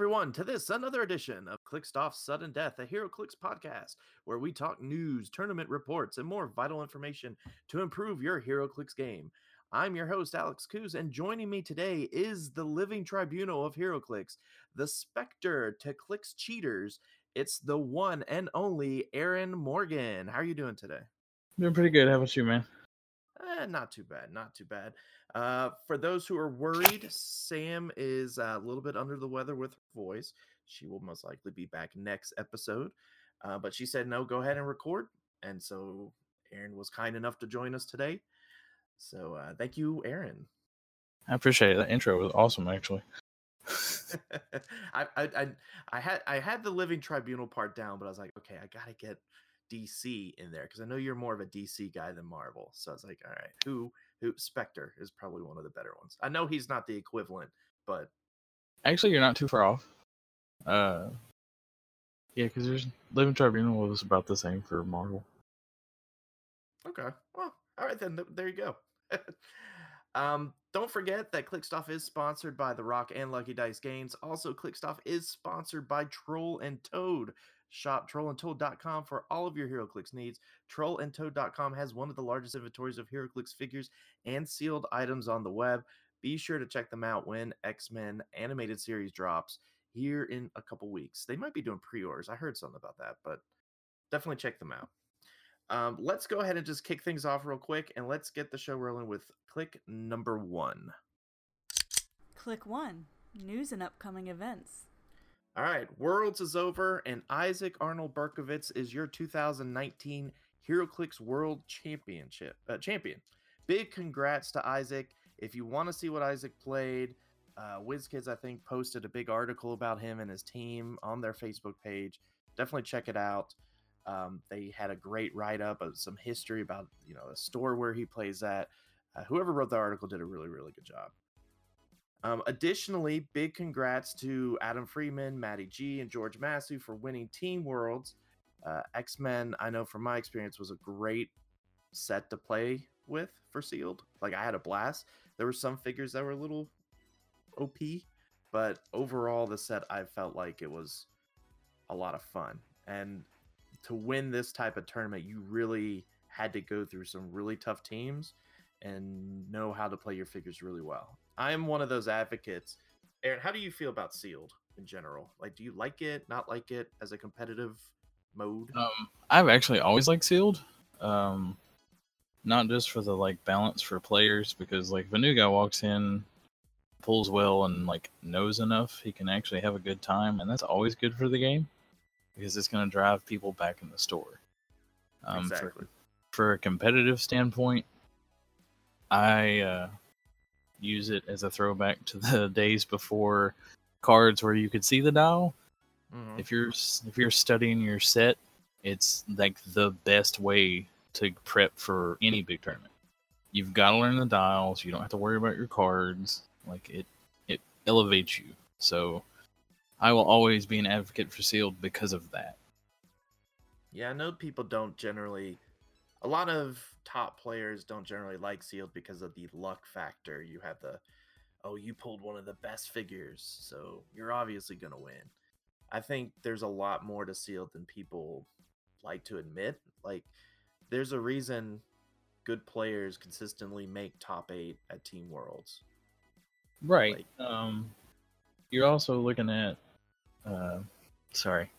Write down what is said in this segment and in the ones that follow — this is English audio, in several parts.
everyone to this another edition of Clickstuff Sudden Death, a HeroClix podcast, where we talk news, tournament reports, and more vital information to improve your HeroClix game. I'm your host Alex Coos, and joining me today is the living tribunal of HeroClix, the specter to Clicks cheaters. It's the one and only Aaron Morgan. How are you doing today? Doing pretty good. How about you, man? Eh, not too bad, not too bad. Uh, for those who are worried, Sam is a little bit under the weather with her voice. She will most likely be back next episode. Uh, but she said, no, go ahead and record. And so Aaron was kind enough to join us today. So uh, thank you, Aaron. I appreciate it. That intro was awesome, actually. I, I, I, I had I had the living tribunal part down, but I was like, okay, I gotta get DC in there because I know you're more of a DC guy than Marvel. So I was like, all right, who who Spectre is probably one of the better ones. I know he's not the equivalent, but Actually, you're not too far off. Uh, yeah, because there's Living Tribunal was about the same for Marvel. okay. Well, all right then. th- There you go. um, don't forget that Clickstuff is sponsored by The Rock and Lucky Dice Games. Also, Clickstuff is sponsored by Troll and Toad. Shop trollandtoad.com for all of your HeroClix needs. Trollandtoad.com has one of the largest inventories of HeroClix figures and sealed items on the web. Be sure to check them out when X Men animated series drops here in a couple weeks. They might be doing pre orders. I heard something about that, but definitely check them out. Um, let's go ahead and just kick things off real quick and let's get the show rolling with click number one. Click 1 News and upcoming events. All right, Worlds is over, and Isaac Arnold Berkovitz is your 2019 HeroClix World Championship uh, champion. Big congrats to Isaac. If you want to see what Isaac played, uh, WizKids I think posted a big article about him and his team on their Facebook page. Definitely check it out. Um, they had a great write up of some history about you know the store where he plays at. Uh, whoever wrote the article did a really really good job. Um, additionally, big congrats to Adam Freeman, Matty G, and George Massey for winning Team Worlds. Uh, X Men, I know from my experience, was a great set to play with for Sealed. Like I had a blast. There were some figures that were a little OP, but overall, the set I felt like it was a lot of fun. And to win this type of tournament, you really had to go through some really tough teams and know how to play your figures really well. I am one of those advocates. Aaron, how do you feel about sealed in general? Like, do you like it, not like it as a competitive mode? Um, I've actually always liked Sealed. Um, not just for the like balance for players, because like if a new guy walks in, pulls well, and like knows enough, he can actually have a good time, and that's always good for the game because it's going to drive people back in the store. Um, for- exactly. for a competitive standpoint, I uh, use it as a throwback to the days before cards where you could see the dial. Mhm. If you're if you're studying your set, it's like the best way to prep for any big tournament. You've got to learn the dials. You don't have to worry about your cards. Like it, it elevates you. So, I will always be an advocate for sealed because of that. Yeah, I know people don't generally. A lot of top players don't generally like sealed because of the luck factor. You have the, oh, you pulled one of the best figures, so you're obviously going to win. I think there's a lot more to sealed than people like to admit. Like, there's a reason good players consistently make top eight at Team Worlds. Right. Um, you're also looking at, uh, sorry.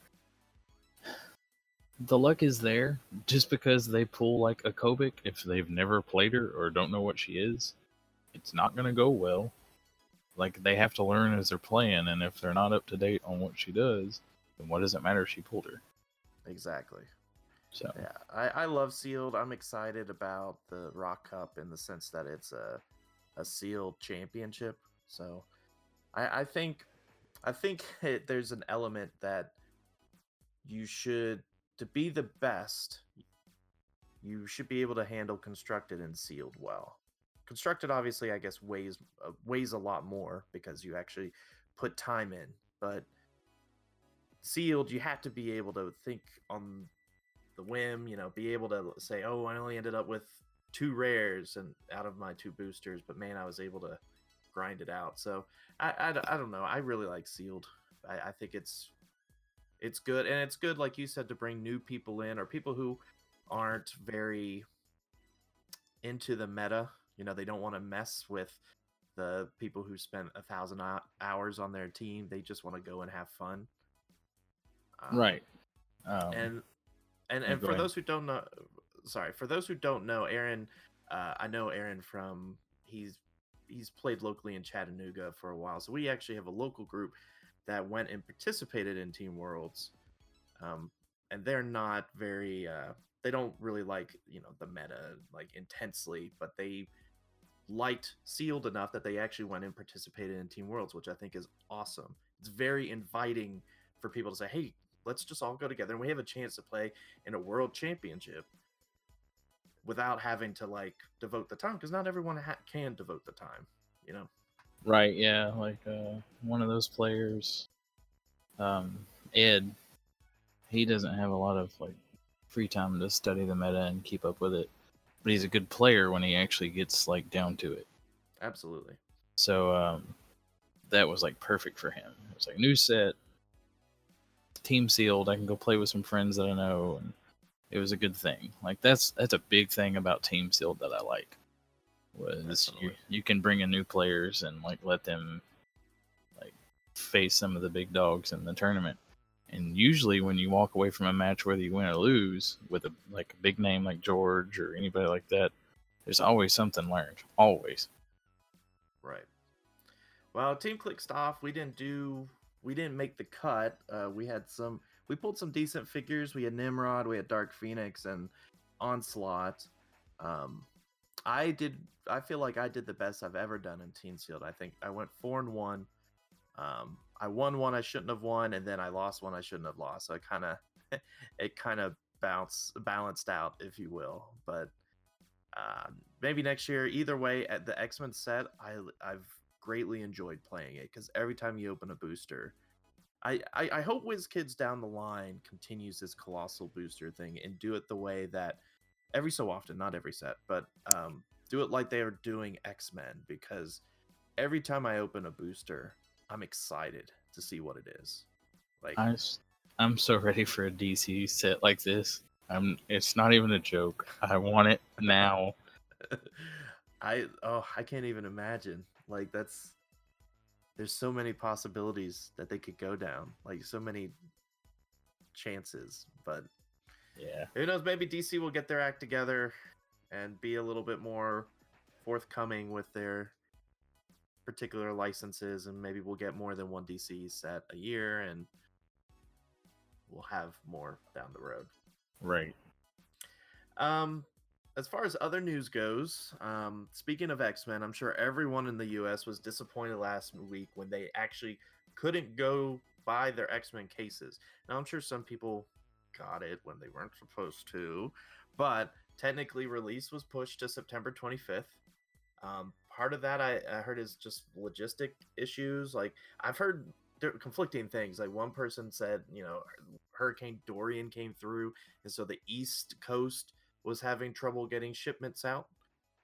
The luck is there just because they pull like a Kobik if they've never played her or don't know what she is. It's not going to go well. like they have to learn as they're playing, and if they're not up to date on what she does, then what does it matter if she pulled her? Exactly. So Yeah, I, I love sealed. I'm excited about the Rock Cup in the sense that it's a a sealed championship. So I, I think I think it, there's an element that you should to be the best. You should be able to handle constructed and sealed well. Constructed, obviously, I guess weighs uh, weighs a lot more because you actually put time in. But sealed, you have to be able to think on the whim, you know, be able to say, "Oh, I only ended up with two rares and out of my two boosters, but man, I was able to grind it out." So I, I don't know. I really like sealed. I, I think it's it's good, and it's good, like you said, to bring new people in or people who aren't very into the meta. You know, they don't want to mess with the people who spent a thousand hours on their team. They just want to go and have fun. Um, right. Um, and and and for ahead. those who don't know sorry for those who don't know aaron uh, i know aaron from he's he's played locally in chattanooga for a while so we actually have a local group that went and participated in team worlds um, and they're not very uh, they don't really like you know the meta like intensely but they liked sealed enough that they actually went and participated in team worlds which i think is awesome. It's very inviting for people to say hey let's just all go together and we have a chance to play in a world championship without having to like devote the time because not everyone ha- can devote the time you know Right, yeah, like uh, one of those players, um, Ed. He doesn't have a lot of like free time to study the meta and keep up with it, but he's a good player when he actually gets like down to it. absolutely So um, that was like perfect for him. It was like new set, team sealed. I can go play with some friends that I know, and it was a good thing. Like that's that's a big thing about team sealed that I like. Was you, you can bring in new players and like let them like face some of the big dogs in the tournament. And usually, when you walk away from a match, whether you win or lose, with a like a big name like George or anybody like that, there's always something learned. Always. right well team clicked off we didn't do we didn't make the cut uh, we had some we pulled some decent figures we had nimrod we had dark phoenix and onslaught um i did i feel like i did the best i've ever done in team sealed. I think i went four and one. Um i won one i shouldn't have won and then i lost one i shouldn't have lost. So it kind of it kind of bounce balanced out if you will. But uh, maybe next year either way at the x-men set i i've greatly enjoyed playing it because every time you open a booster I, I i hope WizKids down the line continues this colossal booster thing and do it the way that every so often not every set but um do it like they are doing x-men because every time i open a booster i'm excited to see what it is like I, am so ready for a DC set like this. I'm. It's not even a joke. I want it now. I oh I can't even imagine. Like that's there's so many possibilities that they could go down. Like so many chances. But Yeah. who knows, maybe DC will get their act together and be a little bit more forthcoming with their particular licenses and maybe we'll get more than one DC set a year and we'll have more down the road. Right. Um, as far as other news goes, um, speaking of X Men, I'm sure everyone in the U.S. was disappointed last week when they actually couldn't go buy their X Men cases. Now, I'm sure some people got it when they weren't supposed to, but technically, release was pushed to September 25th. Um, part of that I, I heard is just logistic issues. Like I've heard conflicting things. Like one person said, you know, Hurricane Dorian came through, and so the East Coast was having trouble getting shipments out.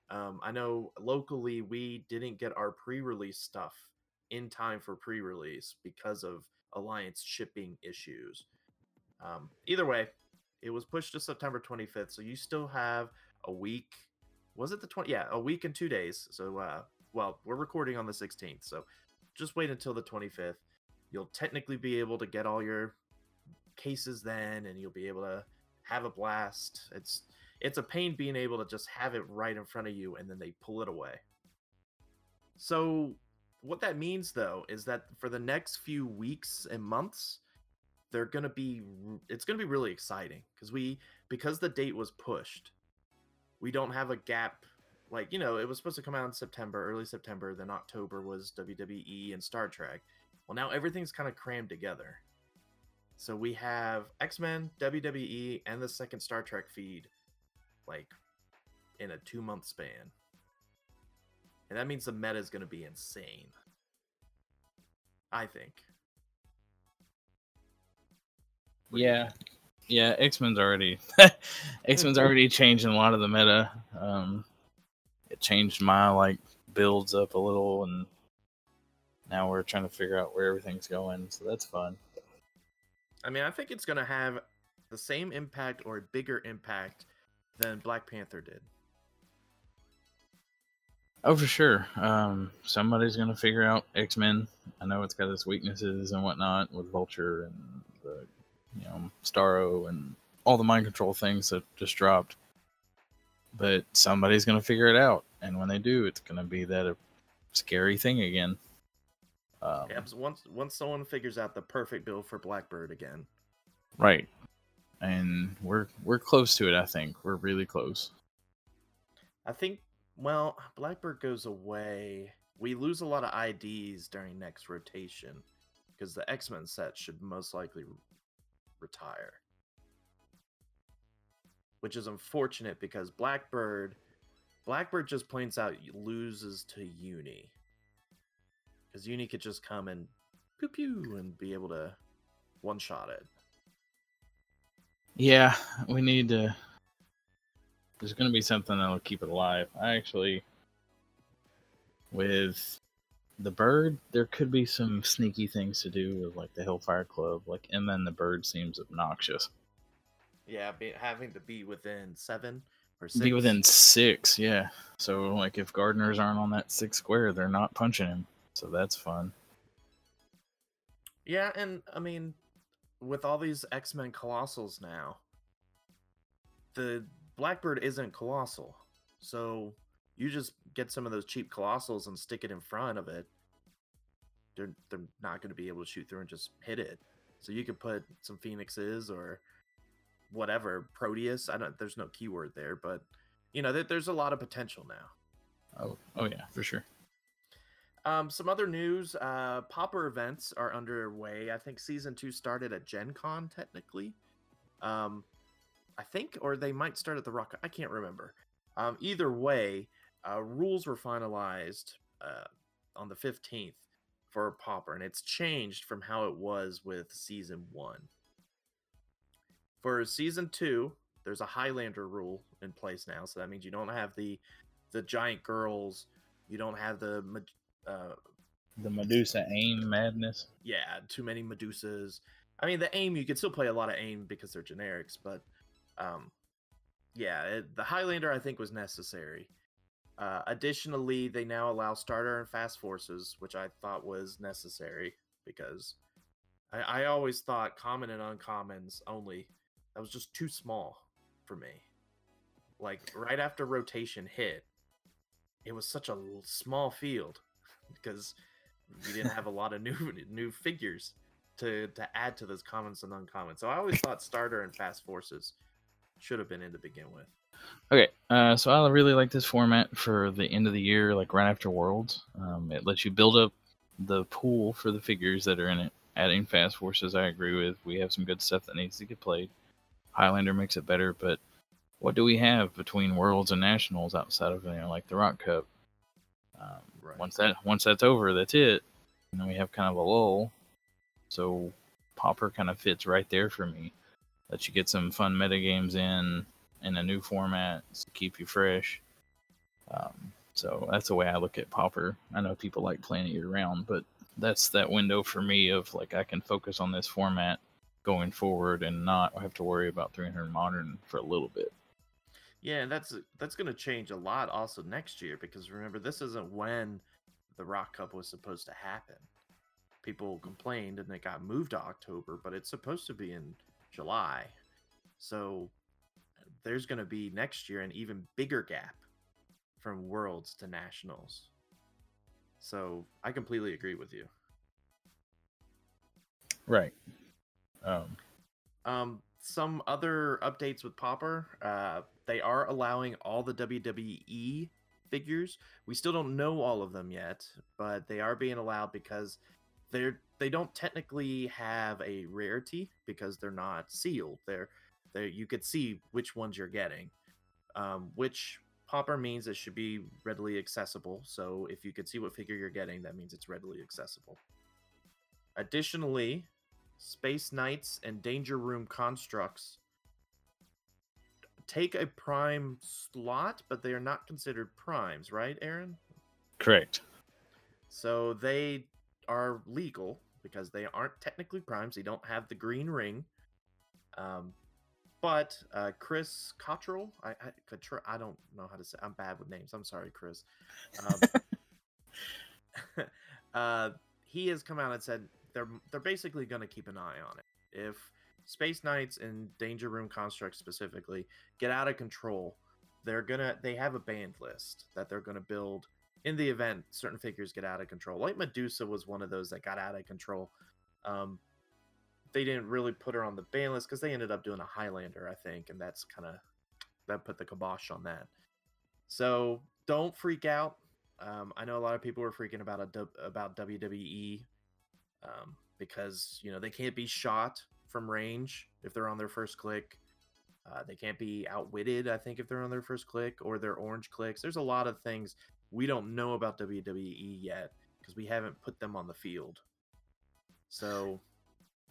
Um, I know locally we didn't get our pre-release stuff in time for pre-release because of Alliance shipping issues. Um, either way, it was pushed to September 25th, so you still have a week. Was it the 20? Yeah, a week and two days. So, uh, well, we're recording on the 16th, so just wait until the 25th. You'll technically be able to get all your cases then, and you'll be able to have a blast. It's it's a pain being able to just have it right in front of you and then they pull it away. So what that means though is that for the next few weeks and months, they're gonna be it's gonna be really exciting because we because the date was pushed, we don't have a gap. Like you know, it was supposed to come out in September, early September. Then October was WWE and Star Trek. Well, now everything's kind of crammed together. So we have X Men, WWE, and the second Star Trek feed, like in a two month span. And that means the meta is going to be insane. I think. What do you Yeah, yeah. X Men's already X Men's already changing a lot of the meta. Um, it changed my like builds up a little, and now we're trying to figure out where everything's going. So that's fun. I mean, I think it's going to have the same impact or a bigger impact than Black Panther did. Oh, for sure. Um, somebody's gonna figure out X Men. I know it's got its weaknesses and whatnot with Vulture and the, you know, Starro and all the mind control things that just dropped. But somebody's gonna figure it out, and when they do, it's gonna be that a scary thing again. Um, so once once someone figures out the perfect build for Blackbird again. Right. And we're we're close to it. I think we're really close. I think well, Blackbird goes away. We lose a lot of IDs during next rotation because the X-Men set should most likely retire. Which is unfortunate because Blackbird Blackbird just points out loses to Uni. Cuz Uni could just come and pew pew and be able to one shot it. Yeah, we need to. There's going to be something that'll keep it alive. I actually, with the bird, there could be some sneaky things to do with like the Hellfire Club. Like Emma and the bird seems obnoxious. Yeah, be, having to be within 7 or 6. Be within six, yeah. So like if gardeners aren't on that six square, they're not punching him. So that's fun. Yeah, and I mean, with all these X Men Colossals now, the Blackbird isn't Colossal. So you just get some of those cheap Colossals and stick it in front of it. They're, they're not going to be able to shoot through and just hit it. So you could put some Phoenixes or whatever, Proteus. I don't, there's no keyword there, but you know, there, there's a lot of potential now. Oh, oh yeah, for sure. Um, some other news: uh, Pauper events are underway. I think season two started at Gen Con technically. Um, I think, or they might start at the Rock. I can't remember. Um, either way, uh, rules were finalized uh, on the fifteenth for Pauper, and it's changed from how it was with season one. For season two, there's a Highlander rule in place now, so that means you don't have the the giant girls. You don't have the uh, The Medusa aim madness. yeah, too many Medusas. I mean, the aim you could still play a lot of aim because they're generics, but um, yeah, it, the Highlander I think was necessary. Uh, additionally, they now allow starter and fast forces, which I thought was necessary because I, I always thought common and uncommons only that was just too small for me. Like right after rotation hit, it was such a small field because we didn't have a lot of new new figures to to add to those commons and uncommons. So I always thought starter and fast forces should have been in to begin with. Okay, uh, so I really like this format for the end of the year, like right after Worlds. Um, it lets you build up the pool for the figures that are in it. Adding fast forces, I agree with. We have some good stuff that needs to get played. Highlander makes it better, but what do we have between Worlds and Nationals outside of you know, like the Rock Cup? Um, Right. Once that once that's over, that's it. And then we have kind of a lull. So Pauper kind of fits right there for me. Let you get some fun meta games in in a new format to keep you fresh. Um, so that's the way I look at Pauper. I know people like playing it year round, but that's that window for me of like I can focus on this format going forward and not have to worry about 300 modern for a little bit. Yeah, and that's that's going to change a lot also next year because remember this isn't when the Rock Cup was supposed to happen. People complained and it got moved to October, but it's supposed to be in July. So there's going to be next year an even bigger gap from Worlds to Nationals. So I completely agree with you. Right. Um, Um, some other updates with Pauper. Uh, they are allowing all the WWE figures. We still don't know all of them yet, but they are being allowed because they're they don't technically have a rarity because they're not sealed. They're they you could see which ones you're getting. Um, which Pauper means it should be readily accessible. So if you could see what figure you're getting, that means it's readily accessible. Additionally, Space Knights and Danger Room constructs take a prime slot, but they are not considered primes, right, Aaron? correct. So they are legal because they aren't technically primes. They don't have the green ring. Um, but uh, Chris Cottrell, I, I Cottrell, I don't know how to say. I'm bad with names. I'm sorry, Chris. Um, uh, he has come out and said they're they're basically going to keep an eye on it. If Space Knights and Danger Room constructs specifically get out of control, they're gonna they have a banned list that they're gonna build in the event certain figures get out of control. Like Medusa was one of those that got out of control. Um, they didn't really put her on the ban list because they ended up doing a Highlander, I think, and that's kind of that put the kibosh on that. So don't freak out. Um, I know a lot of people were freaking about a about WWE um, because you know they can't be shot from range if they're on their first click. Uh, they can't be outwitted, I think, if they're on their first click or their orange clicks. There's a lot of things we don't know about WWE yet because we haven't put them on the field. So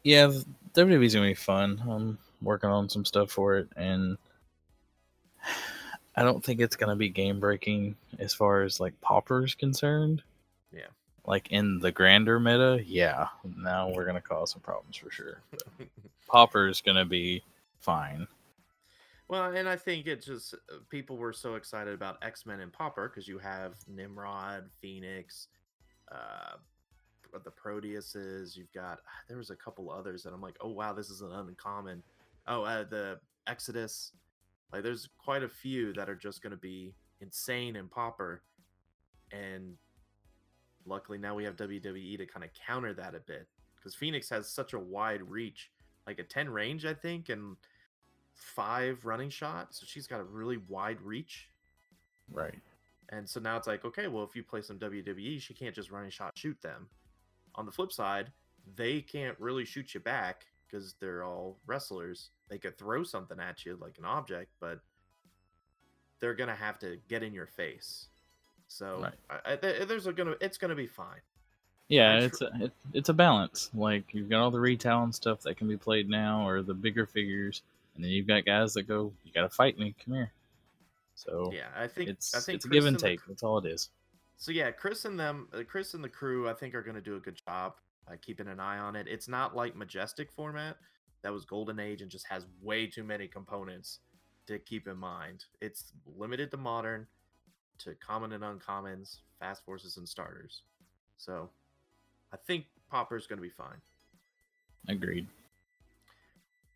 Yeah, WWE's gonna be fun. I'm working on some stuff for it, and I don't think it's gonna be game breaking as far as like Pauper's concerned. Yeah. Like in the grander meta, yeah. Now we're gonna cause some problems for sure. But Pauper's gonna be fine. Well, and I think it just uh, people were so excited about X Men and Pauper because you have Nimrod, Phoenix, uh, the Proteuses. You've got ah, there was a couple others that I'm like, oh wow, this is an uncommon. Oh, uh, the Exodus. Like, there's quite a few that are just going to be insane and Pauper, and luckily now we have WWE to kind of counter that a bit because Phoenix has such a wide reach, like a 10 range, I think, and five running shots. So she's got a really wide reach. Right. And so now it's like, okay, well, if you play some WWE, she can't just running shot shoot them. On the flip side, they can't really shoot you back because they're all wrestlers. They could throw something at you like an object, but they're gonna have to get in your face. So Right. I, I, there's a gonna it's gonna be fine. Yeah, it's a it, it's a balance. Like you've got all the retail and stuff that can be played now, or the bigger figures, and then you've got guys that go, "You got to fight me, come here." So Yeah, I think it's I think it's a give and take. That's all it is. So yeah, Chris and them, uh, Chris and the crew, I think are going to do a good job uh, keeping an eye on it. It's not like Majestic format that was Golden Age and just has way too many components to keep in mind. It's limited to modern, to common and uncommons, fast forces and starters. So I think Pauper's going to be fine. Agreed.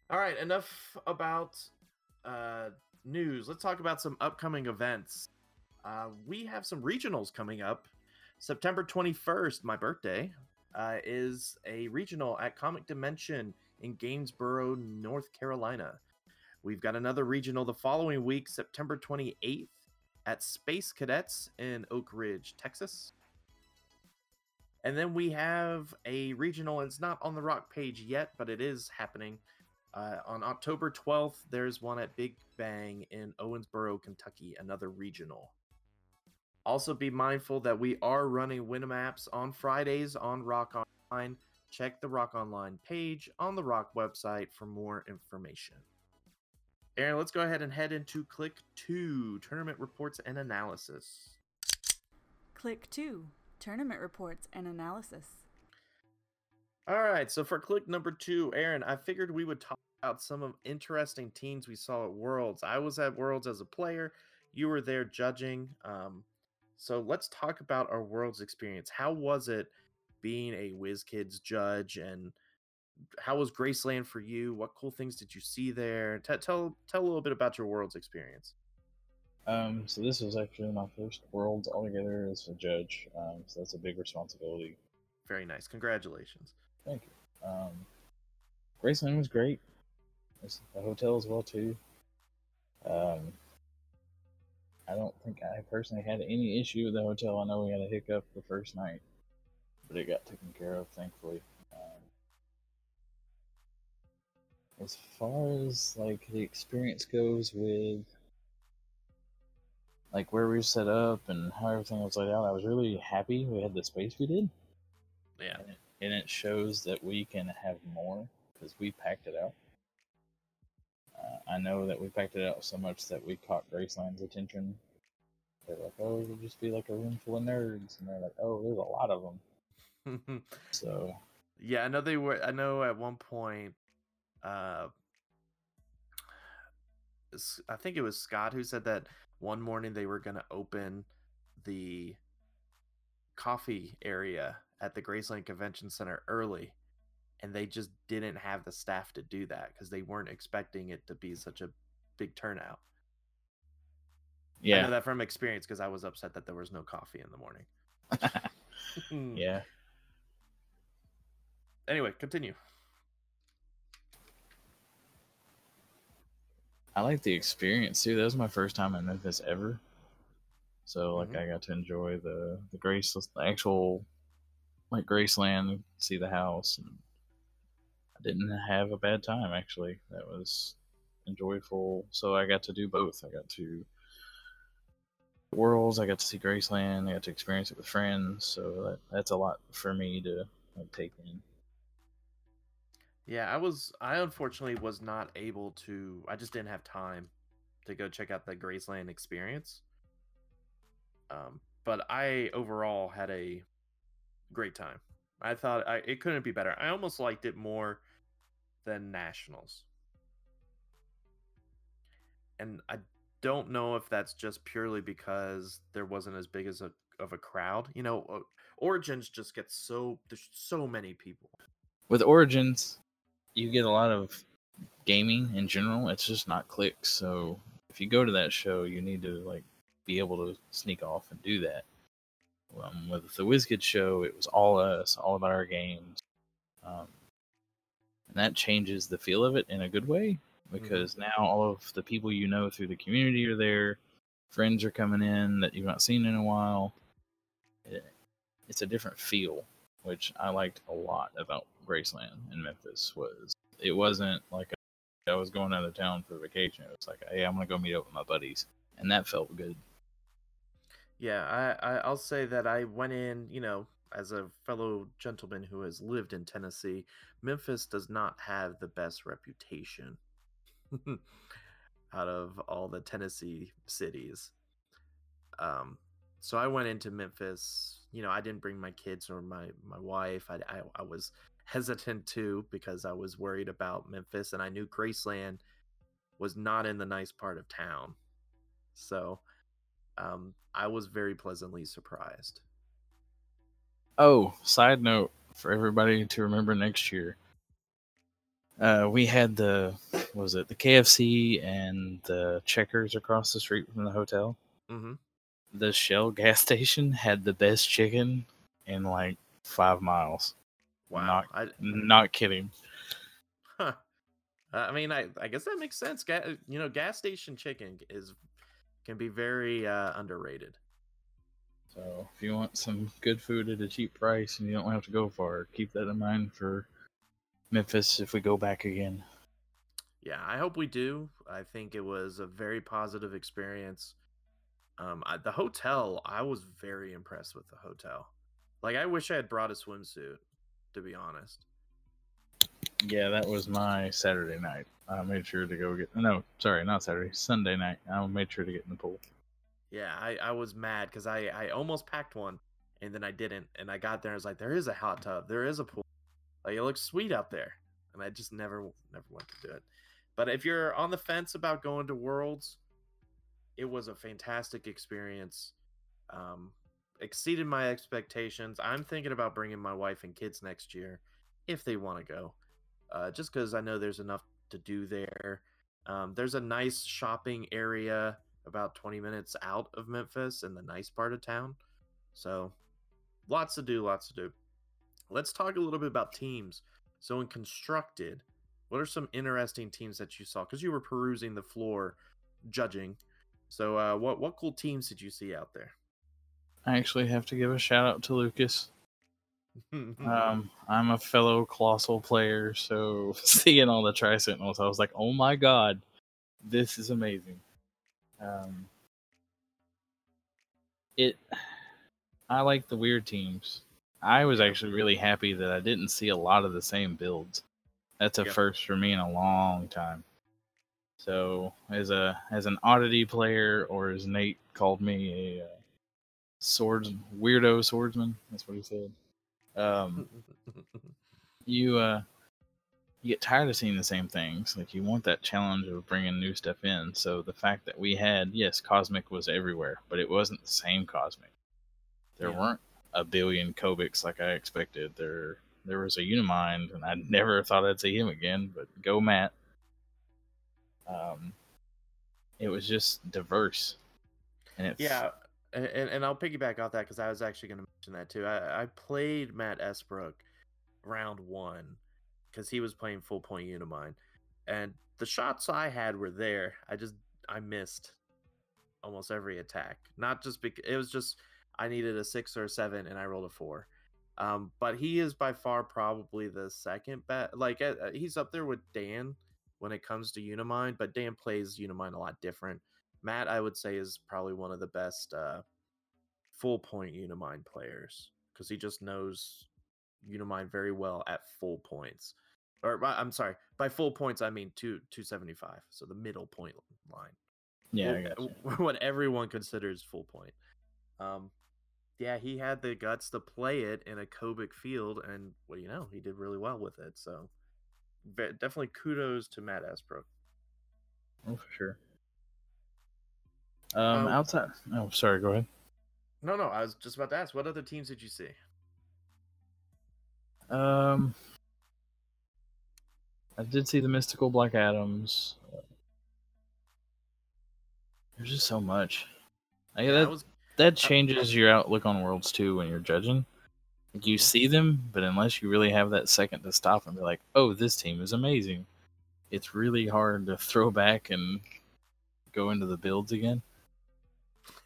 All right, enough about uh, news. Let's talk about some upcoming events. Uh, we have some regionals coming up. September 21st, my birthday, uh, is a regional at Comic Dimension in Gainesboro, North Carolina. We've got another regional the following week, September 28th, at Space Cadets in Oak Ridge, Texas. And then we have a regional. It's not on the rock page yet, but it is happening. Uh, on October 12th, there's one at Big Bang in Owensboro, Kentucky, another regional. Also, be mindful that we are running Winamaps on Fridays on Rock Online. Check the Rock Online page on the Rock website for more information. Aaron, let's go ahead and head into Click 2 Tournament Reports and Analysis. Click 2 Tournament Reports and Analysis. All right, so for click number two, Aaron, I figured we would talk about some of interesting teams we saw at Worlds. I was at Worlds as a player. You were there judging. Um, so let's talk about our Worlds experience. How was it being a WizKids judge, and how was Graceland for you? What cool things did you see there? T- tell tell a little bit about your Worlds experience. Um, so this was actually my first Worlds altogether as a judge. Um, so that's a big responsibility. Very nice. Congratulations. Thank you. Um, Graceland was great. The hotel as well too. Um, I don't think I personally had any issue with the hotel. I know we had a hiccup the first night, but it got taken care of, thankfully. Um, as far as like the experience goes with like where we were set up and how everything was laid out, I was really happy we had the space we did, Yeah. and it, and it shows that we can have more because we packed it out. Uh, I know that we packed it out so much that we caught Graceland's attention. They're like, "Oh, it'll just be like a room full of nerds," and they're like, "Oh, there's a lot of them." So yeah, I know they were. I know at one point, uh, I think it was Scott who said that one morning they were going to open the coffee area at the Graceland Convention Center early, and they just didn't have the staff to do that because they weren't expecting it to be such a big turnout. Yeah, I know that from experience because I was upset that there was no coffee in the morning. yeah. Anyway, continue. I like the experience too. That was my first time in Memphis ever. So like Mhm. I got to enjoy the the Grace the actual like Graceland, see the house and didn't have a bad time actually. That was enjoyable. So I got to do both. I got to worlds, I got to see Graceland, I got to experience it with friends, so that, that's a lot for me to like take in. Yeah, I was. I unfortunately was not able to. I just didn't have time to go check out the Graceland experience. Um, but I overall had a great time. I thought I, it couldn't be better. I almost liked it more than Nationals, and I don't know if that's just purely because there wasn't as big as a of a crowd. You know, Origins just gets so there's so many people. with Origins, you get a lot of gaming in general. It's just not clicks. So if you go to that show, you need to like be able to sneak off and do that. Um, with the WizKid show, it was all us, all about our games, um, and that changes the feel of it in a good way mm-hmm. because now all of the people you know through the community are there. Friends are coming in that you've not seen in a while. It, it's a different feel which I liked a lot about Graceland in Memphis was it wasn't like I was going out of town for vacation. It was like, hey, I'm gonna go meet up with my buddies, and that felt good. Yeah, I, I I'll say that I went in, you know, as a fellow gentleman who has lived in Tennessee, Memphis does not have the best reputation out of all the Tennessee cities. Um, so I went into Memphis. You know, I didn't bring my kids or my my wife. I I, I was hesitant to because I was worried about Memphis, and I knew Graceland was not in the nice part of town. So um, I was very pleasantly surprised. Oh, side note for everybody to remember next year. Uh, we had the what was it the KFC and the Checkers across the street from the hotel. Mm-hmm. The Shell gas station had the best chicken in like five miles. Wow. Not- I, Not kidding. huh. I mean, I, I guess that makes sense. Ga- you know, gas station chicken is can be very uh, underrated. So if you want some good food at a cheap price and you don't have to go far, keep that in mind for Memphis if we go back again. Yeah, I hope we do. I think it was a very positive experience. Um, I, the hotel, I was very impressed with the hotel. Like, I wish I had brought a swimsuit, to be honest. Yeah, that was my Saturday night. I made sure to go get no, sorry, not Saturday, Sunday night. I made sure to get in the pool. Yeah, I, I was mad because I, I almost packed one and then I didn't. And I got there and I was like, there is a hot tub, there is a pool. Like it looks sweet out there. And I just never never went to do it. But if you're on the fence about going to Worlds, it was a fantastic experience. Um, exceeded my expectations. I'm thinking about bringing my wife and kids next year if they want to go. Uh, just because I know there's enough to do there. Um, there's a nice shopping area about 20 minutes out of Memphis in the nice part of town. So lots to do, lots to do. Let's talk a little bit about teams. So in constructed, what are some interesting teams that you saw? Because you were perusing the floor, judging. So uh, what what cool teams did you see out there? I actually have to give a shout out to Lucas. Um, I'm a fellow Colossal player, so seeing all the Tri Sentinels, I was like, oh my god, this is amazing. Um, it, I like the weird teams. I was actually really happy that I didn't see a lot of the same builds. That's a Yeah. first for me in a long time. So, as a as an oddity player, or as Nate called me, a uh, swords weirdo swordsman. That's what he said. Um, you uh, you get tired of seeing the same things. Like you want that challenge of bringing new stuff in. So the fact that we had yes, cosmic was everywhere, but it wasn't the same cosmic. There Yeah. weren't a billion Kobiks like I expected. There there was a Unimind, and I never thought I'd see him again. But go Matt. Um, it was just diverse, and it Yeah, and, and I'll piggyback off that because I was actually going to mention that too. I, I played Matt Esbrook round one because he was playing full point Unimind, and the shots I had were there. I just I missed almost every attack. Not just because it was just I needed a six or a seven, and I rolled a four. Um, but he is by far probably the second best. Like uh, uh, he's up there with Dan when it comes to Unimind, but Dan plays Unimind a lot different. Matt, I would say, is probably one of the best uh, full point Unimind players because he just knows Unimind very well at full points. Or I'm sorry, by full points I mean two two seventy five, so the middle point line. yeah, got what everyone considers full point. Um, yeah, he had the guts to play it in a Kobik field, and well, you know, he did really well with it. So, definitely kudos to Matt Esbrook. Oh, for sure. Um, Um, outside. Oh, sorry. Go ahead. No, no, I was just about to ask, what other teams did you see? Um, I did see the mystical Black Adams. There's just so much. I, Yeah, that was that changes your outlook on worlds too when you're judging. Like you see them, but unless you really have that second to stop and be like, "Oh, this team is amazing," it's really hard to throw back and go into the builds again.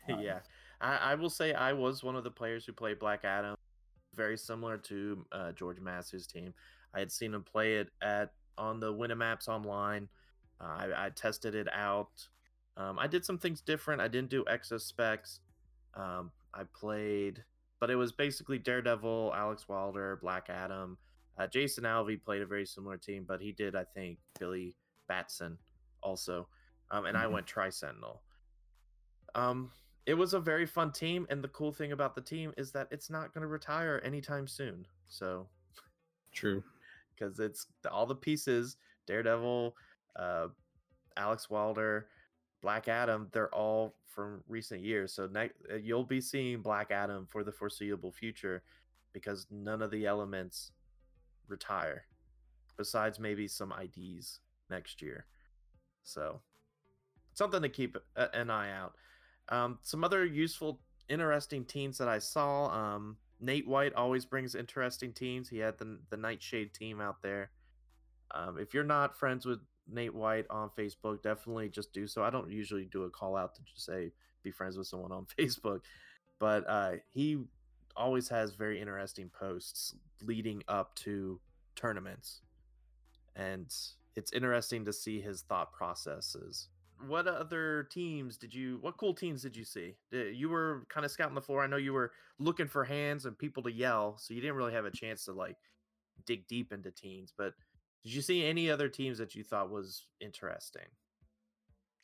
Yeah, I, I will say I was one of the players who played Black Adam, very similar to uh, George Massey's team. I had seen him play it at on the Winamaps online. Uh, I, I tested it out. Um, I did some things different. I didn't do exo specs. Um, I played, but it was basically Daredevil, Alex Wilder, Black Adam. Uh, Jason Alvey played a very similar team, but he did, I think, Billy Batson also. Um, and I Mhm. went Tri Sentinel. Um, it was a very fun team, and the cool thing about the team is that it's not going to retire anytime soon. So, True. because it's all the pieces Daredevil, uh, Alex Wilder, Black Adam, they're all from recent years. So, ne- uh, you'll be seeing Black Adam for the foreseeable future because none of the elements retire, besides maybe some IDs next year. So, something to keep a- an eye out. Um, some other useful, interesting teams that I saw. Um, Nate White always brings interesting teams. He had the the Nightshade team out there. Um, if you're not friends with Nate White on Facebook, definitely just do so. I don't usually do a call out to just say be friends with someone on Facebook, but uh, he always has very interesting posts leading up to tournaments, and it's interesting to see his thought processes what other teams did you what cool teams did you see Did- you were kind of scouting the floor i know you were looking for hands and people to yell so you didn't really have a chance to like dig deep into teams but did you see any other teams that you thought was interesting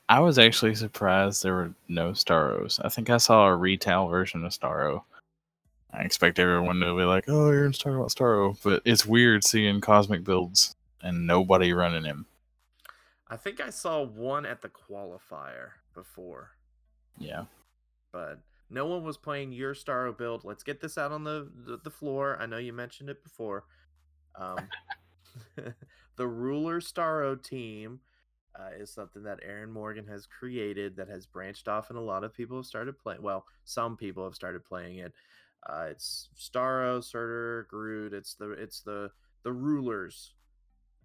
I was actually surprised there were no Starros. I think I saw a retail version of Starro. I expect everyone to be like, "Oh, Aaron's talking about Starro," but it's weird seeing cosmic builds and nobody running him. I think i saw one at the qualifier before Yeah, but no one was playing your Starro build. Let's get this out on the the, the floor. I know you mentioned it before. Um, the ruler Starro team uh, is something that Aaron Morgan has created that has branched off, and a lot of people have started playing. Well, some people have started playing it. Uh, it's Starro, Surtur, Groot. It's the it's the the rulers,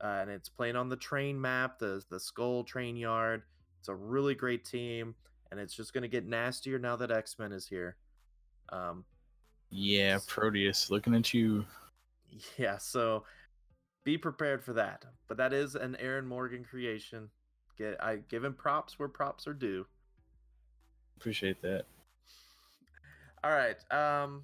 uh, and it's playing on the train map, the the Skull Train Yard. It's a really great team, and it's just going to get nastier now that X Men is here. Um, Yeah, Proteus, looking at you. yeah, so be prepared for that. But that is an Aaron Morgan creation. Get I give him props where props are due. Appreciate that. All right. Um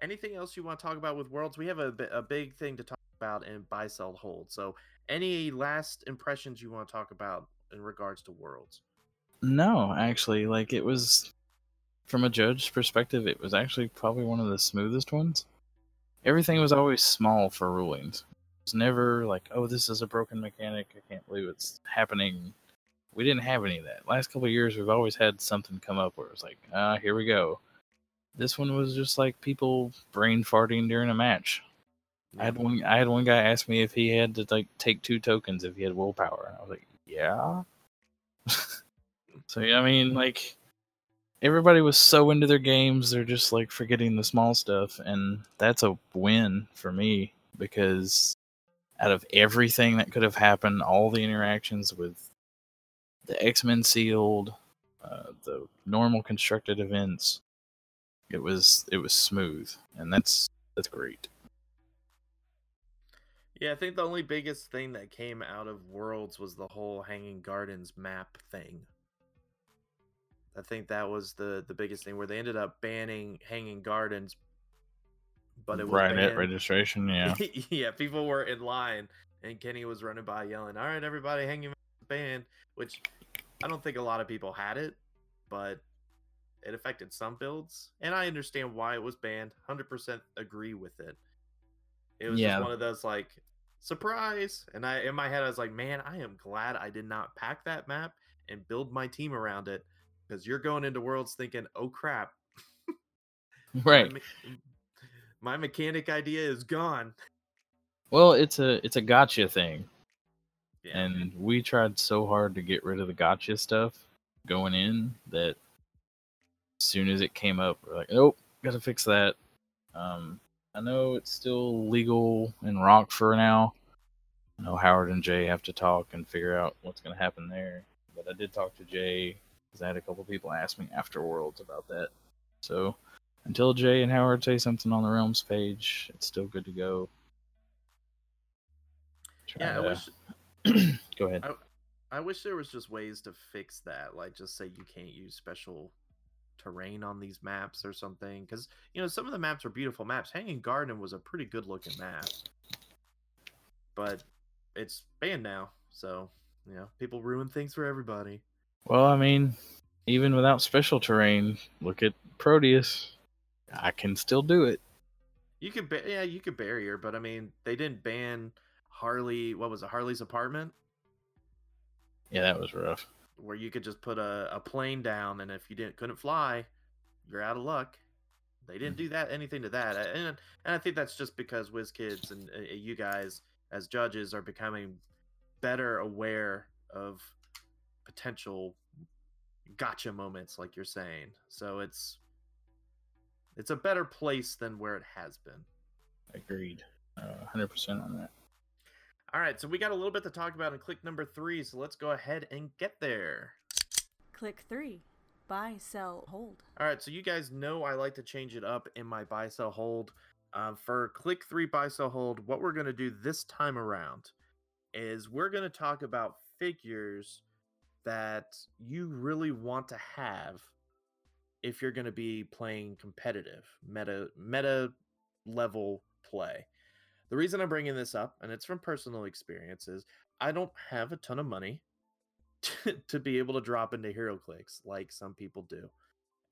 anything else you want to talk about with Worlds? We have a, a big thing to talk about buy sell hold. So any last impressions you want to talk about in regards to Worlds? No, actually, like it was from a judge's perspective, it was actually probably one of the smoothest ones. Everything was always small for rulings. It's never like, oh, this is a broken mechanic. I can't believe it's happening. We didn't have any of that. Last couple years, we've always had something come up where it's like, ah, here we go. This one was just like people brain farting during a match. I had one. I had one guy ask me if he had to like take two tokens if he had willpower, I was like, yeah. so yeah, I mean, like everybody was so into their games, they're just like forgetting the small stuff, and that's a win for me because out of everything that could have happened, all the interactions with the X Men sealed, uh, the normal constructed events, it was it was smooth, and that's that's great. Yeah, I think the only biggest thing that came out of Worlds was the whole Hanging Gardens map thing. I think that was the the biggest thing where they ended up banning Hanging Gardens, but it was right at banned- registration, yeah. yeah, people were in line, and Kenny was running by yelling, "All right, everybody, Hanging banned." Which I don't think a lot of people had it, but it affected some builds, and I understand why it was banned. Hundred percent agree with it. It was Yeah. just one of those like surprise, and I in my head I was like, man, I am glad I did not pack that map and build my team around it because you're going into worlds thinking, oh crap, my Right. me- my mechanic idea is gone. Well, it's a it's a gotcha thing. Yeah. and we tried so hard to get rid of the gotcha stuff going in that as soon as it came up we're like nope gotta fix that um i know it's still legal in rock for now. I know howard and jay have to talk and figure out what's going to happen there but i did talk to jay because i had a couple people ask me after worlds about that. So until jay and howard say something on the realms page it's still good to go. Yeah, I Try wish go ahead. I wish there was just ways to fix that, like just say you can't use special terrain on these maps or something. Because you know some of the maps are beautiful maps. Hanging Garden was a pretty good looking map, but it's banned now, so you know people ruin things for everybody. Well, I mean, even without special terrain, look at Proteus. I can still do it. You could, ba- yeah, you could barrier, but I mean they didn't ban Harley. What was it, Harley's apartment? Yeah, that was rough. Where you could just put a, a plane down and if you didn't couldn't fly you're out of luck they didn't do that anything to that and, and i think that's just because WizKids and uh, you guys as judges are becoming better aware of potential gotcha moments like you're saying so it's it's a better place than where it has been Agreed. Uh, 100% on that. All right so we got a little bit to talk about in click number three so let's go ahead and get there Click 3. Buy, sell, hold. All right, so you guys know I like to change it up in my buy sell hold. Um, for click three buy sell hold, what we're going to do this time around is we're going to talk about figures that you really want to have if you're going to be playing competitive meta meta level play. The reason I'm bringing this up, and it's from personal experience, is I don't have a ton of money to, to be able to drop into HeroClix like some people do.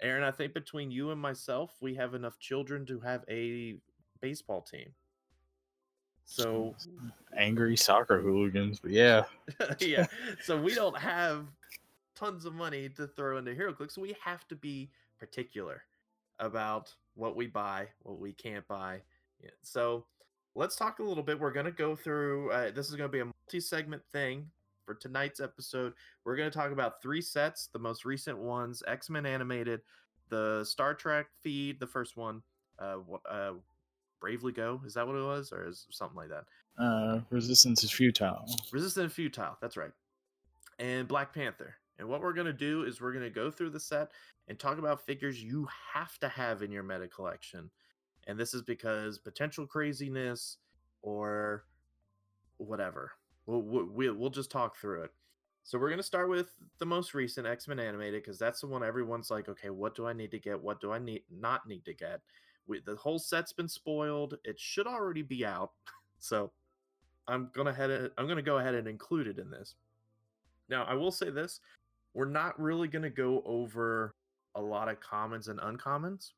Aaron, I think between you and myself, we have enough children to have a baseball team. So, Angry soccer hooligans, but yeah. yeah, so we don't have tons of money to throw into HeroClix, so we have to be particular about what we buy, what we can't buy. Yeah, So, let's talk a little bit. We're going to go through uh, this is going to be a multi segment thing for tonight's episode, we're going to talk about three sets, the most recent ones X Men animated, the Star Trek feed, the first one, uh, uh, Bravely Go. Is that what it was? Or is something like that? Uh, resistance is futile. Resistant and Futile. That's right. And Black Panther. And what we're going to do is we're going to go through the set and talk about figures you have to have in your meta collection. And this is because potential craziness or whatever. We'll, we'll, just talk through it. So we're going to start with the most recent X-Men animated because that's the one everyone's like, okay, what do I need to get? What do I need not need to get? We, the whole set's been spoiled. It should already be out. So I'm gonna head I'm gonna go ahead and include it in this. Now I will say this: we're not really gonna go over a lot of commons and uncommons,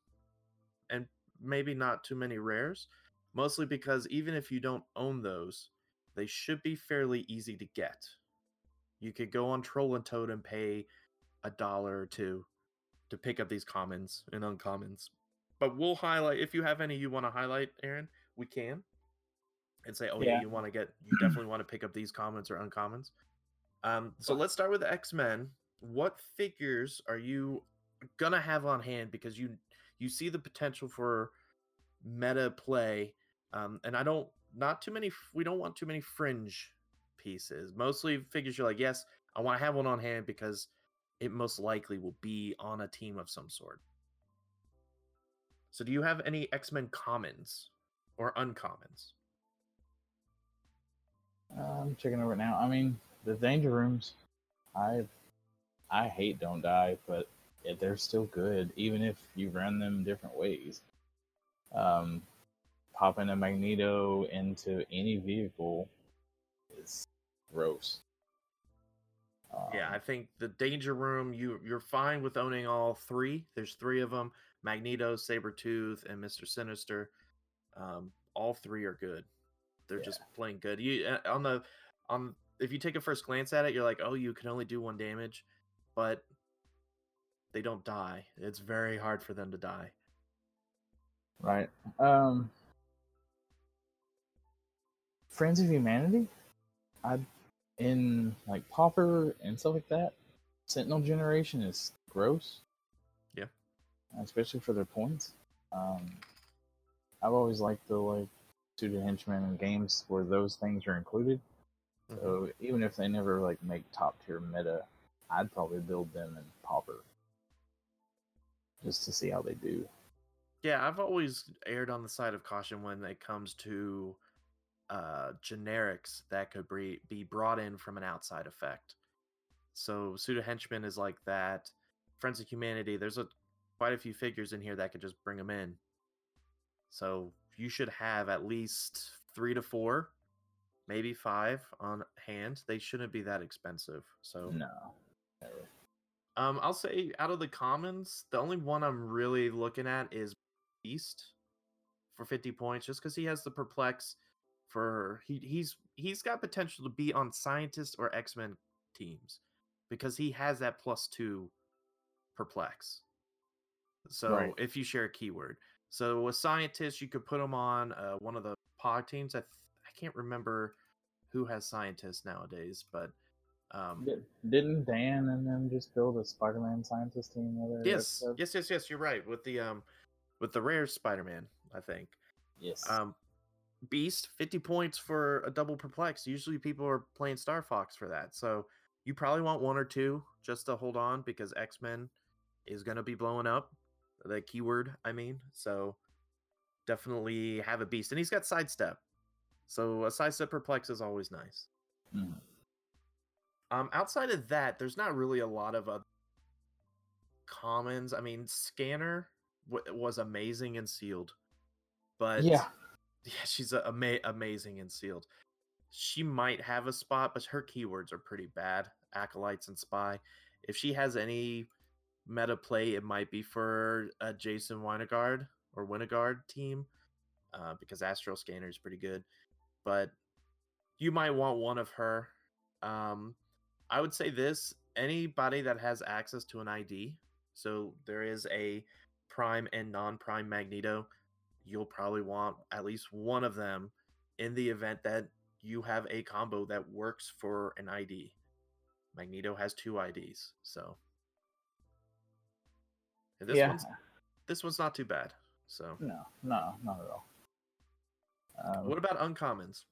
and maybe not too many rares. Mostly because even if you don't own those, they should be fairly easy to get. You could go on Troll and Toad and pay a dollar or two to pick up these commons and uncommons. But we'll highlight if you have any you want to highlight, Aaron. We can and say, oh yeah, Yeah. you want to get, you definitely want to pick up these commons or uncommons. Um, so let's start with X Men. What figures are you gonna have on hand because you you see the potential for meta play? Um, and I don't not too many. We don't want too many fringe pieces. Mostly figures you're like, yes, I want to have one on hand because it most likely will be on a team of some sort. So, do you have any X Men commons or uncommons? I'm checking over it now. I mean, the danger rooms. I I hate don't die, but yeah, they're still good, even if you run them different ways. Um, popping a Magneto into any vehicle is gross. Yeah, I Um, think the danger room you you're fine with owning all three. There's three of them: Magneto, Sabretooth, and Mister Sinister. Um, all three are good. They're Yeah. just playing good. You uh, on the on if you take a first glance at it, you're like, oh, you can only do one damage, but they don't die. It's very hard for them to die. Right. Um Friends of Humanity? I in like Pauper and stuff like that. Sentinel generation is gross. Yeah. Especially for their points. Um I've always liked the like suited henchmen and games where those things are included. Mhm. So even if they never like make top tier meta, I'd probably build them in Pauper. Just to see how they do. Yeah, I've always erred on the side of caution when it comes to uh, generics that could be, be brought in from an outside effect. So pseudo henchman is like that. Friends of Humanity, there's a quite a few figures in here that could just bring them in. So you should have at least three to four, maybe five on hand. They shouldn't be that expensive. So No. Never. Um, I'll say out of the commons, the only one I'm really looking at is Beast for 50 points, just because he has the perplex. For he he's he's got potential to be on scientist or X Men teams because he has that plus two perplex. So Right. if you share a keyword, so with scientists, you could put him on uh, one of the Pog teams. I th- I can't remember who has scientists nowadays, but um, Didn't Dan and them just build a Spider-Man scientist team? Yes, episode? yes, yes, yes. You're right with the um, with the rare Spider-Man. I think Yes. um, Beast fifty points for a double perplex. Usually people are playing Star Fox for that, so you probably want one or two just to hold on because X Men is gonna be blowing up. The keyword, I mean, so definitely have a Beast, and he's got sidestep. So a sidestep perplex is always nice. Mhm. Um, outside of that, there's not really a lot of other commons. I mean, Scanner w- was amazing and sealed, but yeah. yeah, she's a, ama- amazing and sealed. She might have a spot, but her keywords are pretty bad. Acolytes and spy. If she has any meta play, it might be for a Jason Wyngarde or Wyngarde team, uh, because Astral Scanner is pretty good. But you might want one of her. Um, I would say this: anybody that has access to an ID, so there is a Prime and non-Prime Magneto you'll probably want at least one of them in the event that you have a combo that works for an ID. Magneto has two IDs, so and this yeah. one's this one's not too bad. So No, no, not at all. Um, what about uncommons?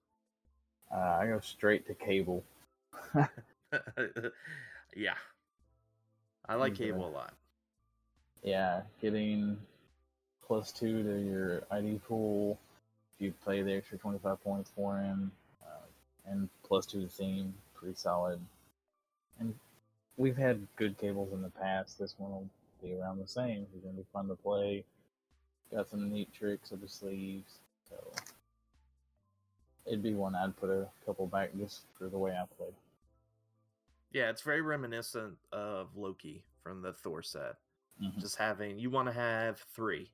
uh, I go straight to cable. yeah. I like Okay. cable a lot. Yeah, getting plus two to your ID pool if you play the extra 25 points for him, uh, and plus two to theme, pretty solid. And we've had good cables in the past. This one will be around the same. He's going to be fun to play. Got some neat tricks up his sleeves. So it'd be one I'd put a couple back just for the way I play. Yeah, it's very reminiscent of Loki from the Thor set. Mhm. Just having you want to have three.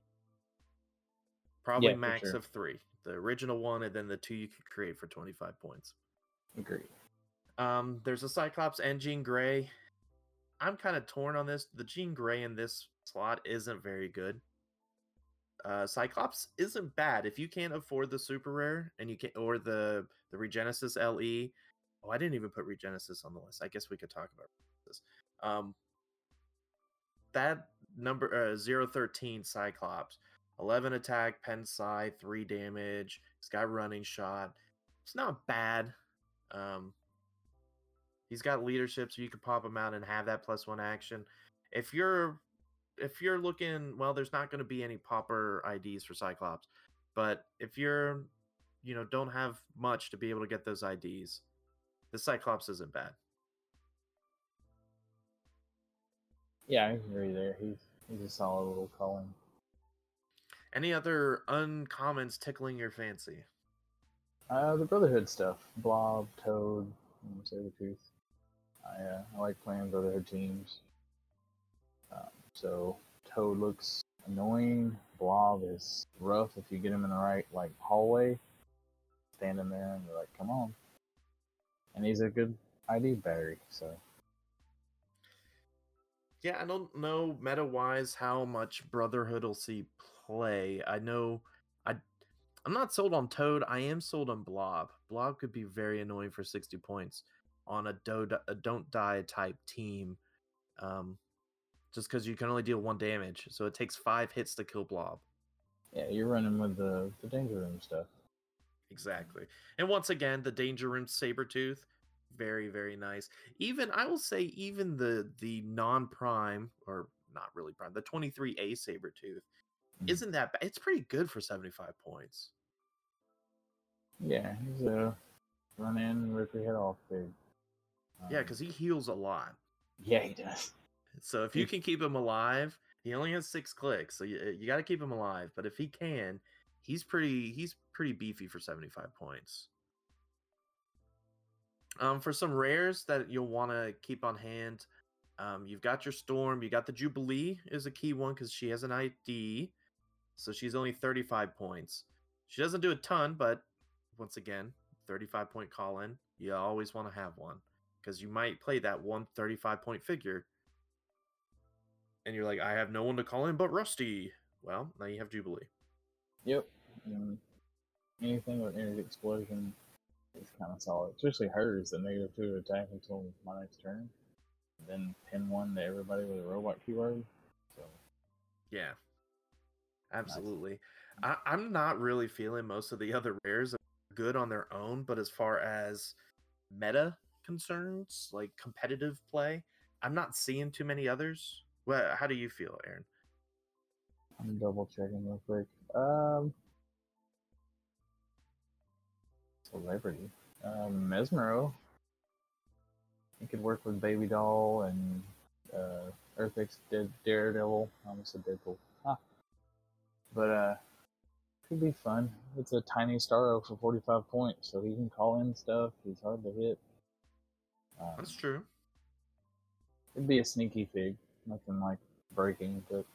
Probably Yeah, max sure. of three. The original one and then the two you could create for 25 points. Agreed. Um, there's a Cyclops and Jean Grey. I'm kind of torn on this. The Jean Grey in this slot isn't very good. Uh, Cyclops isn't bad if you can't afford the super rare and you can't or the the Regenesis LE. Oh, I didn't even put Regenesis on the list. I guess we could talk about this. Um, that number uh, 013 Cyclops, 11 attack, pen psi, 3 damage. He's got running shot. It's not bad. Um, he's got leadership, so you can pop him out and have that plus one action. If you're if you're looking, well, there's not going to be any Pauper IDs for Cyclops, but if you're, you know, don't have much to be able to get those IDs, the Cyclops isn't bad. Yeah, I agree there. He's he's a solid little calling. Any other uncommons tickling your fancy? Uh, the Brotherhood stuff. Blob, Toad, Sabretooth. I, uh, I like playing Brotherhood teams. Um, so Toad looks annoying. Blob is rough if you get him in the right like hallway. Standing there and you're like, come on. And he's a good ID battery, so Yeah, I don't know meta wise how much Brotherhood will see play. I know I I'm not sold on Toad. I am sold on Blob. Blob could be very annoying for 60 points on a, do- a don't die type team. Um just because you can only deal one damage. So it takes five hits to kill Blob. yeah, you're running with the, the danger room stuff. Exactly. And once again, the Danger Room Sabretooth, very, very nice. Even I will say, even the the non-prime, or not really prime, the 23A Sabretooth Mhm. isn't that bad. It's pretty good for 75 points. Yeah, he's a run in, rip your head off. Yeah, Um, because he heals a lot. yeah, he does. So if you can keep him alive, he only has six clicks, so you, you got to keep him alive. But if he can, he's pretty he's pretty beefy for 75 points. Um, for some rares that you'll want to keep on hand, um, you've got your Storm, you got the Jubilee is a key one because she has an ID, so she's only 35 points. She doesn't do a ton, but once again, 35 point call in, you always want to have one because you might play that one 35 point figure and you're like, I have no one to call in but Rusty. Well, now you have Jubilee. Yep. And anything with energy explosion is kind of solid, especially hers. The negative two attack until my next turn, then pin one to everybody with a robot keyword. So Yeah, absolutely. I, I'm not really feeling most of the other rares are good on their own, but as far as meta concerns, like competitive play, I'm not seeing too many others. Well, how do you feel, Aaron? I'm double checking real quick. Um, celebrity, um, Mesmero. He could work with Baby Doll and uh, Earth X Dead Daredevil. I almost said Deadpool. Huh. But uh, could be fun. It's a tiny Starro for 45 points, so he can call in stuff. He's hard to hit. Um, That's true. It'd be a sneaky fig, nothing like breaking, but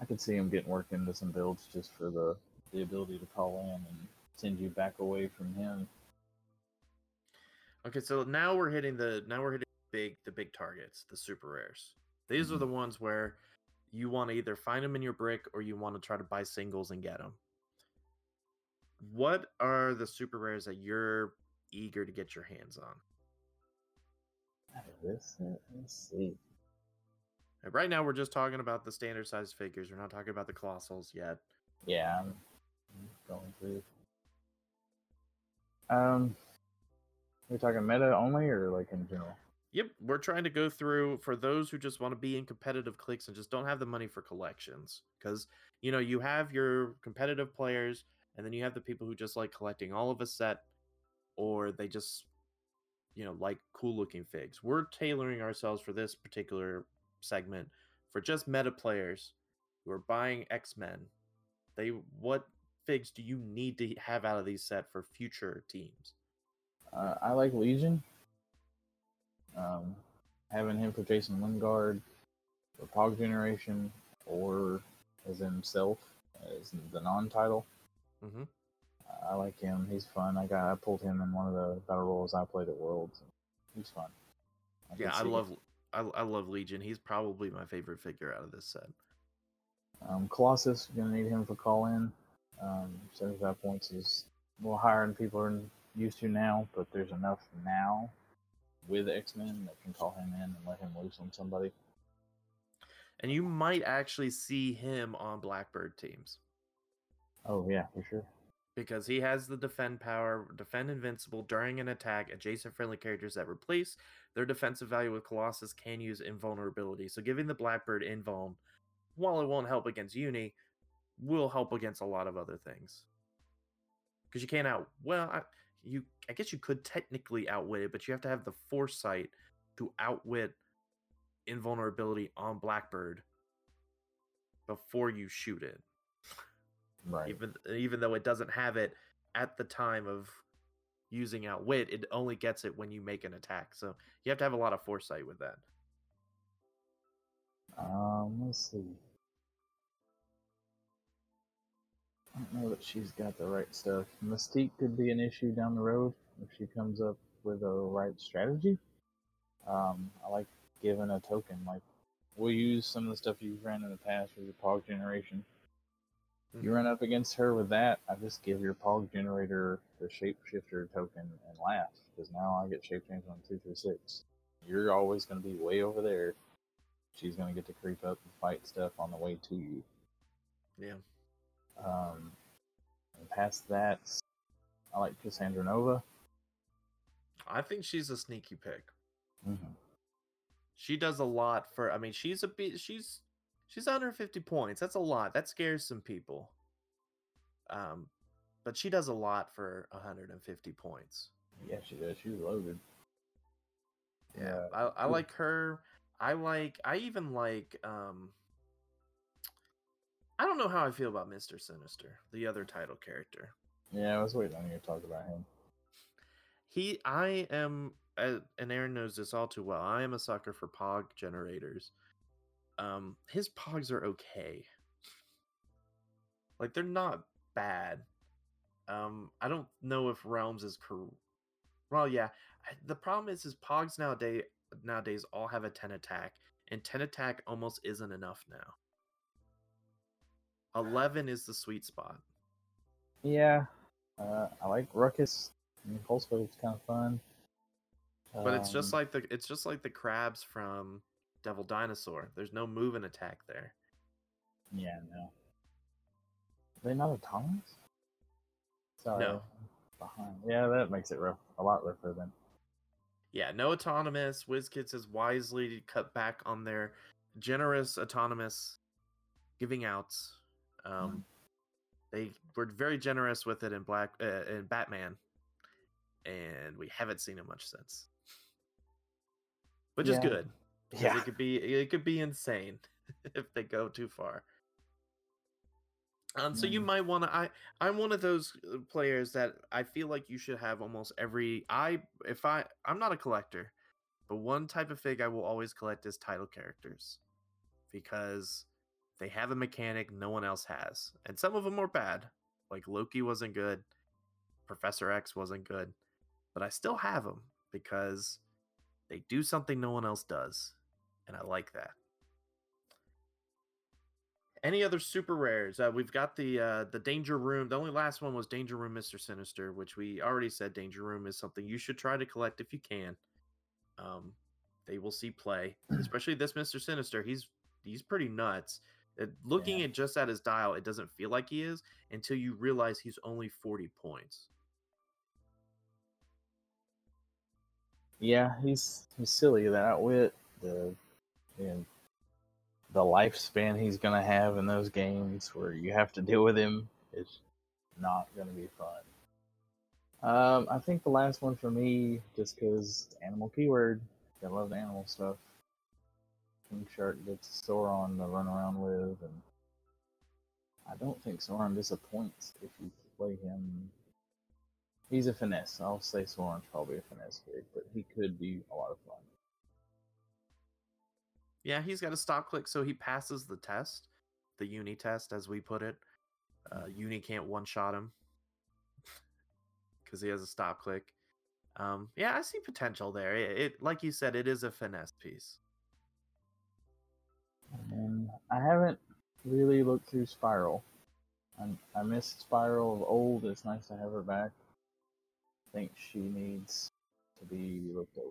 I could see him getting worked into some builds just for the the ability to call in and send you back away from him. Okay, so now we're hitting the now we're hitting big the big targets, the super rares. These are Mhm. the ones where you want to either find them in your brick or you want to try to buy singles and get them. What are the super rares that you're eager to get your hands on? Let's see. Right now, we're just talking about the standard size figures. We're not talking about the colossals yet. Yeah, I'm going through. Um, we're talking meta only, or like in general? Yep, we're trying to go through for those who just want to be in competitive clicks and just don't have the money for collections. Because, you know, you have your competitive players, and then you have the people who just like collecting all of a set, or they just, you know, like cool looking figs. We're tailoring ourselves for this particular segment for just meta players who are buying X Men. They what figs do you need to have out of these set for future teams? Uh, I like Legion. Um, having him for Jason Wyngarde, for Pog Generation, or as himself as the non-title. Mm-hmm. I like him. He's fun. I got I pulled him in one of the battle roles I played at Worlds. He's fun. I Yeah, I it. love I, I love Legion. He's probably my favorite figure out of this set. Um, Colossus, you're gonna need him for call in. Um, 75 points is a little higher than people are used to now, but there's enough now with X Men that can call him in and let him loose on somebody. And you might actually see him on Blackbird teams Oh yeah, for sure. because he has the defend power, defend invincible during an attack. Adjacent friendly characters that replace their defensive value with Colossus can use invulnerability. So giving the Blackbird invuln, while it won't help against Uni, will help against a lot of other things. Because you can't out well, I, you I guess you could technically outwit it, but you have to have the foresight to outwit invulnerability on Blackbird before you shoot it. Right. Even even though it doesn't have it at the time of using outwit, it only gets it when you make an attack. So you have to have a lot of foresight with that. Um, let's see. I don't know that she's got the right stuff. Mystique could be an issue down the road if she comes up with a right strategy. Um, I like giving a token. Like we'll use some of the stuff you've ran in the past with your Pog generation. You Mhm. run up against her with that, I just give your Pog generator the shapeshifter token and laugh because now I get shape change on two through six. You're always going to be way over there. She's going to get to creep up and fight stuff on the way to you. Yeah. Um, and past that, I like Cassandra Nova. I think she's a sneaky pick. Mm-hmm. She does a lot for I mean, she's a bit she's she's under 50 points. That's a lot. That scares some people. Um but she does a lot for 150 points. Yeah, she does. She's loaded. Yeah, I, I like her. I like. I even like. um I don't know how I feel about Mister Sinister, the other title character. Yeah, I was waiting on you to talk about him. He, I am, uh, and Aaron knows this all too well. I am a sucker for Pog generators. Um, his Pogs are okay. Like they're not bad. Um, I don't know if Realms is cor Well, yeah. The problem is, is Pogs nowadays nowadays all have a ten attack, and ten attack almost isn't enough now. Eleven is the sweet spot. Yeah, uh, I like Ruckus. I mean, Pulse Wave's kind of fun. But it's just Um, like the it's just like the crabs from Devil Dinosaur. There's no move and attack there. Yeah, no. Are they not autonomous? Sorry. No. Behind. Yeah, that makes it rough. A lot rougher than. Yeah, no autonomous. WizKids has wisely cut back on their generous autonomous giving outs. Um, They were very generous with it in Black uh, in Batman, and we haven't seen it much since. Which is good. Yeah. it could be it could be insane if they go too far. Um, so you Mm. might want to. I I'm one of those uh, players that I feel like you should have almost every. I if I I'm not a collector, but one type of fig I will always collect is title characters, because they have a mechanic no one else has, and some of them are bad. Like Loki wasn't good, Professor X wasn't good, but I still have them because they do something no one else does, and I like that. Any other super rares? Uh, we've got the uh, the Danger Room. The only last one was Danger Room, Mister Sinister, which we already said Danger Room is something you should try to collect if you can. Um, they will see play, especially this Mister Sinister. He's he's pretty nuts. Uh, looking Yeah. at just at his dial, it doesn't feel like he is until you realize he's only forty points. Yeah, he's he's silly. That outwit, the and the lifespan he's gonna have in those games where you have to deal with him is not gonna be fun. Um, I think the last one for me, just because animal keyword, I love the animal stuff. King Shark gets Sauron to run around with, and I don't think Sauron disappoints if you play him He's a finesse. I'll say Sauron's probably a finesse kid, but he could be a lot of fun. Yeah, he's got a stop click, so he passes the test, the uni test, as we put it. Uh, uni can't one shot him because he has a stop click. Um, yeah, I see potential there. It, it, like you said, it is a finesse piece. And I haven't really looked through Spiral. I, I missed Spiral of old. It's nice to have her back. I think she needs to be looked over.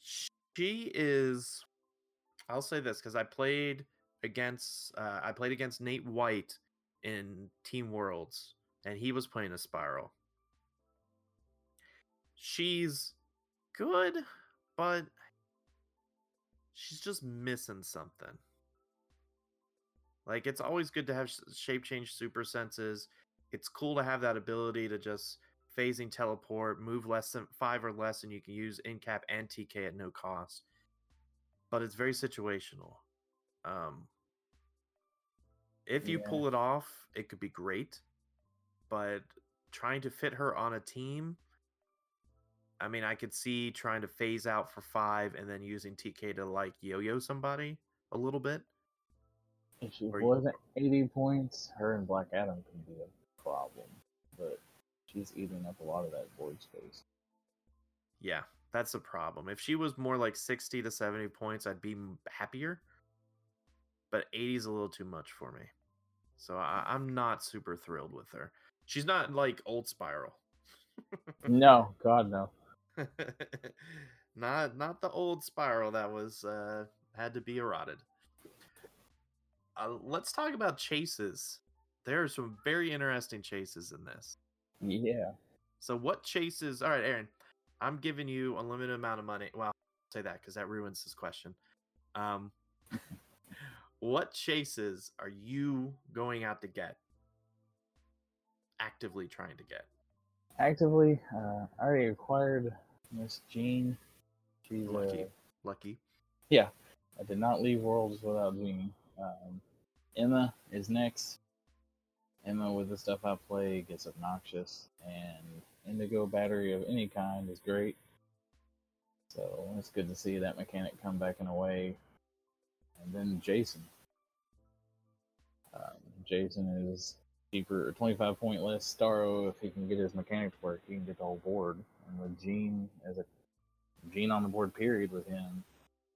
She is. I'll say this because I played against uh, I played against Nate White in Team Worlds, and he was playing a Spiral. She's good, but she's just missing something. Like it's always good to have shape change super senses. It's cool to have that ability to just phasing teleport, move less than five or less, and you can use incap and TK at no cost. But it's very situational. Um, if you Yeah. pull it off, it could be great. But trying to fit her on a team, I mean, I could see trying to phase out for five and then using TK to like yo-yo somebody a little bit. If she Or wasn't 80 points, her and Black Adam could be a problem. But she's eating up a lot of that board space. Yeah, that's the problem. If she was more like 60 to 70 points, I'd be happier. But 80 is a little too much for me. So I, I'm not super thrilled with her. She's not like old Spiral. no, God, no. not not the old Spiral that was uh had to be eroded. Uh, let's talk about chases. There are some very interesting chases in this. Yeah. So what chases? All right, Aaron. I'm giving you a limited amount of money. Well, I'll say that because that ruins this question. Um, what chases are you going out to get? Actively trying to get. Actively, uh, I already acquired Miss Jean. She's Lucky. uh, Lucky. Yeah, I did not leave Worlds without Jean. Um, Emma is next. Emma, with the stuff I play, gets obnoxious, and Indigo Battery of any kind is great. So it's good to see that mechanic come back in a way. And then Jason. Um, Jason is cheaper, 25 point less Starro. If he can get his mechanic to work, he can get the whole board. And with Gene as a Gene on the board, period, with him,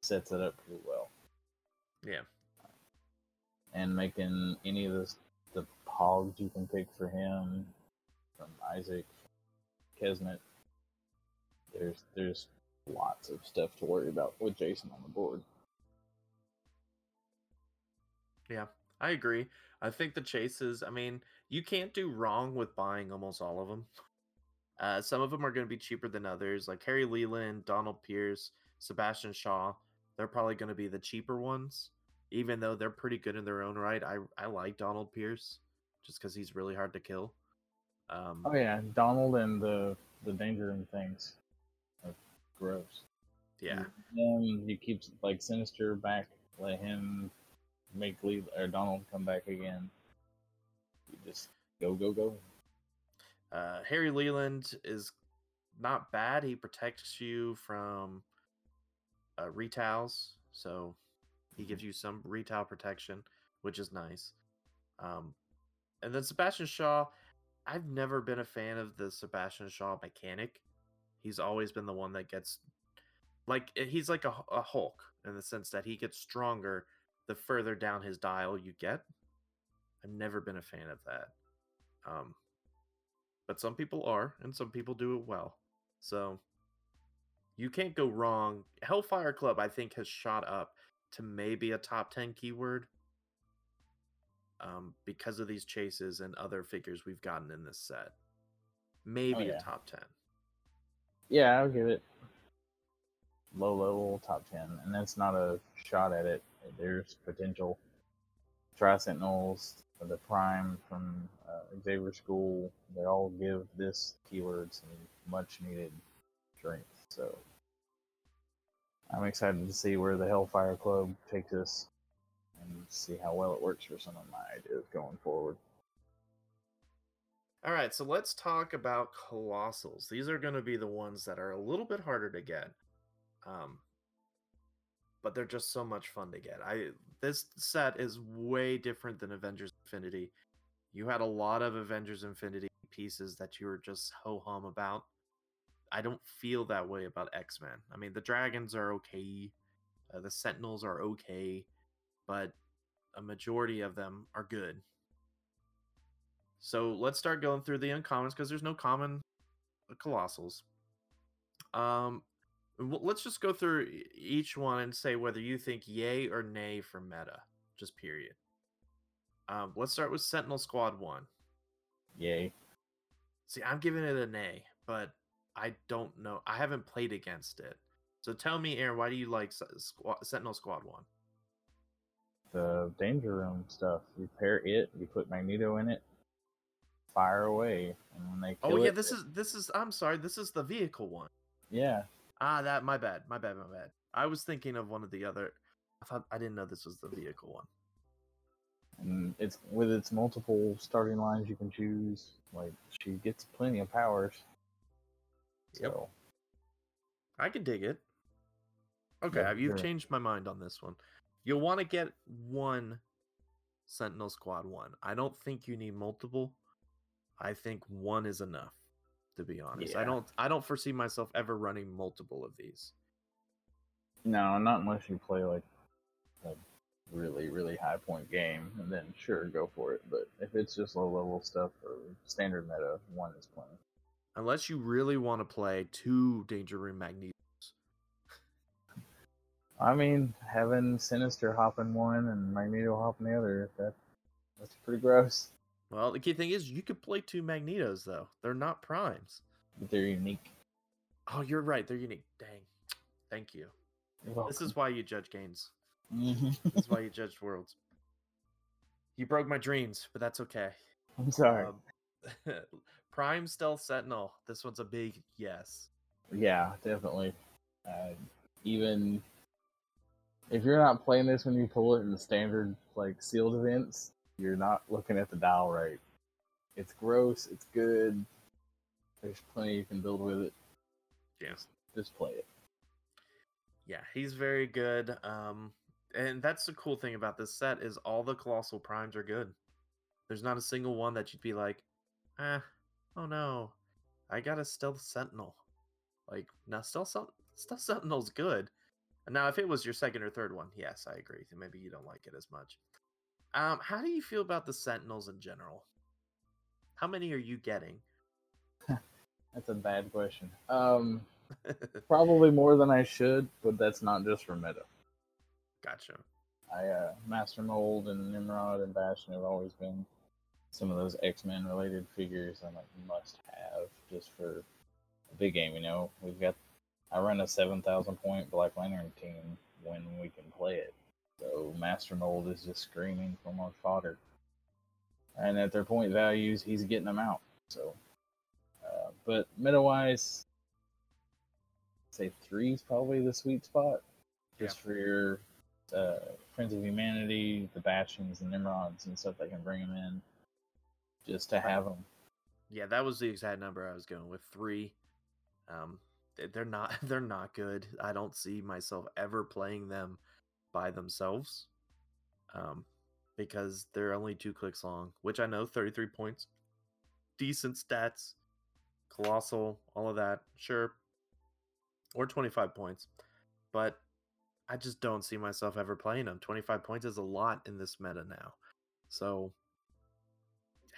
sets it up pretty well. Yeah. And making any of the the pogs you can pick for him from Isaac, Kesmet. There's there's lots of stuff to worry about with Jason on the board. Yeah, I agree. I think the chases, I mean, you can't do wrong with buying almost all of them. Uh, some of them are going to be cheaper than others, like Harry Leland, Donald Pierce, Sebastian Shaw. They're probably going to be the cheaper ones, even though they're pretty good in their own right. I, I like Donald Pierce just because he's really hard to kill. Um, Oh yeah, Donald and the the danger and things are gross. yeah. Him, you keep like Sinister back, let him make Lee or Donald come back again. You just go go go. Uh, Harry Leland is not bad. He protects you from uh, retails, so he gives you some retail protection, which is nice. Um, and then Sebastian Shaw, I've never been a fan of the Sebastian Shaw mechanic. He's always been the one that gets like he's like a, a Hulk in the sense that he gets stronger the further down his dial you get. I've never been a fan of that. Um, but some people are, and some people do it well. So, You can't go wrong. Hellfire Club, I think, has shot up to maybe a top 10 keyword um, because of these chases and other figures we've gotten in this set. Maybe yeah. a top 10. Yeah, I'll give it low level top ten, and that's not a shot at it. There's potential. Tri Sentinels, the Prime from uh, Xavier School, they all give this keyword some much needed strength. So I'm excited to see where the Hellfire Club takes us and see how well it works for some of my ideas going forward. All right, so let's talk about colossals. These are going to be the ones that are a little bit harder to get, um, but they're just so much fun to get. I this set is way different than Avengers Infinity. You had a lot of Avengers Infinity pieces that you were just ho hum about. I don't feel that way about X Men. I mean, the dragons are okay, uh, the Sentinels are okay, but a majority of them are good. So let's start going through the uncommons because there's no common uh, colossals. Um, let's just go through each one and say whether you think yay or nay for meta, just period. Um, let's start with Sentinel Squad One. Yay. See, I'm giving it a nay, but I don't know. I haven't played against it. So tell me, Aaron, why do you like Se- Sentinel Squad One? The danger room stuff. You pair it, you put Magneto in it, fire away, and when they Oh yeah, it- this is this is. I'm sorry, this is the vehicle one. yeah. Ah, that my bad, my bad, my bad. I was thinking of one of the other. I thought I didn't know this was the vehicle one. and it's with its multiple starting lines you can choose. Like she gets plenty of powers. Yep. So I can dig it. Okay, Yeah, you've sure. changed my mind on this one. You'll want to get one Sentinel Squad one. I don't think you need multiple. I think one is enough. To be honest, I don't. I don't foresee myself ever running multiple of these. no, not unless you play like a really really high point game, and then sure go for it. But if it's just low level stuff or standard meta, one is plenty. Unless you really want to play two Danger Room Magnetos. I mean, having Sinister hop in one and Magneto hop in the other, that that's pretty gross. Well, the key thing is you could play two Magnetos though. They're not primes. But they're unique. Oh, you're right. They're unique. Dang. Thank you. This is why you judge games. hmm This is why you judge worlds. You broke my dreams, but that's okay. I'm sorry. Um, Prime Stealth Sentinel. This one's a big yes. Yeah, definitely. Uh, even if you're not playing this when you pull it in the standard like sealed events, you're not looking at the dial right. It's gross. It's good. There's plenty you can build with it. Yes. Just play it. Yeah, he's very good. Um, and that's the cool thing about this set is all the colossal primes are good. There's not a single one that you'd be like, ah, oh no, I got a stealth sentinel. Like, now stealth, stealth sentinel's good. And now, if it was your second or third one, yes, I agree. Maybe you don't like it as much. Um, how do you feel about the sentinels in general? How many are you getting? That's a bad question. Um, probably more than I should, but that's not just for meta. gotcha. I uh, Master Mold and Nimrod and Bastion have always been some of those X Men related figures I'm like must have just for a big game. You know, we've got I run a seven thousand point Black Lantern team when we can play it, so Master Mold is just screaming for more fodder. And at their point values, he's getting them out. So, uh, but meta wise, say three is probably the sweet spot, just for your uh, Friends of Humanity, the Bastions, and Nimrods and stuff that can bring them in, just to have them. Yeah, that was the exact number I was going with. Three. Um, they're not they're not good. I don't see myself ever playing them by themselves. Um, because they're only two clicks long, which I know, thirty three points, decent stats, colossal, all of that, sure, or twenty five points, but I just don't see myself ever playing them. Twenty five points is a lot in this meta now, so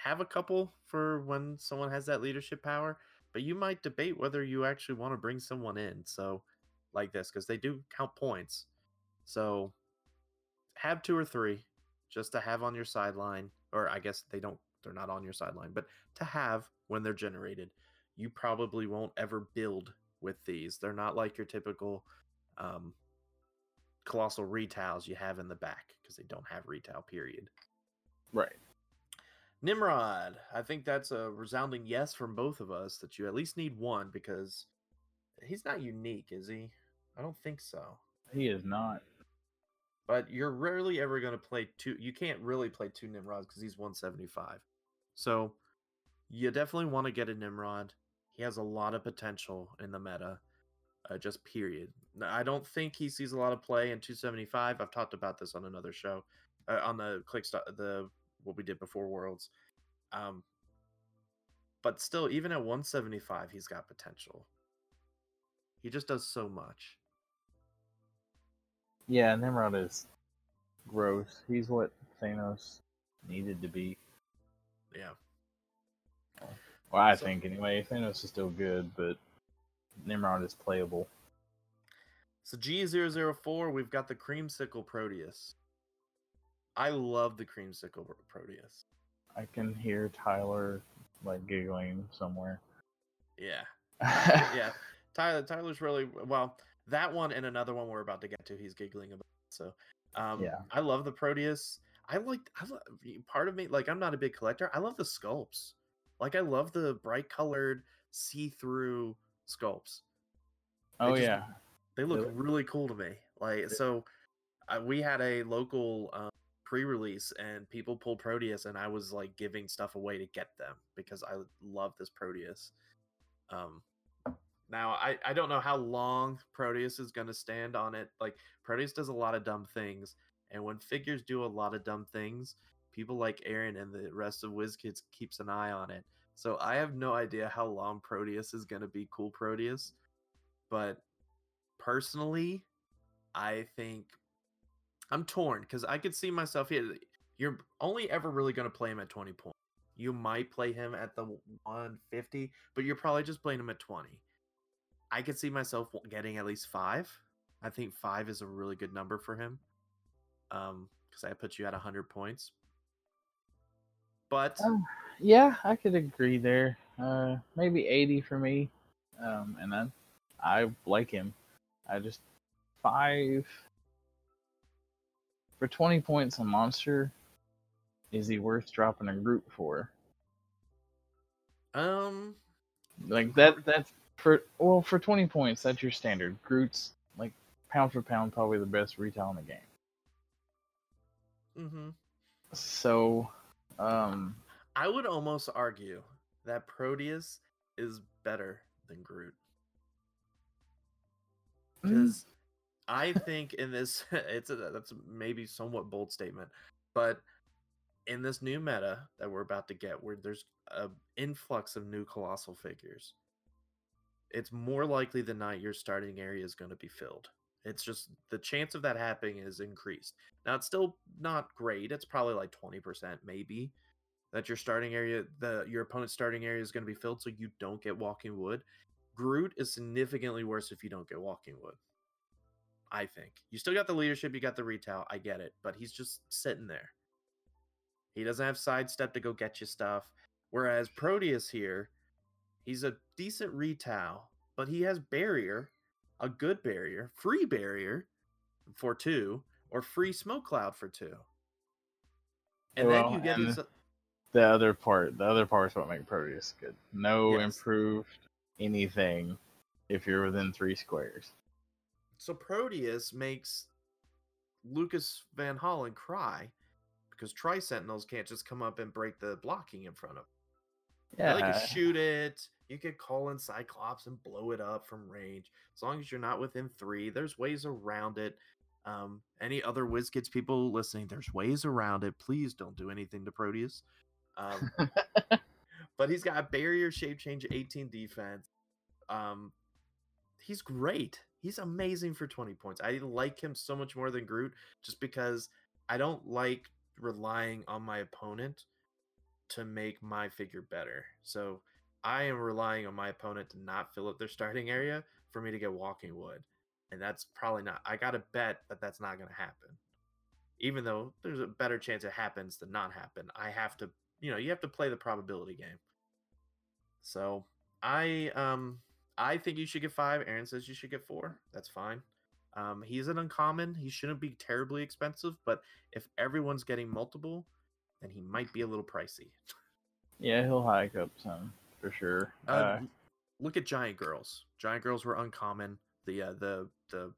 have a couple for when someone has that leadership power, but you might debate whether you actually want to bring someone in. So, like this, because they do count points. So, have two or three just to have on your sideline, or I guess they don't, they're not on your sideline, but to have when they're generated. You probably won't ever build with these. They're not like your typical um, colossal retails you have in the back because they don't have retail, period. Right. Nimrod, I think that's a resounding yes from both of us that you at least need one because he's not unique, is he? I don't think so. He is not. But you're rarely ever going to play two. You can't really play two Nimrods because he's 175. So you definitely want to get a Nimrod. He has a lot of potential in the meta, uh, just period. I don't think he sees a lot of play in 275. I've talked about this on another show, uh, on the click st- the what we did before Worlds. Um, but still, even at 175, he's got potential. He just does so much. Yeah, Nimrod is gross. He's what Thanos needed to be. Yeah. Well, I So- think anyway. Thanos is still good, but Nimrod is playable. So G004, we've got the Creamsicle Proteus. I love the Creamsicle Proteus. I can hear Tyler like giggling somewhere. Yeah. yeah. Tyler Tyler's really well, that one and another one we're about to get to, he's giggling about. So um Yeah. I love the Proteus. I like I love, part of me like I'm not a big collector. I love the sculpts. Like I love the bright colored see-through sculpts. Oh just- yeah. They look look- really cool to me. Like so, uh, we had a local um, pre-release, and people pulled Proteus, and I was like giving stuff away to get them because I love this Proteus. Um, now I I don't know how long Proteus is going to stand on it. Like Proteus does a lot of dumb things, and when figures do a lot of dumb things, people like Aaron and the rest of WizKids keeps an eye on it. So I have no idea how long Proteus is going to be cool Proteus, but personally, I think I'm torn because I could see myself here. You're only ever really going to play him at 20 points. You might play him at the 150, but you're probably just playing him at 20. I could see myself getting at least five. I think five is a really good number for him. Um, because I put you at a 100 points. But Oh. Yeah, I could agree there. Uh, maybe eighty for me. Um, and then I like him. I just five for twenty points a monster. Is he worth dropping a group for? um, Like that. That's for well for twenty points. That's your standard. Groot's like pound for pound probably the best retail in the game. mm-hmm So, um, I would almost argue that Proteus is better than Groot. mm, because I think in this it's a that's maybe somewhat bold statement, but in this new meta that we're about to get, where there's a influx of new colossal figures, it's more likely than not your starting area is going to be filled. It's just the chance of that happening is increased. Now it's still not great. It's probably like twenty percent, maybe that your starting area, the your opponent's starting area is going to be filled, so you don't get Walking Wood. Groot is significantly worse if you don't get Walking Wood. I think you still got the leadership, you got the retail. I get it, but he's just sitting there. He doesn't have sidestep to go get you stuff. Whereas Proteus here, he's a decent retail, but he has barrier, a good barrier, free barrier for two, or free smoke cloud for two. And then you get his, the other part, the other part is what makes Proteus good. No Yes. improved anything if you're within three squares. So Proteus makes Lucas Van Hollen cry because Tri Sentinels can't just come up and break the blocking in front of. Yeah, can shoot it. You could call in Cyclops and blow it up from range. As long as you're not within three, there's ways around it. Um, any other WizKids people listening, there's ways around it. Please don't do anything to Proteus. Um, but he's got barrier shape change 18 defense. Um, he's great. He's amazing for 20 points. I like him so much more than Groot just because I don't like relying on my opponent to make my figure better. So I am relying on my opponent to not fill up their starting area for me to get walking wood. And that's probably not I gotta bet that that's not gonna happen. Even though there's a better chance it happens than not happen. I have to you know, you have to play the probability game. So I um I think you should get five. Aaron says you should get four. That's fine. Um, he's an uncommon. He shouldn't be terribly expensive, but if everyone's getting multiple, then he might be a little pricey. Yeah, he'll hike up some for sure. Uh, Uh, look at giant girls. Giant girls were uncommon. The uh, the the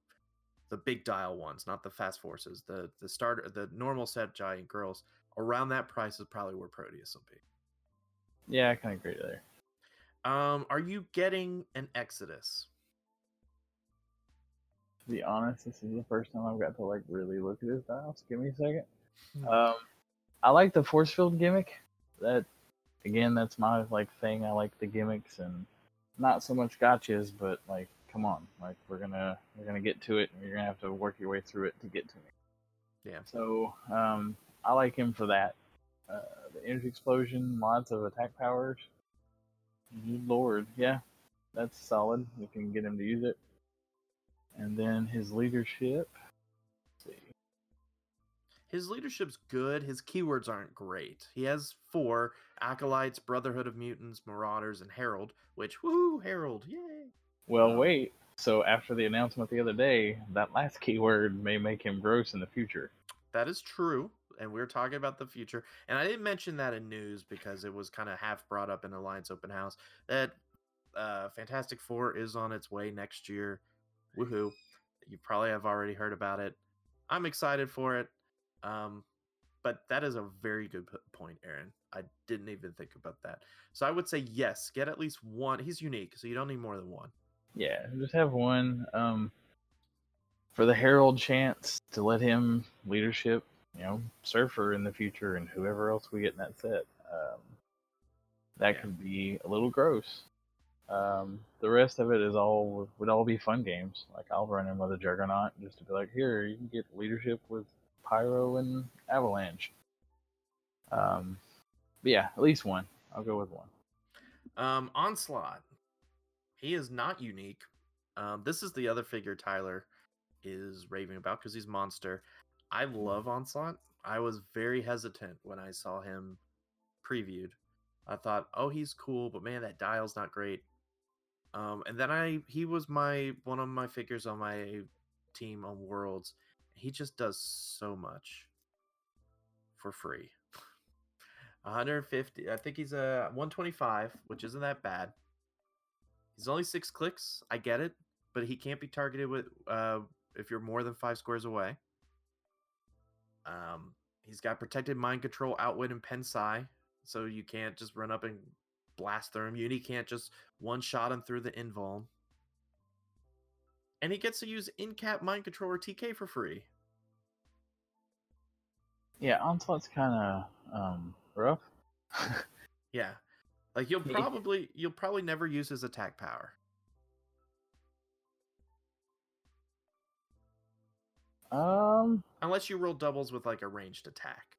the big dial ones, not the fast forces. The the starter, the normal set giant girls around that price is probably where Proteus will be. yeah, I kind of agree there. Um, are you getting an Exodus? To be honest, this is the first time I've got to like really look at his dials. Give me a second. Hmm. Um, I like the force field gimmick. That again, that's my like thing. I like the gimmicks and not so much gotchas, but like, come on, like we're gonna we're gonna get to it, and you're gonna have to work your way through it to get to me. Yeah. So um, I like him for that. Uh, the energy explosion, lots of attack powers. Good lord, yeah, that's solid. You can get him to use it. And then his leadership. His leadership's good. His keywords aren't great. He has four Acolytes, Brotherhood of Mutants, Marauders, and Herald, which, woohoo, Herald, yay! Well, Um, wait. So after the announcement the other day, that last keyword may make him gross in the future. That is true. And we're talking about the future. And I didn't mention that in news because it was kind of half brought up in Alliance Open House that uh, Fantastic Four is on its way next year. Woohoo. You probably have already heard about it. I'm excited for it. Um, but that is a very good p- point, Aaron. I didn't even think about that. So I would say yes, get at least one. He's unique, so you don't need more than one. Yeah, just have one. Um, for the Herald chance to let him leadership, you know, Surfer in the future and whoever else we get in that set. Um, that Yeah. could be a little gross. Um, the rest of it is all would all be fun games. Like I'll run in with a Juggernaut just to be like, here you can get leadership with Pyro and Avalanche. Um, but yeah, at least one. I'll go with one. Um, Onslaught. He is not unique. Um, this is the other figure Tyler is raving about because he's monster. I love Onslaught. I was very hesitant when I saw him previewed. I thought, oh, he's cool, but man, that dial's not great. Um, and then I he was my one of my figures on my team on Worlds. He just does so much for free. 150. I think he's a 125, which isn't that bad. He's only six clicks. I get it, but he can't be targeted with uh, if you're more than five squares away. Um, he's got protected mind control, outwit, and pen psi, so you can't just run up and blast through him. Uni can't just one shot him through the invuln. And he gets to use in cap mind controller TK for free. Yeah, Onslaught's kind of um, rough. Yeah. Like you'll probably you'll probably never use his attack power. um, Unless you roll doubles with like a ranged attack.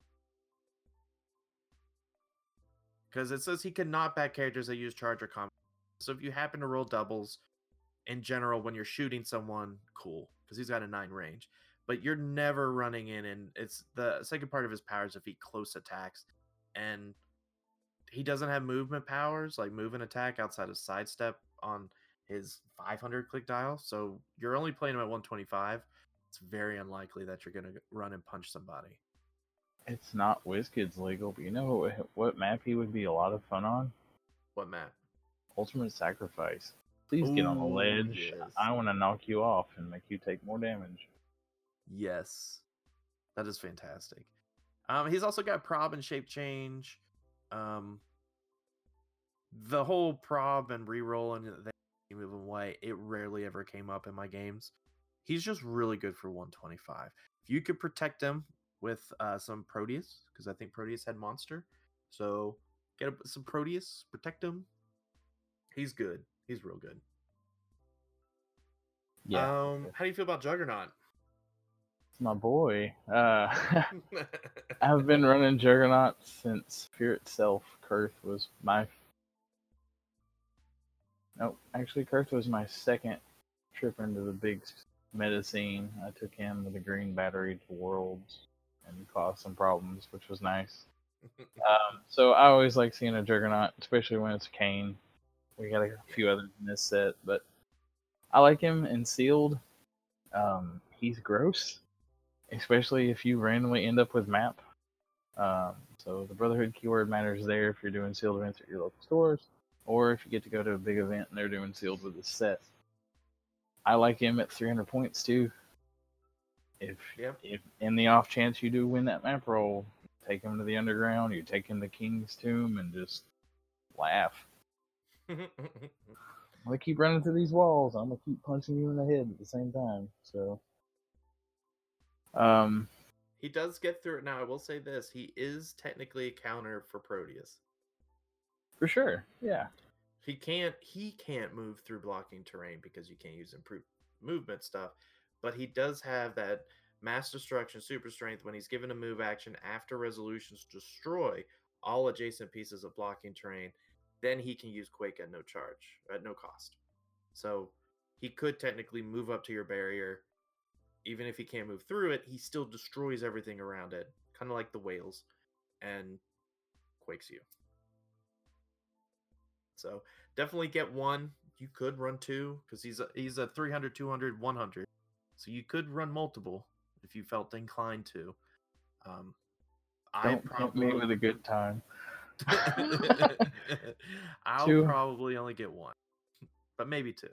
Because it says he can knock back characters that use charge or combat. So if you happen to roll doubles, in general, when you're shooting someone, cool. Because he's got a nine range. But you're never running in and it's the second part of his powers if he close attacks. And he doesn't have movement powers, like move and attack outside of sidestep on his 500 click dial. So you're only playing him at 125 it's very unlikely that you're going to run and punch somebody. it's not WizKids legal, but you know what, what map he would be a lot of fun on? What map? Ultimate Sacrifice. Please get on the ledge. yes. I want to knock you off and make you take more damage. Yes, that is fantastic. Um, he's also got prob and shape change. Um, the whole prob and reroll and then move away. It rarely ever came up in my games. He's just really good for 125. If you could protect him with uh, some Proteus, because I think Proteus had monster, so get a, some Proteus, protect him. He's good. He's real good. Yeah, Um, how do you feel about Juggernaut? it's my boy. Uh, I've been running Juggernaut since Fear itself. Kuurth was my Nope. Actually, Kuurth was my second trip into the big meta scene. I took him with a green battery to Worlds and caused some problems, which was nice. Um, so I always like seeing a Juggernaut, especially when it's Cain. We got a few others in this set, but I like him in sealed. Um, he's gross, especially if you randomly end up with map. Um, so the Brotherhood keyword matters there if you're doing sealed events at your local stores, or if you get to go to a big event and they're doing sealed with the set. I like him at 300 points too. If Yep. if in the off chance you do win that map roll, take him to the underground, you take him to King's Tomb, and just laugh. I'm gonna keep running through these walls. I'm gonna keep punching you in the head at the same time. So, um, he does get through it. Now, I will say this: he is technically a counter for Proteus. for sure, yeah, He can't he can't move through blocking terrain because you can't use improved movement stuff, but he does have that mass destruction super strength when he's given a move action after resolutions destroy all adjacent pieces of blocking terrain, then he can use quake at no charge, at no cost. So he could technically move up to your barrier. Even if he can't move through it, he still destroys everything around it, kind of like the whales, and quakes you. So definitely get one. You could run two because he's a, he's a 300, 200, 100. So you could run multiple if you felt inclined to. Um, I don't tempt me with a good time. I'll Two. probably only get one, but maybe two.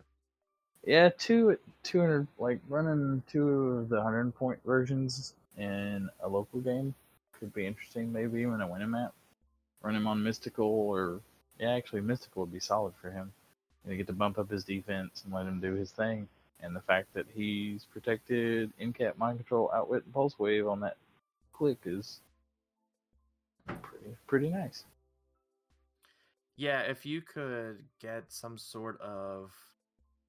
Yeah, two 200, like running two of the 100 point versions in a local game could be interesting. Maybe even a winning map. Run him on Mystical, or yeah, actually Mystical would be solid for him. You get to bump up his defense and let him do his thing. And the fact that he's protected in cap mind control, outwit, and pulse wave on that click is pretty pretty nice. Yeah, if you could get some sort of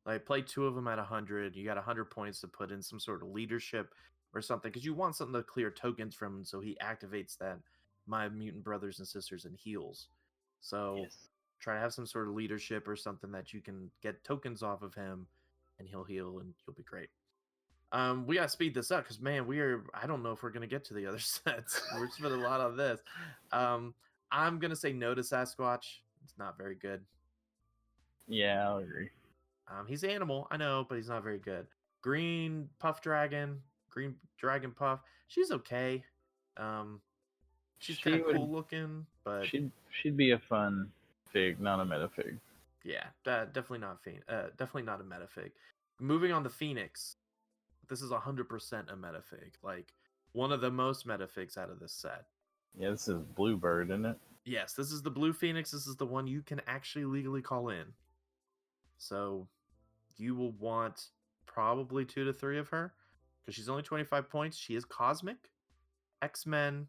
like play two of them at 100, you got 100 points to put in some sort of leadership or something because you want something to clear tokens from him so he activates that my mutant brothers and sisters and heals. So try to have some sort of leadership or something that you can get tokens off of him and he'll heal and you'll be great. Um, we gotta speed this up because man, we are I don't know if we're gonna get to the other sets. We're spending a lot on this. Um, I'm gonna say no to Sasquatch. It's not very good. Yeah, I'll agree. Um, he's animal, I know, but he's not very good. Green Puff Dragon, Green Dragon Puff. She's okay. Um, she's She kind of cool looking, but She'd she'd be a fun fig, not a meta fig. yeah, definitely not Phoenix. Uh, definitely not a meta fig. Moving on to Phoenix. This is hundred percent a meta fig. Like one of the most meta figs out of this set. Yeah, this is Bluebird, isn't it? Yes, this is the blue phoenix. This is the one you can actually legally call in. So you will want probably two to three of her because she's only 25 points. She is cosmic. X Men,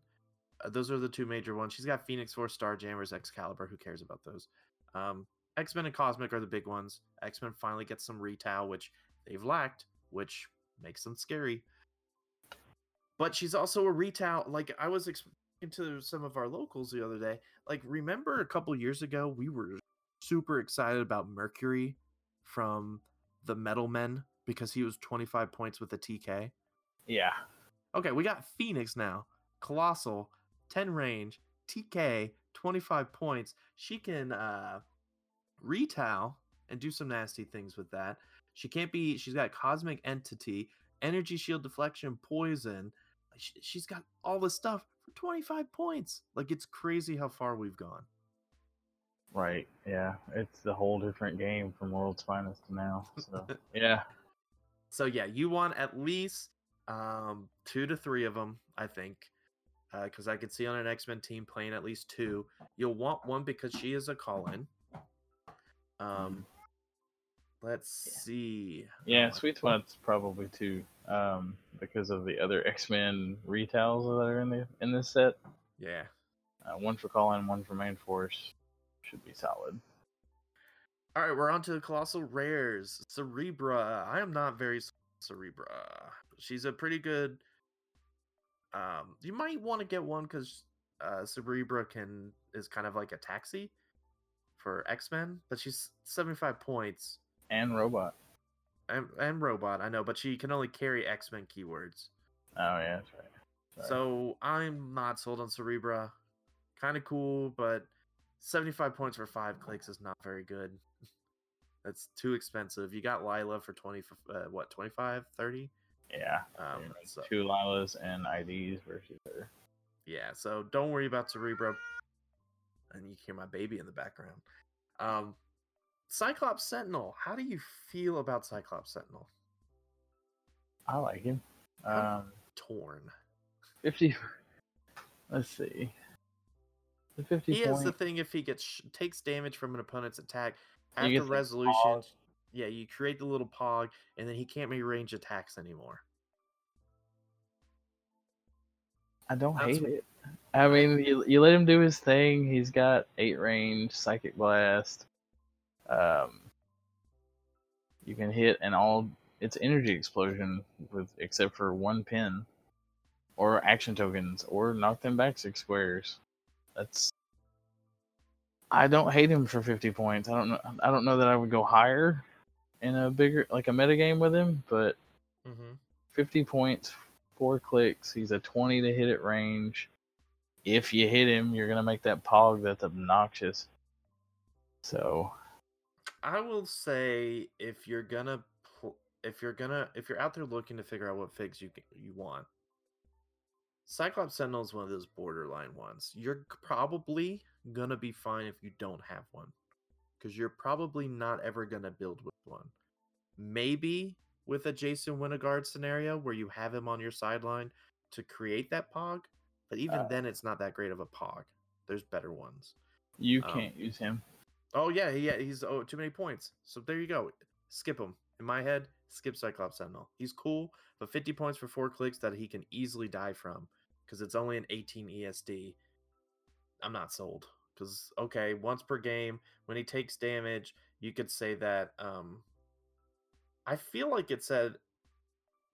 uh, those are the two major ones. She's got Phoenix Force, Starjammers, Excalibur. Who cares about those? Um, X Men and Cosmic are the big ones. X Men finally gets some retail, which they've lacked, which makes them scary. But she's also a retail. Like I was explaining to some of our locals the other day. Like remember a couple years ago, we were super excited about Mercury from the Metal Men because he was 25 points with a TK. Yeah. Okay, we got Phoenix now. Colossal, 10 range, TK, 25 points. She can uh retail and do some nasty things with that. She can't be she's got cosmic entity, energy shield deflection, poison. She, she's got all this stuff 25 points. Like it's crazy how far we've gone. Right. Yeah. It's a whole different game from World's Finest to now. So yeah. So yeah, you want at least um two to three of them, I think. Because I could see on an X Men team playing at least two. You'll want one because she is a call in. Um, let's Yeah. see. Yeah, Uh, Sweet Spot's probably two, um, because of the other X Men retails that are in the in this set. Yeah. Uh, one for Colin, one for Main Force. Should be solid. All right, we're on to the colossal rares. Cerebra. I am not very Cerebra. She's a pretty good. Um, you might want to get one because uh, Cerebra can is kind of like a taxi. for X Men, but she's 75 points And robot. And, and robot. I know, but she can only carry X Men keywords. Oh yeah, that's right. Sorry. So I'm not sold on Cerebra. Kind of cool, but 75 points for five clicks is not very good. That's too expensive. You got Lila for 20, uh, what, 25, 30? yeah, Um, yeah, so, two Lilas and IDs versus her. yeah, so don't worry about Cerebra. And you hear my baby in the background. Um, Cyclops Sentinel. How do you feel about Cyclops Sentinel? I like him. I'm Um, Torn. fifty. Let's see. The fifty He has the thing if he gets takes damage from an opponent's attack after resolution. Yeah, you create the little pog, and then he can't make range attacks anymore. I don't That's- hate it. I mean, you, you let him do his thing. He's got eight range, psychic blast. Um, you can hit and all. It's energy explosion with except for one pin, or action tokens, or knock them back six squares. That's. I don't hate him for fifty points. I don't know. I don't know that I would go higher in a bigger like a meta game with him, but Mm-hmm. 50 points, four clicks. He's a 20 to hit at range. If you hit him, you're gonna make that pog that's obnoxious. So I will say if you're gonna if you're gonna if you're out there looking to figure out what figs you you want, Cyclops Sentinel is one of those borderline ones. You're probably gonna be fine if you don't have one, because you're probably not ever gonna build with one. Maybe with a Jason Wyngarde scenario where you have him on your sideline to create that pog, but even Uh. then it's not that great of a pog. There's better ones. you Um, can't use him. Oh yeah, yeah, he's oh too many points. So there you go. Skip him. In my head, skip Cyclops Sentinel. He's cool, but 50 points for four clicks that he can easily die from because it's only an 18 ESD. I'm not sold. Because okay, once per game, when he takes damage, you could say that. Um, I feel like it said.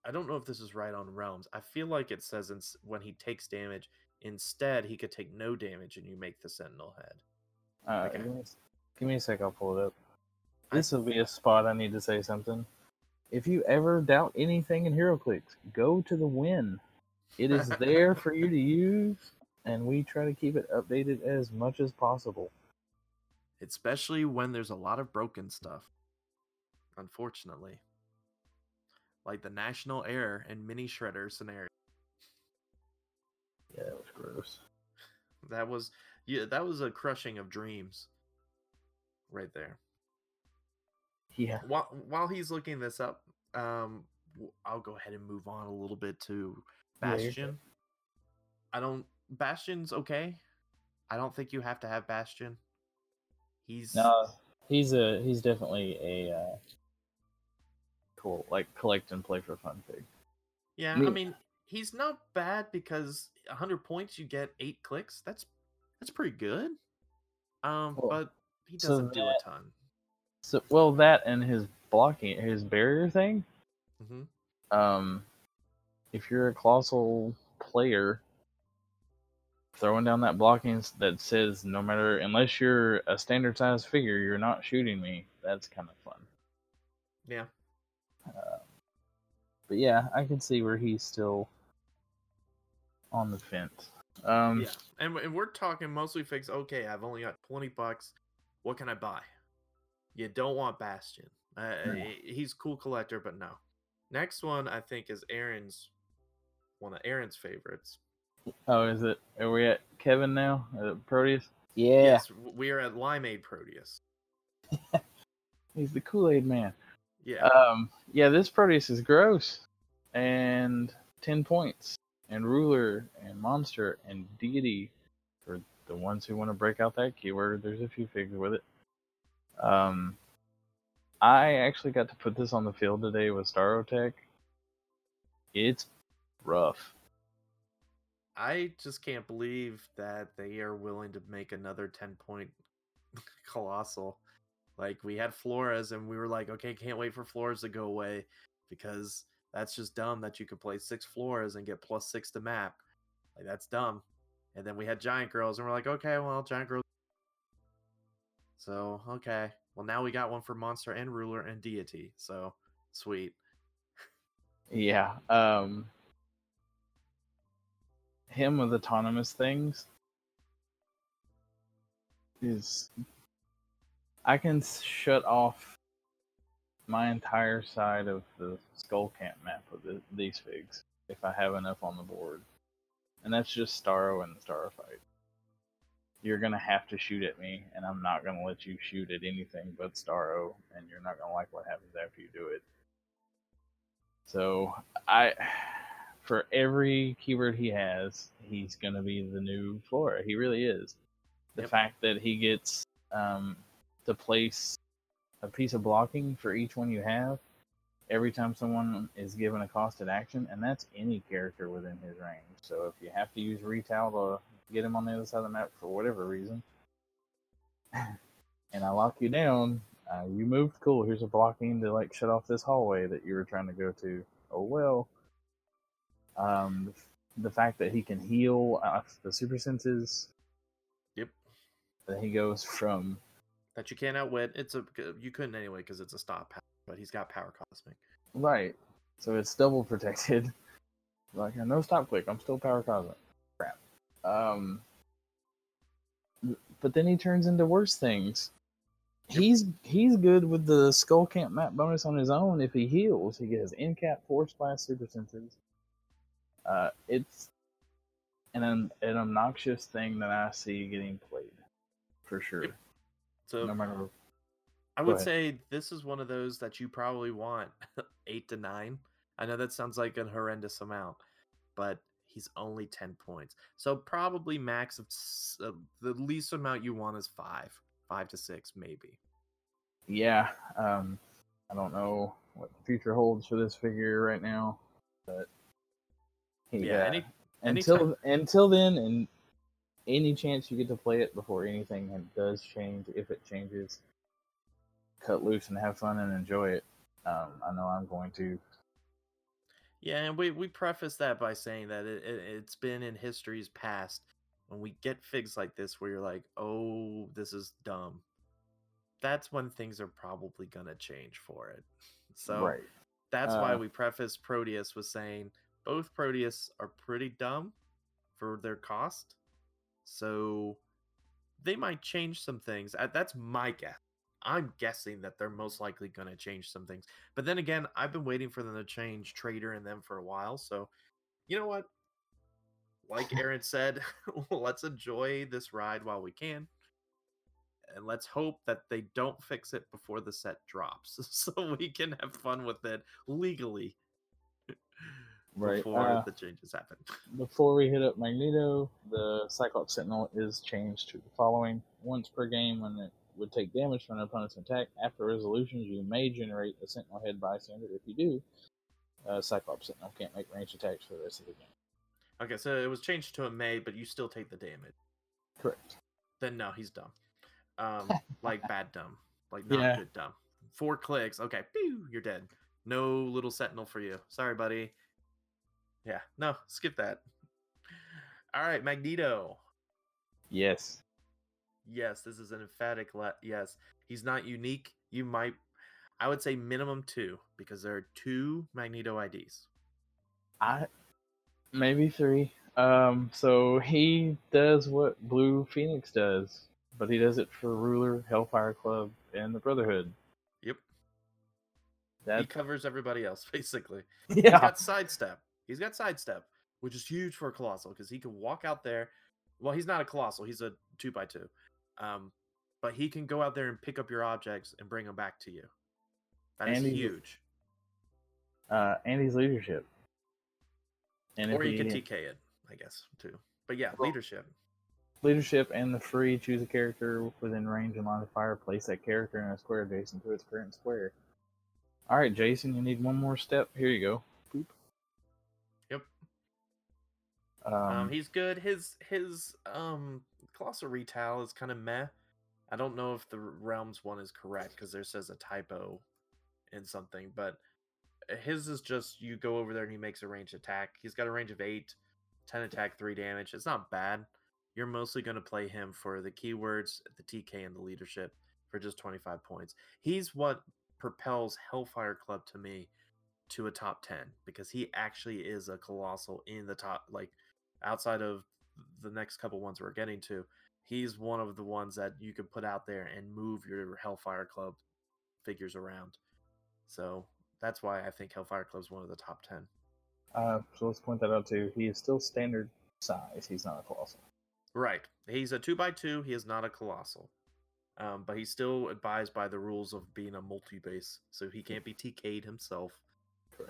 I don't know if this is right on realms. I feel like it says ins- when he takes damage, instead he could take no damage and you make the Sentinel head. Uh, okay. Give, me, a s- give me a sec. I'll pull it up. This will be a spot I need to say something. If you ever doubt anything in HeroClix, go to the win. It is there for you to use, and we try to keep it updated as much as possible. especially when there's a lot of broken stuff. Unfortunately, like the national air and mini shredder scenario. Yeah, it was gross. That was yeah, that was a crushing of dreams, right there. Yeah. While while he's looking this up, um, I'll go ahead and move on a little bit to Yeah. Bastion. I don't. Bastion's okay. I don't think you have to have Bastion. He's No, he's a he's definitely a uh, cool like collect and play for fun pig. Yeah, Me- I mean, he's not bad because 100 points you get 8 clicks. That's that's pretty good. Um, Well, but he so doesn't do a ton. So well that and his blocking his barrier thing. hmm Um, if you're a colossal player, throwing down that blocking that says no matter unless you're a standard size figure, you're not shooting me. That's kind of fun. Yeah. But yeah, I can see where he's still on the fence. Um, yeah. And, and we're talking mostly fix. Okay, I've only got 20 bucks. What can I buy? You don't want Bastion. Uh, No. He's cool collector, but no. Next one I think is Aaron's one of Aaron's favorites. Oh, is it? Are we at Kevin now? Uh, Proteus? Yeah, Yes, we are at Limeade Proteus. he's the Kool Aid man. Yeah. Um, yeah, this Proteus is gross, and ten points, and ruler, and monster, and deity. The ones who want to break out that keyword, there's a few figs with it. Um, I actually got to put this on the field today with Starotech. It's rough. I just can't believe that they are willing to make another 10 point colossal. Like we had Flores and we were like, okay, can't wait for Flores to go away because that's just dumb that you could play six Flores and get plus six to map. Like that's dumb. And then we had Giant Girls and we're like, okay, well, Giant Girls. So okay, well now we got one for monster and ruler and deity. So sweet. Yeah. Um him with autonomous things is I can shut off my entire side of the skull camp map with the, these figs if I have enough on the board. And that's just Starro and the Starro fight. You're gonna have to shoot at me, and I'm not gonna let you shoot at anything but Starro, and you're not gonna like what happens after you do it. So I, for every keyword he has, he's gonna be the new Flora. He really is. The Yep. fact that he gets um, to place a piece of blocking for each one you have every time someone is given a costed action, and that's any character within his range. So if you have to use retail to get him on the other side of the map for whatever reason, and I lock you down, uh, you moved, cool. Here's a blocking to like shut off this hallway that you were trying to go to. Oh well. Um, the fact that he can heal uh, the super senses. Yep. That he goes from That you can't outwit. It's a you couldn't anyway because it's a stop but he's got power cosmic. Right. So it's double protected. Like no stop click, I'm still power cosmic. Crap. Um but then he turns into worse things. He's he's good with the skull camp map bonus on his own if he heals. He gets in cap force blast super senses. Uh it's an an an obnoxious thing that I see getting played. For sure. So No matter I would say this is one of those that you probably want eight to nine. I know that sounds like a horrendous amount, but he's only 10 points. So probably max of uh, the least amount you want is five, five to six, maybe. yeah, um, I don't know what the future holds for this figure right now, but Yeah, any- until until then, and any chance you get to play it before anything does change, if it changes, cut loose and have fun and enjoy it. Um, I know I'm going to. Yeah, and we, we preface that by saying that it, it, it's been in history's past when we get figs like this where you're like, oh, this is dumb. That's when things are probably going to change for it. So right. that's why Uh, we preface Proteus with saying both Proteus are pretty dumb for their cost. So they might change some things. Uh, That's my guess. I'm guessing that they're most likely going to change some things. But then again, I've been waiting for them to change Trader and them for a while. So, you know what? Like Aaron said, let's enjoy this ride while we can. And let's hope that they don't fix it before the set drops so we can have fun with it legally Right. before uh, the changes happen. Before we hit up Magneto, the Cyclops Sentinel is changed to the following. Once per game, when it would take damage from an opponent's attack, after resolutions, you may generate a Sentinel head bystander. If you do, uh, Cyclops Sentinel can't make range attacks for the rest of the game. Okay, so it was changed to a May, but you still take the damage. Correct. Then no, he's dumb. Um, like bad dumb, like not Yeah. good dumb. Four clicks, okay, pew, you're dead. No little sentinel for you. Sorry, buddy. Yeah, no, skip that. All right, Magneto. Yes. Yes, this is an emphatic le- yes. He's not unique. You might, I would say minimum two because there are two Magneto IDs. I maybe three. Um, so he does what Blue Phoenix does, but he does it for Ruler, Hellfire Club, and the Brotherhood. Yep, he covers everybody else basically. Yeah. He's got sidestep. He's got sidestep, which is huge for a colossal because he can walk out there. Well, he's not a colossal; he's a two by two. Um, but he can go out there and pick up your objects and bring them back to you. That is huge. uh, and his leadership. And Or you can TK it, I guess, too. But yeah, Well- leadership. leadership and the free choose a character within range and line of fire. Place that character in a square adjacent to its current square. All right, Jason, you need one more step. Here you go. Um, Um, he's good. His his um colossal retail is kind of meh. I don't know if the realms one is correct because there says a typo in something, but uh, his is just you go over there and he makes a ranged attack. He's got a range of eight, 10 attack, three damage. It's not bad. You're mostly going to play him for the keywords, the TK, and the leadership. for just 25 points. He's what propels Hellfire Club to me to a top 10 because he actually is a colossal in the top like outside of the next couple ones we're getting to. He's one of the ones that you can put out there and move your Hellfire Club figures around. So that's why I think Hellfire Club is one of the top 10. Uh, so let's point that out too. He is still standard size. He's not a colossal. Right. He's a two by two. He is not a colossal. Um, but he's still advised by the rules of being a multi base. So he can't be TK'd himself.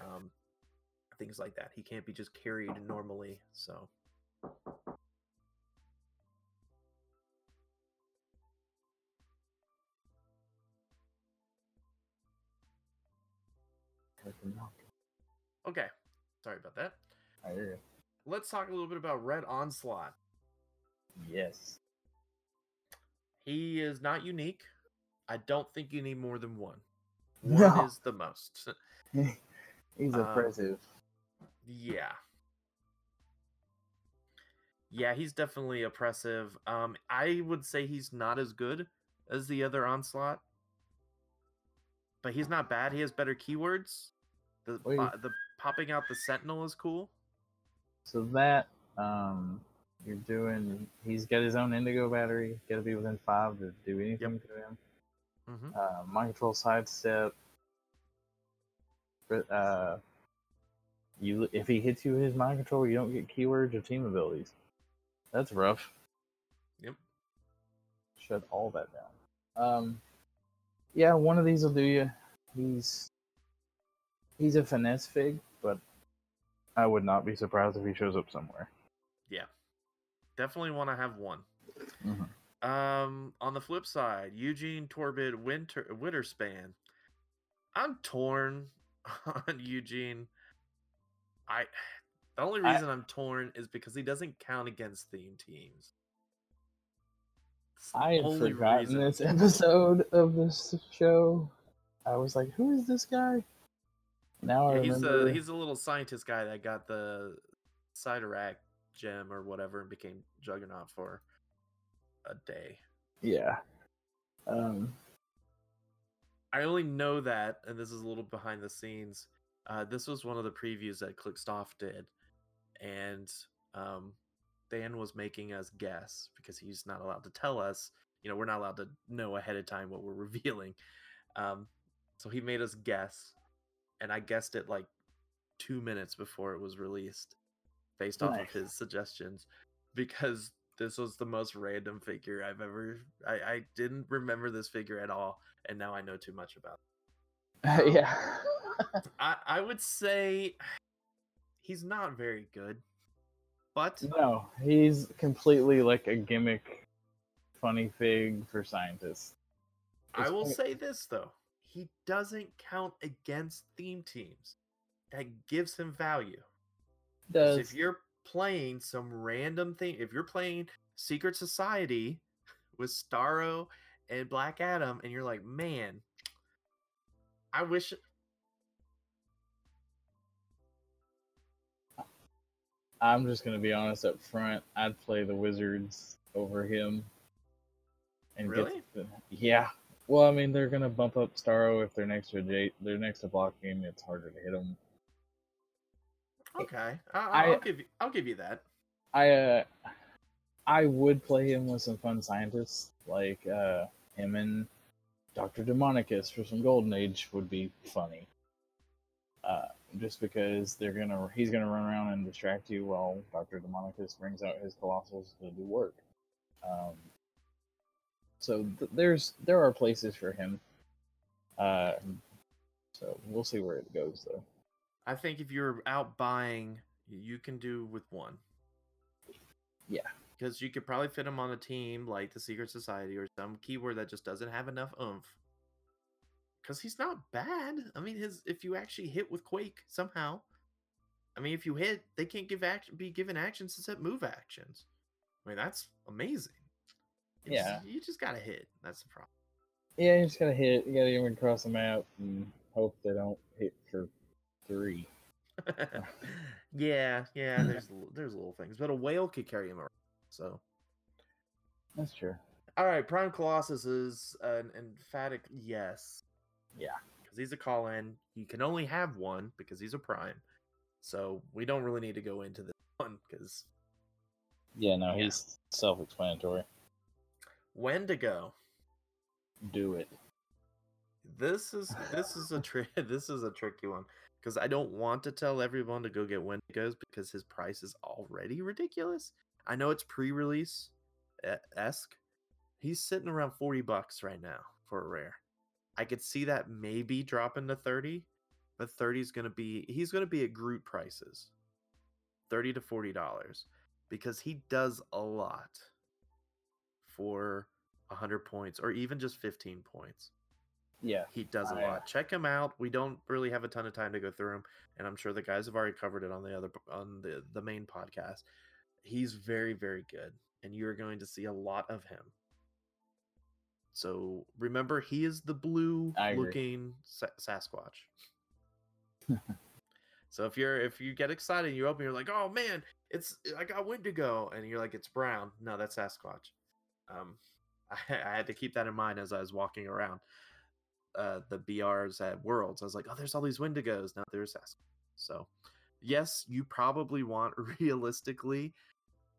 Um, things like that. He can't be just carried normally. So okay. Sorry about that. I hear you. Let's talk a little bit about Red Onslaught. Yes. He is not unique. I don't think you need more than one. No. One is the most. He's Um, oppressive. Yeah. Yeah, he's definitely oppressive. Um, I would say he's not as good as the other onslaught, but he's not bad. He has better keywords. The po- the popping out the sentinel is cool. So that um, you're doing. He's got his own indigo battery. Got to be within five to do anything to him. Mm-hmm. Uh, mind control sidestep. Uh, you if he hits you with his mind control, you don't get keywords or team abilities. That's rough. Yep. Shut all that down. Um, yeah, one of these will do you. He's he's a finesse fig, but I would not be surprised if he shows up somewhere. Yeah, definitely want to have one. Mhm. Um, on the flip side, Eugene Torbid Winter Winterspan. I'm torn on Eugene. I the only reason I'm torn is because he doesn't count against theme teams. I had forgotten reason. this episode of this show. I was like, "Who is this guy?" Now I Yeah, he's a he's a little scientist guy that got the Cyttorak gem or whatever and became Juggernaut for a day. Yeah. Um. I only know that, and this is a little behind the scenes. Uh, this was one of the previews that Clickstoff did, and um, Dan was making us guess because he's not allowed to tell us. You know, we're not allowed to know ahead of time what we're revealing. Um, so he made us guess, and I guessed it like two minutes before it was released, based off of his suggestions, because this was the most random figure I've ever. I, I didn't remember this figure at all, and now I know too much about. it. yeah. I I would say he's not very good, but no, he's completely like a gimmick, funny fig for scientists. I will funny- say this though: he doesn't count against theme teams. That gives him value. Does If you're playing some random thing, if you're playing Secret Society with Starro and Black Adam, and you're like, man, I wish. I'm just gonna be honest up front. I'd play the Wizards over him. And get Really? the- yeah. Well, I mean, they're gonna bump up Starro if they're next to a J. They're next to blocking. It's harder to hit them. Okay, I, I- I'll give you. I'll give you that. I uh, I would play him with some fun scientists like uh, him and Doctor Demonicus for some Golden Age would be funny. Uh, just because they're gonna he's gonna run around and distract you while Doctor Demonicus brings out his colossals to do work. Um, so th- there's there are places for him. Uh, so we'll see where it goes though. I think if you're out buying, you can do with one. Yeah. Because you could probably fit him on a team like the Secret Society or some keyword that just doesn't have enough oomph. Because he's not bad. I mean, his if you actually hit with Quake somehow, I mean, if you hit, they can't give action be given actions except move actions. I mean, that's amazing. Just- Yeah. you just gotta hit. That's the problem. Yeah, you just gotta hit. You gotta get them across the map and hope they don't hit for three. yeah, yeah. There's there's little things, but a whale could carry him around. So That's true. All right, Prime Colossus is an emphatic yes. Yeah. Because he's a call in. You can only have one because he's a Prime. So we don't really need to go into this one because Yeah, no, Yeah. he's self-explanatory. when to go. Do it. This is this is a tri- this is a tricky one because I don't want to tell everyone to go get Wendigos because his price is already ridiculous. I know it's pre-release esque. He's sitting around forty bucks right now for a rare. I could see that maybe dropping to thirty, but 30 is gonna be he's gonna be at Groot prices, thirty to forty dollars, because he does a lot for hundred points or even just fifteen points. Yeah. He does a I, lot. Check him out. We don't really have a ton of time to go through him, and I'm sure the guys have already covered it on the other on the the main podcast. He's very very good, and you're going to see a lot of him. So remember, he is the blue looking Sa- Sasquatch. so if you're if you get excited, and you open, you're like, oh man, it's I got Wendigo, and you're like, it's brown. No, that's Sasquatch. Um, I, I had to keep that in mind as I was walking around uh, the BRs at Worlds. I was like, oh, there's all these Wendigos. Now there's Sasquatch. So, yes, you probably want realistically,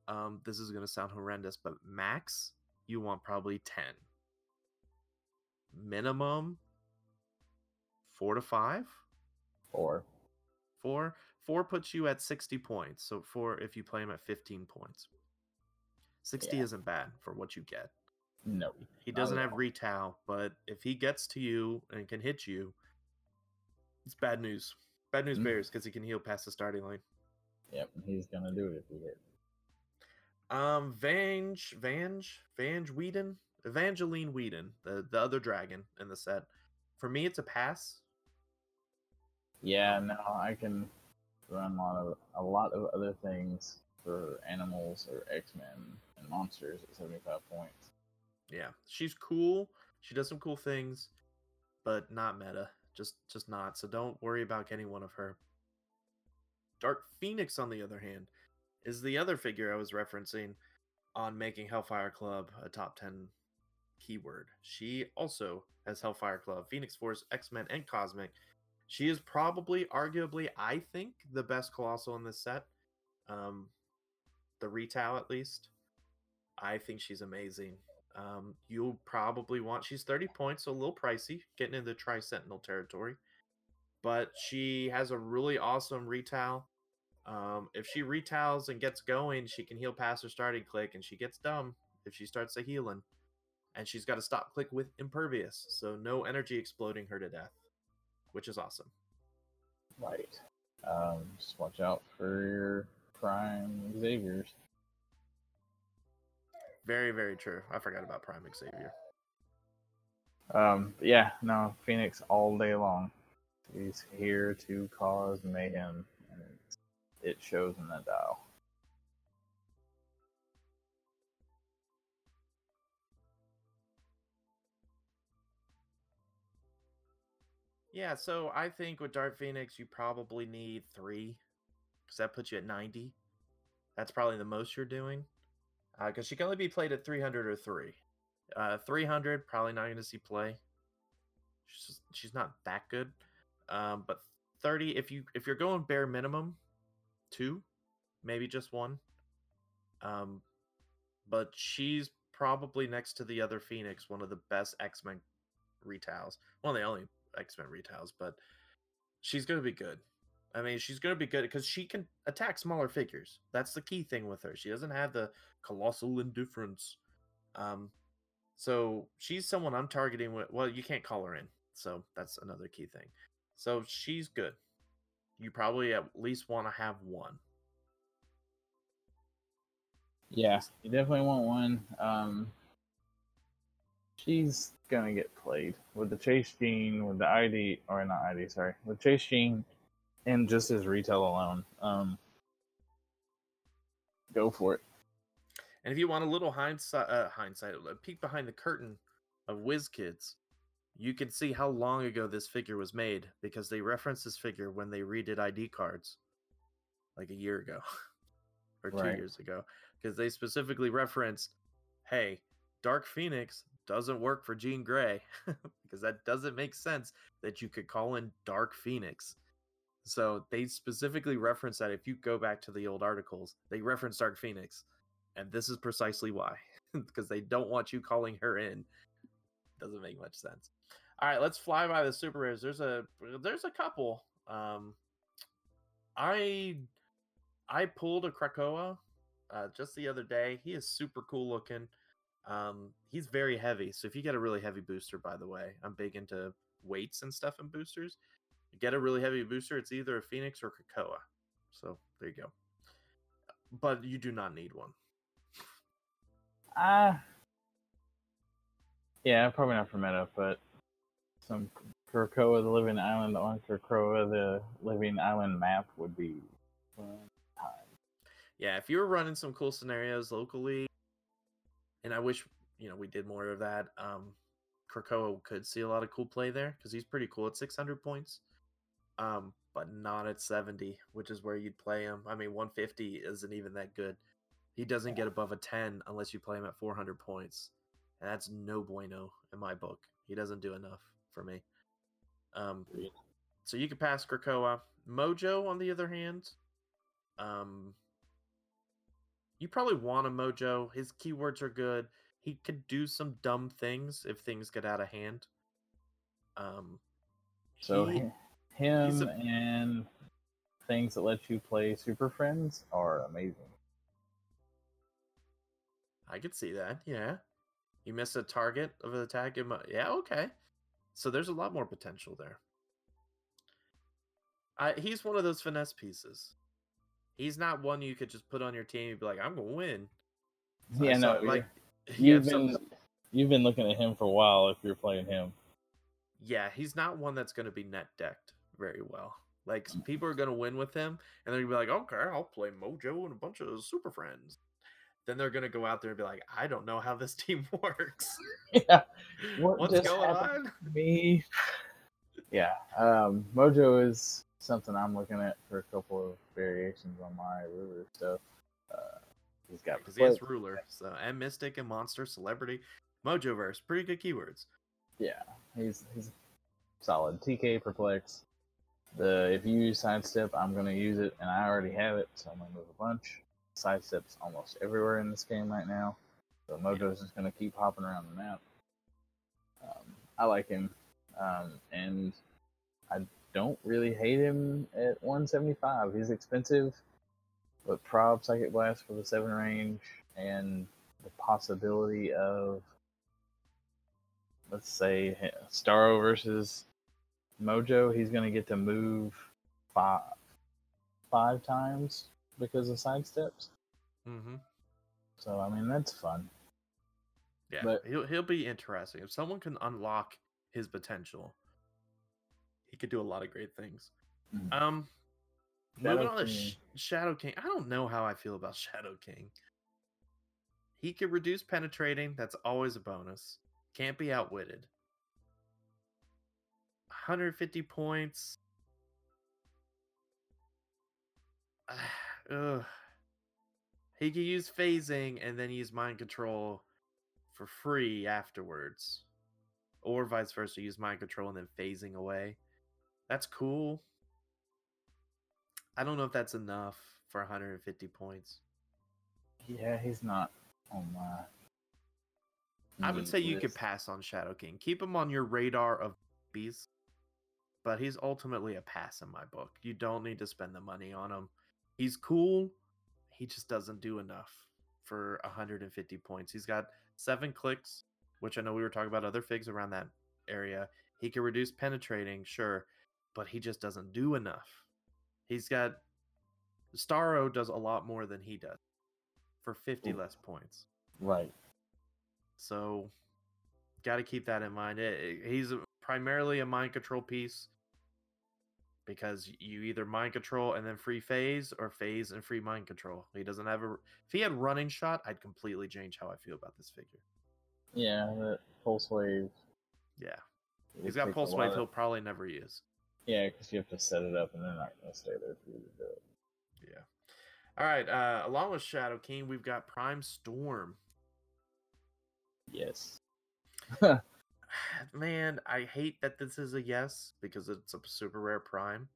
um, this is going to sound horrendous, but max, you want probably 10. Minimum, four to five. Or Four. Four puts you at 60 points. So, four if you play him at 15 points. 60 Yeah. isn't bad for what you get. no. He doesn't have retail, but if he gets to you and can hit you, it's bad news. Bad news Mhm. bears because he can heal past the starting line. Yep, he's gonna do it if he hit. Um, Vange, Vange, Vange Whedon, Evangeline Whedon, the the other dragon in the set. For me, it's a pass. Yeah, um, no, I can run a lot of a lot of other things for animals or X Men and monsters at seventy five points. Yeah, she's cool. She does some cool things, but not meta. Just just not. So don't worry about getting one of her. Dark Phoenix, on the other hand, is the other figure I was referencing on making Hellfire Club a top 10 keyword. She also has Hellfire Club, Phoenix Force, X Men, and Cosmic. She is probably, arguably, I think, the best Colossal in this set. Um, the retail, at least. I think she's amazing. Um, you'll probably want, she's 30 points, so a little pricey, getting into Tri Sentinel territory. But she has a really awesome retail. Um, if she retails and gets going, she can heal past her starting click, and she gets dumb if she starts to healing. And she's got to stop click with impervious, so no energy exploding her to death, which is awesome. Right. Um, just watch out for your prime Xavier's. Very, very true. I forgot about Prime Xavier. Um, yeah, no, Phoenix all day long. He's here to cause mayhem, and it shows in that dial. Yeah, so I think with Dark Phoenix, you probably need three, because that puts you at 90. That's probably the most you're doing, because she can only be played at 300 or three. Uh, 300, probably not going to see play. She's just- she's not that good. Um, but 30, if you if you're going bare minimum, two, maybe just one. Um, but she's probably next to the other Phoenix, one of the best X Men retails. One of the only X Men retails, but she's going to be good. I mean, she's going to be good because she can attack smaller figures. That's the key thing with her. She doesn't have the colossal indifference. Um, so she's someone I'm targeting with. Well, you can't call her in, so that's another key thing. So she's good. You probably at least want to have one. Yeah, you definitely want one. Um, she's gonna get played with the Chase Gene, with the ID, or not ID, sorry, with Chase Gene, and just his retail alone. Um, go for it. And if you want a little hindsight, uh, hindsight, a peek behind the curtain of WizKids, you can see how long ago this figure was made because they referenced this figure when they redid ID cards, like a year ago or two Right. years ago, because they specifically referenced, "Hey, Dark Phoenix doesn't work for Jean Grey because that doesn't make sense that you could call in Dark Phoenix. So they specifically reference that if you go back to the old articles, they reference Dark Phoenix. And this is precisely why. because they don't want you calling her in. Doesn't make much sense. All right, let's fly by the super rares. There's a there's a couple. Um I I pulled a Krakoa uh, just the other day. He is super cool looking. Um, he's very heavy. So if you get a really heavy booster, by the way, I'm big into weights and stuff and boosters. You get a really heavy booster, it's either a Phoenix or Krakoa. So there you go. But you do not need one. Ah. yeah, probably not for meta, but some Krakoa the Living Island on Krakoa the Living Island map would be fun time. Yeah, if you were running some cool scenarios locally, and I wish you know we did more of that. Um, Krakoa could see a lot of cool play there because he's pretty cool at 600 points, um, but not at 70, which is where you'd play him. I mean, 150 isn't even that good. He doesn't get above a 10 unless you play him at 400 points, and that's no bueno in my book. He doesn't do enough for me. Um, so you could pass Krakoa. Mojo, on the other hand, um, you probably want a Mojo. His keywords are good. He could do some dumb things if things get out of hand. Um, So he- him a- and things that let you play Super Friends are amazing. I could see that. Yeah, you miss a target of an attack. in mo- Yeah, okay. So there's a lot more potential there. I, he's one of those finesse pieces. He's not one you could just put on your team and be like, "I'm gonna win." Yeah, no, like like you you've been you've been looking at him for a while if you're playing him. yeah, he's not one that's going to be net decked very well. Like people are going to win with him, and they're going to be like, "Okay, I'll play Mojo and a bunch of super friends." Then they're going to go out there and be like, "I don't know how this team works. yeah, What What's going on?" me. Yeah, um, Mojo is something I'm looking at for a couple of variations on my ruler stuff. Uh, he's got Because he has ruler, so and mystic and monster, celebrity, Mojoverse, pretty good keywords. Yeah, he's he's solid. TK perplex. The if you use sidestep, I'm gonna use it, and I already have it, so I'm gonna move a bunch. Sidestep's almost everywhere in this game right now, so Mojo's just gonna keep hopping around the map. Um, I like him, um, and I don't really hate him at 175. He's expensive, but prob psychic blast for the seven range and the possibility of let's say Starro versus Mojo, he's gonna get to move five five times because of side steps. Mm-hmm. So I mean that's fun. Yeah, But- he'll he'll be interesting if someone can unlock his potential. He could do a lot of great things. Mhm. Um, Shadow moving on to King. Sh- Shadow King. I don't know how I feel about Shadow King. He can reduce penetrating. That's always a bonus. Can't be outwitted. 150 points. Ugh. He could use phasing and then use mind control for free afterwards. Or vice versa, use mind control and then phasing away. That's cool. I don't know if that's enough for 150 points. Yeah, he's not on my. I would say you could pass on Shadow King. Keep him on your radar of bees, but he's ultimately a pass in my book. You don't need to spend the money on him. He's cool. He just doesn't do enough for 150 points. He's got seven clicks, which I know we were talking about other figs around that area. He can reduce penetrating, sure, but he just doesn't do enough. He's got Starro does a lot more than he does for 50 Ooh. less points. Right. So, got to keep that in mind. Eh, eh, He's primarily a mind control piece because you either mind control and then free phase or phase and free mind control. He doesn't have a. If he had running shot, I'd completely change how I feel about this figure. Yeah, pulse wave. Yeah, he's got pulse wave. He'll probably never use. Yeah, because you have to set it up, and they're not gonna stay there for you to do it. Yeah. All right. Uh, along with Shadow King, we've got Prime Storm. Yes. Man, I hate that this is a yes because it's a super rare prime.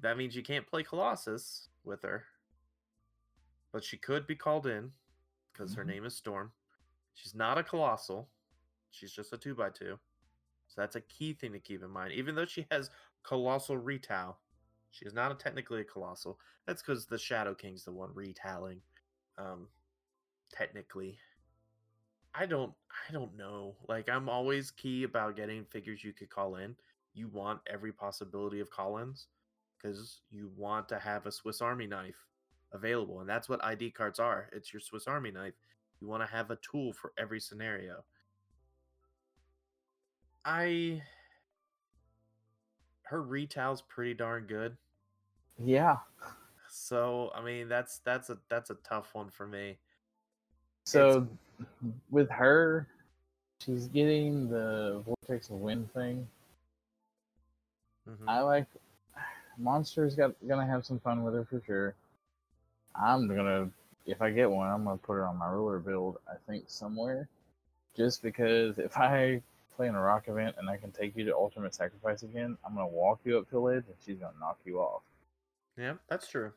That means you can't play Colossus with her. But she could be called in because her Mhm. name is Storm. She's not a colossal. She's just a 2x2. So that's a key thing to keep in mind. Even though she has colossal retail, she is not a, technically a colossal. That's because the Shadow King's the one retailing. Um, technically. I don't I don't know. Like I'm always key about getting figures you could call in. You want every possibility of call-ins because you want to have a Swiss Army knife available, and that's what ID cards are. It's your Swiss Army knife. You want to have a tool for every scenario. I her retail's pretty darn good. Yeah. So I mean that's that's a that's a tough one for me. So with her, she's getting the vortex of wind thing. Mhm. I like monsters. Got gonna have some fun with her for sure. I'm gonna if I get one, I'm gonna put her on my ruler build. I think somewhere, just because if I play in a rock event and I can take you to ultimate sacrifice again, I'm gonna walk you up to ledge and she's gonna knock you off. Yeah, that's true.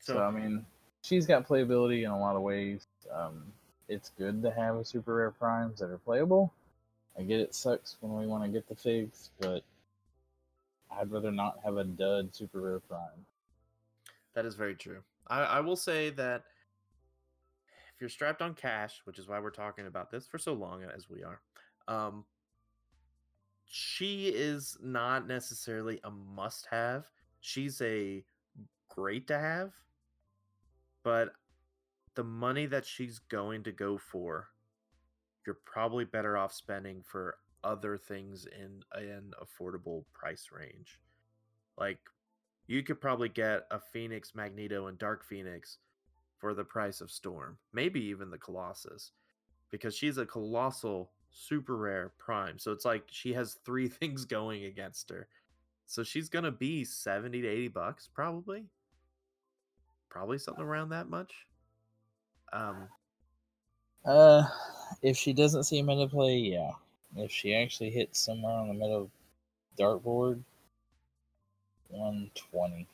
So, I mean, she's got playability in a lot of ways. Um, it's good to have a super rare primes that are playable. I get it sucks when we want to get the figs, but I'd rather not have a dud super rare prime. That is very true. I, I will say that if you're strapped on cash, which is why we're talking about this for so long as we are, um, she is not necessarily a must have. She's a great to have, but the money that she's going to go for, you're probably better off spending for other things in an affordable price range. Like you could probably get a Phoenix Magneto and Dark Phoenix for the price of Storm, maybe even the Colossus, because she's a colossal super rare prime. So it's like she has three things going against her. So she's gonna be 70 to 80 bucks, probably. Probably something around that much. Um, Uh, if she doesn't see meta play, yeah. If she actually hits somewhere on the middle dartboard, one twenty.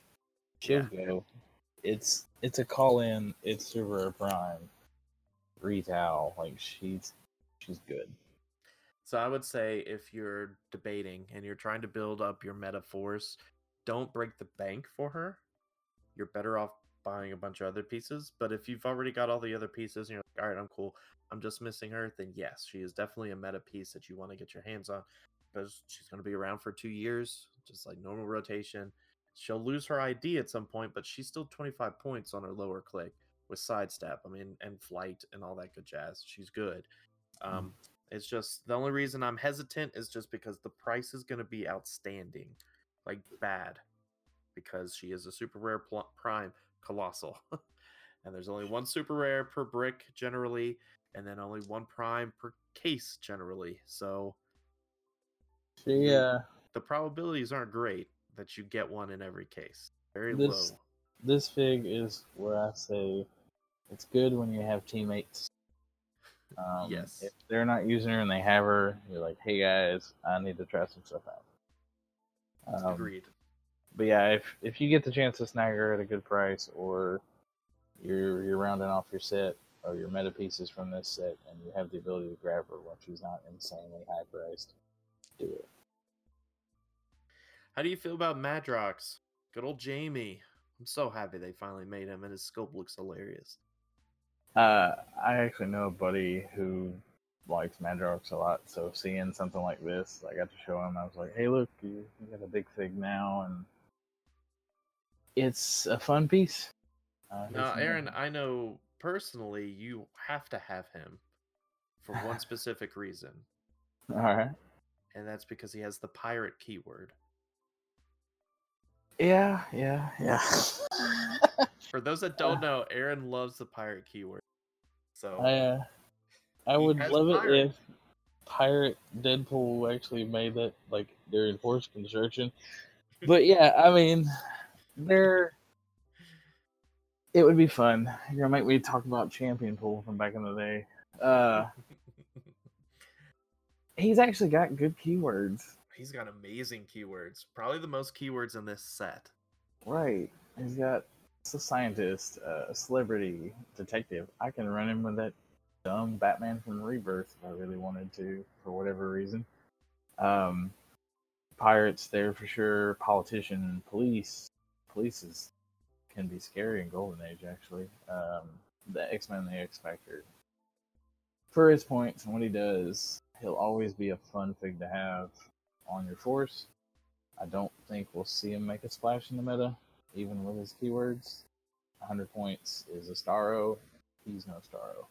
She'll go. It's it's a call in. It's super rare prime. Retail like she's she's good. So I would say if you're debating and you're trying to build up your meta force, don't break the bank for her. You're better off buying a bunch of other pieces. But if you've already got all the other pieces and you're like, all right, I'm cool, I'm just missing her, then yes, she is definitely a meta piece that you want to get your hands on because she's going to be around for two years, just like normal rotation. She'll lose her ID at some point, but she's still 25 points on her lower click with sidestep. I mean, and flight and all that good jazz. She's good. Um, it's just the only reason I'm hesitant is just because the price is going to be outstanding, like bad, because she is a super rare pl- prime colossal, and there's only one super rare per brick generally, and then only one prime per case generally. So She uh the probabilities aren't great that you get one in every case. Very This- low. this fig is where I say it's good when you have teammates. Um, Yes. If they're not using her and they have her, you're like, hey guys, I need to try some stuff out. Um, Agreed. But yeah, if if you get the chance to snag her at a good price, or you're you're rounding off your set or your meta pieces from this set, and you have the ability to grab her when she's not insanely high priced, do it. How do you feel about Madrox? Good old Jamie. I'm so happy they finally made him, and his scope looks hilarious. Uh, I actually know a buddy who likes Madrox a lot, so seeing something like this, I got to show him. I was like, "Hey, look, you, you got a big fig now, and it's a fun piece." Uh, Now, Aaron, amazing. I know personally you have to have him for one specific reason, all right, and that's because he has the pirate keyword. Yeah, yeah, yeah. For those that don't know, Aaron loves the pirate keyword. So I, uh, I would love it if Pirate Deadpool actually made that like during forced construction. But yeah, I mean, they're. It would be fun. You're gonna make me talk about Champion Pool from back in the day. Uh, he's actually got good keywords. He's got amazing keywords. Probably the most keywords in this set. Right. He's got a scientist, a celebrity, detective. I can run him with that dumb Batman from Rebirth if I really wanted to, for whatever reason. Um, pirates there for sure. Politician, police. Police is, can be scary in Golden Age actually. Um, the X Men, the X Factor. For his points and what he does, he'll always be a fun fig to have on your force. I don't think we'll see him make a splash in the meta, even with his keywords. 100 points is a Starro. He's no Starro.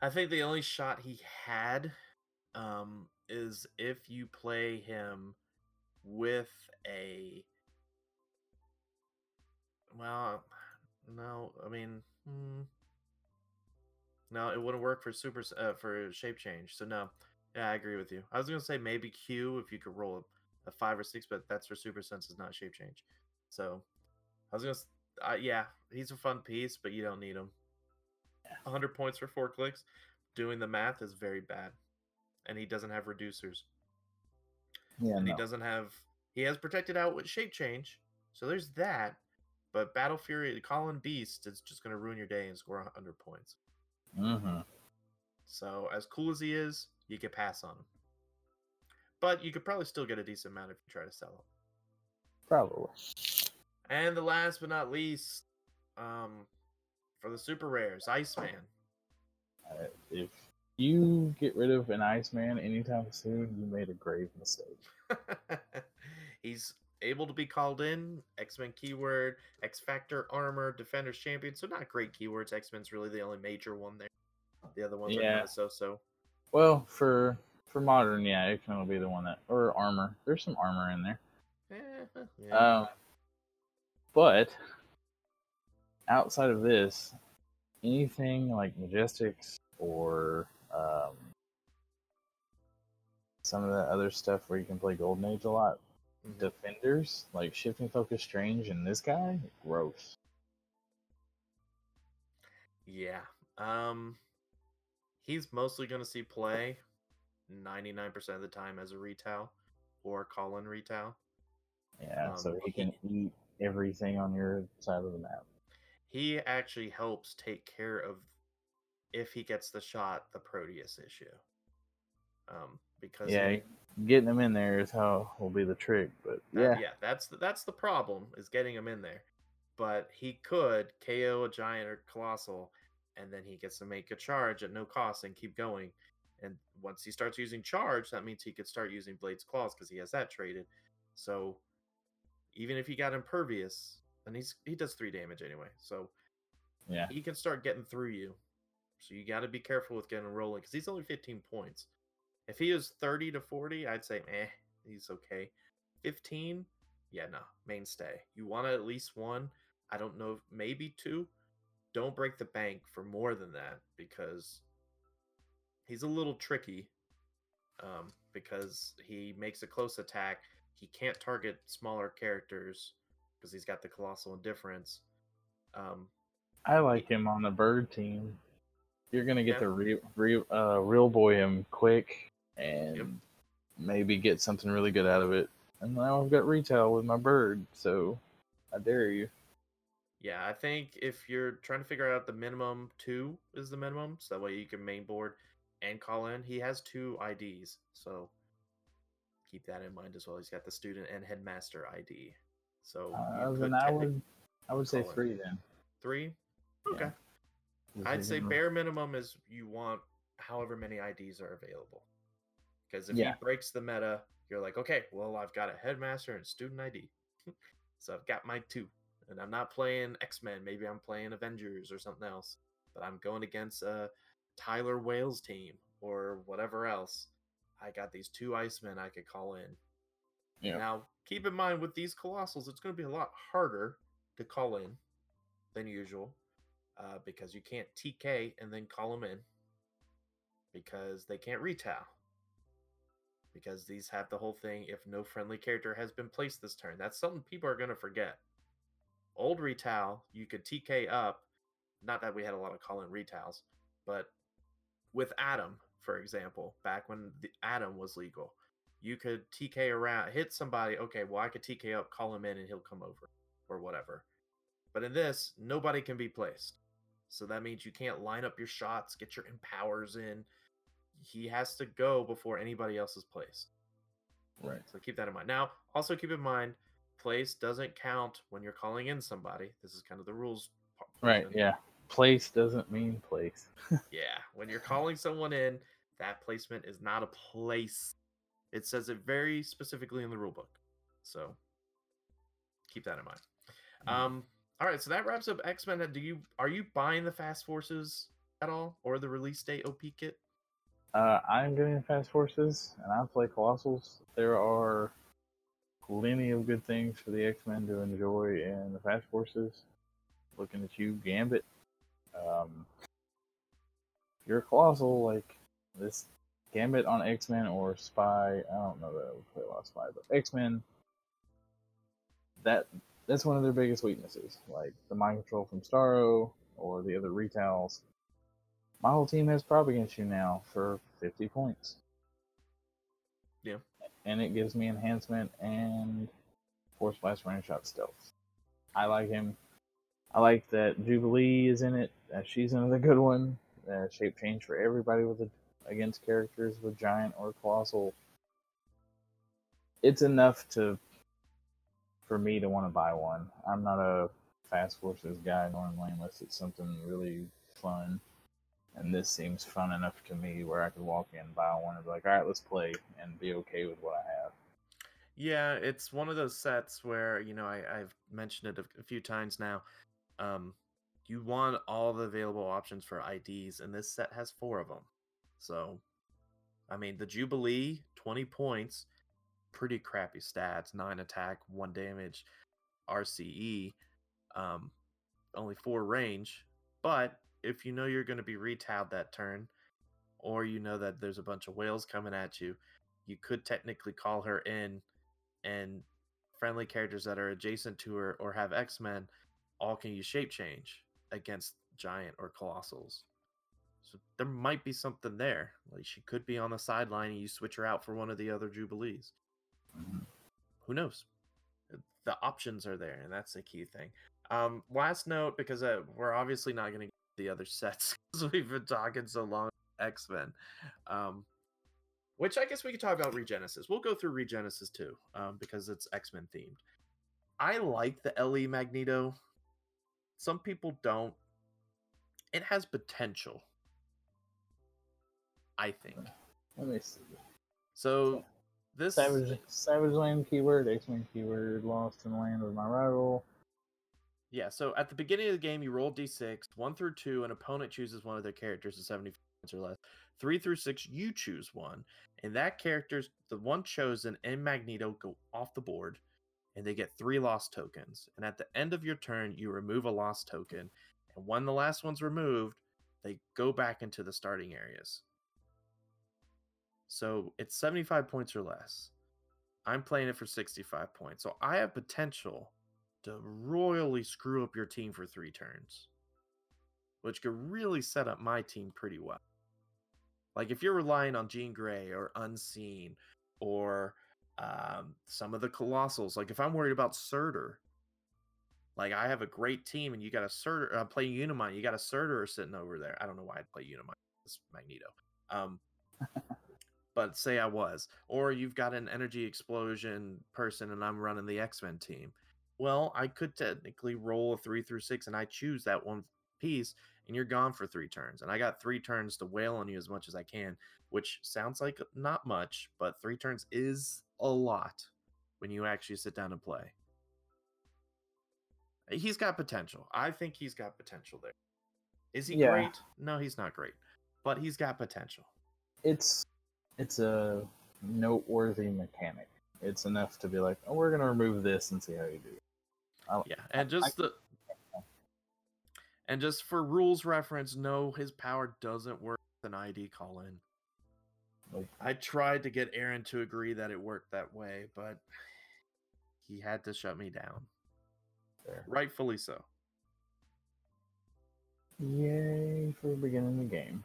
I think the only shot he had um, is if you play him with a. Well, no, I mean, hmm. no, it wouldn't work for super uh, for shape change. So no, yeah, I agree with you. I was gonna say maybe Q if you could roll a, a five or six, but that's for super senses, not shape change. So I was gonna, s- uh, yeah, he's a fun piece, but you don't need him. 100 points for four clicks. Doing the math is very bad. And he doesn't have reducers. Yeah, And no. he doesn't have. He has protected out with shape change. So there's that. But Battle Fury, Colin Beast is just going to ruin your day and score 100 points. Mm-hmm. So as cool as he is, you could pass on him. But you could probably still get a decent amount if you try to sell them. Probably. And the last but not least, um, for the super rares, Iceman. Uh, if you get rid of an Iceman anytime soon, you made a grave mistake. He's able to be called in. X Men keyword, X Factor armor, Defenders champion. So not great keywords. X Men's really the only major one there. The other ones are Yeah. kind of so so. Well, for for modern, yeah, it can only be the one that or armor. There's some armor in there. Yeah. Um, but outside of this, anything like Majestics or um, some of the other stuff where you can play Golden Age a lot, Mhm. defenders like Shifting Focus Strange and this guy, gross. yeah. Um, he's mostly going to see play 99% of the time as a retail or call in retail. Yeah, so Um, he can eat everything on your side of the map. He actually helps take care of if he gets the shot, the Proteus issue. Um, because Yeah, he- getting him in there is how will be the trick. But yeah, yeah, that's the, that's the problem is getting him in there. But he could KO a giant or colossal, and then he gets to make a charge at no cost and keep going. And once he starts using charge, that means he could start using Blade's Claws because he has that traded. So even if he got impervious, and he's he does three damage anyway, so yeah, he can start getting through you. So you got to be careful with getting rolling because he's only 15 points. If he is 30 to 40, I'd say, eh, he's okay. 15, yeah, no, mainstay. You want at least one. I don't know, maybe two. Don't break the bank for more than that because he's a little tricky. Um, because he makes a close attack. He can't target smaller characters because he's got the colossal indifference. Um, I like him on the bird team. You're gonna get Yeah. to re, re, uh, real boy him quick and maybe get something really good out of it. And now I've got retail with my bird, so I dare you. Yeah, I think if you're trying to figure out the minimum two is the minimum, so that way you can mainboard and call in. He has two IDs, so keep that in mind as well. He's got the student and headmaster ID. So you Uh, could then I would, I would say call in. three then. three. Okay, This I'd say a- bare minimum is you want however many IDs are available. Because if Yeah. he breaks the meta, you're like, okay, well I've got a headmaster and student ID, so I've got my two, and I'm not playing X Men. Maybe I'm playing Avengers or something else, but I'm going against a Tyler Wales team or whatever else. I got these two Icemen I could call in. Yeah. Now, keep in mind with these Colossals, it's going to be a lot harder to call in than usual uh, because you can't TK and then call them in because they can't retail. Because these have the whole thing if no friendly character has been placed this turn. That's something people are going to forget. Old retail, you could TK up. Not that we had a lot of call in retails, but with Adam, for example, back when the Adam was legal, you could TK around, hit somebody. Okay, well, I could TK up, call him in, and he'll come over or whatever. But in this, nobody can be placed. So that means you can't line up your shots, get your empowers in. He has to go before anybody else is placed. Right. So keep that in mind. Now, also keep in mind, place doesn't count when you're calling in somebody. This is kind of the rules. Right. Yeah. Place doesn't mean place. Yeah. When you're calling someone in, that placement is not a place. It says it very specifically in the rule book. So keep that in mind. Mm. Um, all right, so that wraps up X Men. Do you are you buying the Fast Forces at all, or the release date OP kit? Uh, I'm getting Fast Forces, and I play Colossals. There are plenty of good things for the X Men to enjoy in the Fast Forces. Looking at you, Gambit. Um, you're Colossal, like this Gambit on X Men or Spy. I don't know that I would play a lot of Spy, but X Men. That that's one of their biggest weaknesses, like the mind control from Starro or the other retails my whole team has prop against you now for 50 points. And it gives me enhancement and force blast range shot stealth. I like him. I like that Jubilee is in it. She's another good one. Shape change for everybody with a, against characters with giant or colossal. It's enough to for me to want to buy one. I'm not a fast forces guy normally unless it's something really fun and this seems fun enough to me where I could walk in, buy one, and be like, all right, let's play, and be okay with what I have. Yeah, it's one of those sets where you know I, I've mentioned it a, a few times now. Um, you want all the available options for IDs, and this set has four of them. So, I mean, the Jubilee, twenty points, pretty crappy stats: nine attack, one damage, RCE, um, only four range. But if you know you're going to be retailed that turn, or you know that there's a bunch of whales coming at you, you could technically call her in and friendly characters that are adjacent to her or have X-Men all can use shape change against giant or colossals. So there might be something there. Like she could be on the sideline and you switch her out for one of the other Jubilees. Mhm. Who knows? The options are there, and that's the key thing. Um, last note, because uh, we're obviously not going to the other sets because we've been talking so long. X Men, um, which I guess we could talk about Regenesis. We'll go through Regenesis too, um, because it's X Men themed. I like the LE Magneto. Some people don't. It has potential. I think. Let me see. So this Savage, Savage Land keyword, X Men keyword, Lost in Land with my rival. Yeah, so at the beginning of the game, you roll d6, one through two, an opponent chooses one of their characters at 70 points or less. Three through six, you choose one, and that character's the one chosen and Magneto go off the board, and they get three lost tokens. And at the end of your turn, you remove a lost token, and when the last one's removed, they go back into the starting areas. So it's 75 points or less. I'm playing it for 65 points, so I have potential to royally screw up your team for three turns, which could really set up my team pretty well. Like if you're relying on Jean Grey or Unseen or um, some of the Colossals, like if I'm worried about Surtur, like I have a great team and you got a Surtur, uh, playing Unimind, you got a Surtur sitting over there. I don't know why I'd play Unimind. It's Magneto. Um, but say I was, or you've got an energy explosion person and I'm running the X Men team well, I could technically roll a three through six and I choose that one piece and you're gone for three turns. And I got three turns to wail on you as much as I can, which sounds like not much, but three turns is a lot when you actually sit down and play. Uh, he's got potential. I think he's got potential there. Is he Yeah. great? No, he's not great, but he's got potential. It's it's a noteworthy mechanic. It's enough to be like, oh, we're gonna remove this and see how you do. Oh, I, Yeah, and just the and just for rules reference, no, his power doesn't work with an ID call in. Nope. I tried to get Aaron to agree that it worked that way, but he had to shut me down. Fair. Rightfully so. Yay for beginning the game.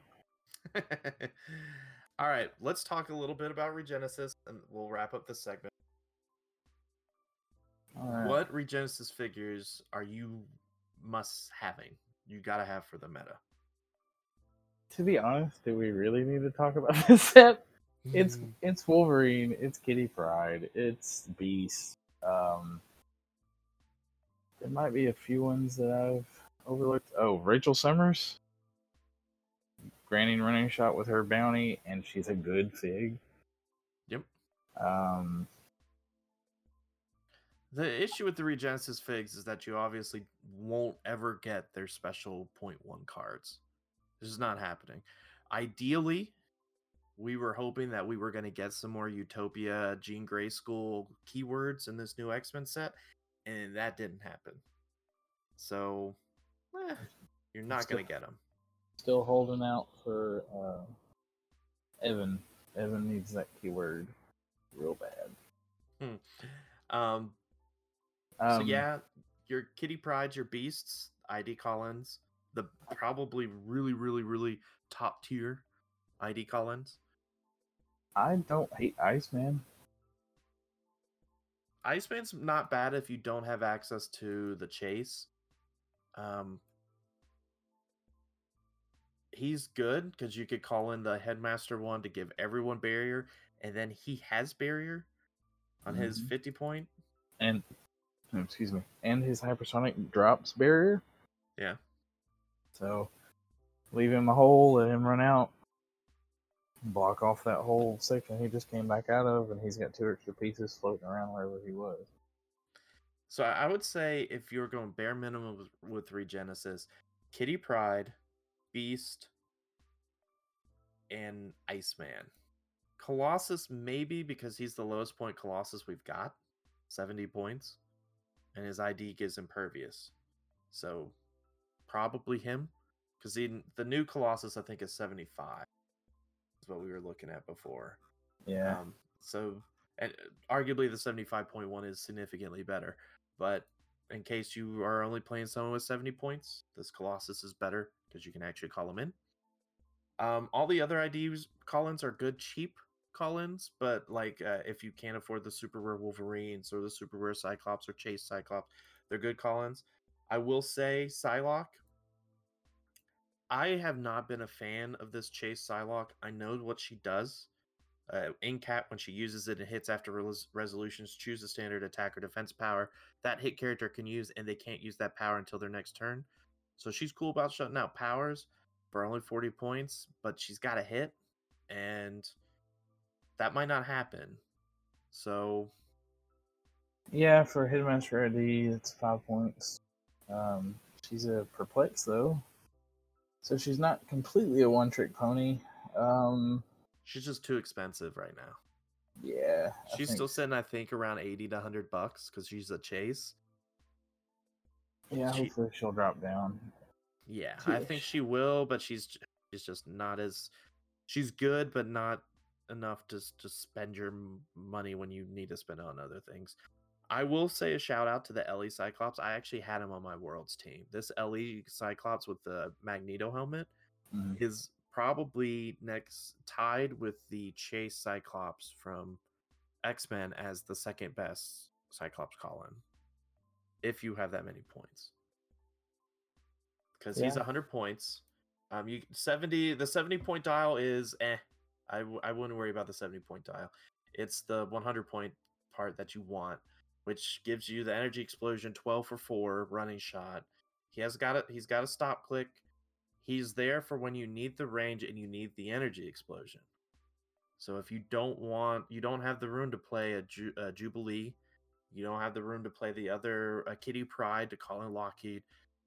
All right, let's talk a little bit about Regenesis and we'll wrap up this segment. Right. What Regenesis figures are you must having? You gotta have for the meta. To be honest, do we really need to talk about this set? It's Mm, it's Wolverine, it's Kitty Pryde, it's Beast. Um, there might be a few ones that I've overlooked. Oh, Rachel Summers, Granny running shot with her bounty, and she's a good fig. Yep. Um, The issue with the Regenesis figs is that you obviously won't ever get their special point one cards. This is not happening. Ideally, we were hoping that we were going to get some more Utopia, Jean Grey School keywords in this new X Men set, and that didn't happen. So, eh, you're not going to get them. still holding out for uh, Evan. Evan needs that keyword real bad. Hmm. Um, Um, so yeah, your Kitty Prydes, your Beasts, ID call-ins, the probably really, really, really top tier ID call-ins. I don't hate Iceman. Iceman's not bad if you don't have access to the chase. Um, he's good because you could call in the headmaster one to give everyone barrier, and then he has barrier on his Mhm. 50 point. and excuse me, and his hypersonic drops barrier. Yeah. So leave him a hole, let him run out, block off that whole section he just came back out of, and he's got two extra pieces floating around wherever he was. So I would say if you're going bare minimum with, with Regenesis, Kitty Pryde, Beast, and Iceman. Colossus maybe because he's the lowest point Colossus we've got, 70 points, and his ID gives impervious. So probably him because the the new Colossus I think is 75. Is what we were looking at before. Yeah. Um, so, and uh, arguably the 75.1 is significantly better. But in case you are only playing someone with 70 points, this Colossus is better because you can actually call them in. Um, all the other IDs call-ins are good, cheap call-ins, but like uh, if you can't afford the super rare Wolverines or the super rare Cyclops or Chase Cyclops, they're good call-ins. I will say Psylocke. I have not been a fan of this Chase Psylocke. I know what she does uh, in cap when she uses it and hits after res- resolutions choose a standard attack or defense power that hit character can use and they can't use that power until their next turn so she's cool about shutting out powers for only 40 points but she's got a hit and that might not happen so Yeah, for Headmaster ID, it's five points. Um, she's a perplex though, so she's not completely a one-trick pony. Um, she's just too expensive right now yeah, I she's think- still sitting i think around 80 to 100 bucks because she's a chase Yeah, she- hopefully she'll drop down. Yeah, I think she will, but she's she's just not as she's good, but not enough to to spend your money when you need to spend it on other things. I will say a shout out to the LE Cyclops. I actually had him on my Worlds team. This LE Cyclops with the Magneto helmet Mhm. is probably next tied with the Chase Cyclops from X Men as the second best Cyclops call-in. If you have that many points, because he's Yeah. 100 points. Um, you 70 the 70 point dial is eh. I wouldn't worry about the 70 point dial. It's the 100 point part that you want, which gives you the energy explosion 12 for 4 running shot. He has got it. He's got a stop click. He's there for when you need the range and you need the energy explosion. So if you don't want, you don't have the room to play a, Ju- a Jubilee, you don't have the room to play the other a Kitty Pryde to call in Lockheed,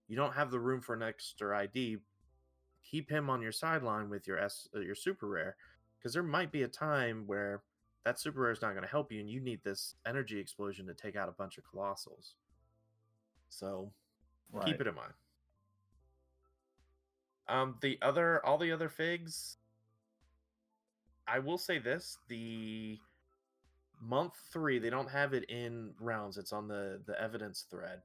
you don't have the room for an extra ID. Keep him on your sideline with your S, uh, your super rare, because there might be a time where that super rare is not going to help you, and you need this energy explosion to take out a bunch of colossals. So Right. keep it in mind. Um, the other, all the other figs, I will say this: the month three, they don't have it in rounds. It's on the the evidence thread.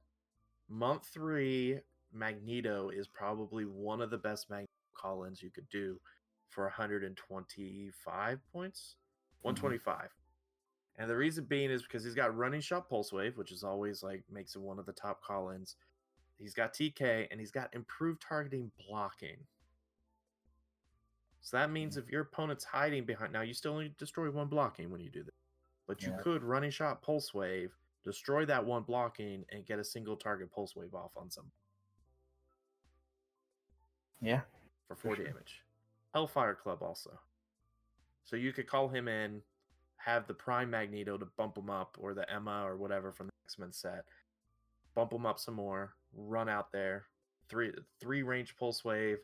Month three, Magneto is probably one of the best Magneto call-ins you could do for 125 points. Mm-hmm. 125. And the reason being is because he's got running shot pulse wave, which is always like makes him one of the top call ins. He's got TK and he's got improved targeting blocking. So that means if your opponent's hiding behind, now you still only destroy one blocking when you do this, but you Yeah. could running shot pulse wave, destroy that one blocking, and get a single target pulse wave off on some Yeah. for four damage. Hellfire Club also. So you could call him in, have the Prime Magneto to bump him up, or the Emma or whatever from the X Men set, bump him up some more, run out there, three three range pulse wave,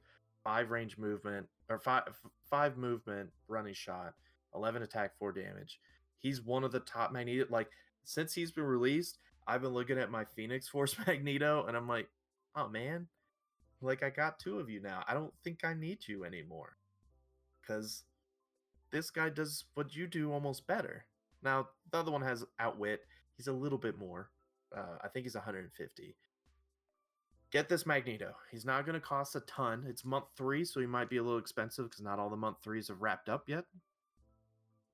five range movement, or five five movement running shot, eleven attack, four damage. He's one of the top Magneto. Like since he's been released, I've been looking at my Phoenix Force Magneto, and I'm like, oh man, like I got two of you now. I don't think I need you anymore. Cause this guy does what you do almost better. Now the other one has outwit. He's a little bit more. Uh, I think he's 150. Get this Magneto. He's not going to cost a ton. It's month three, so he might be a little expensive because not all the month threes have wrapped up yet.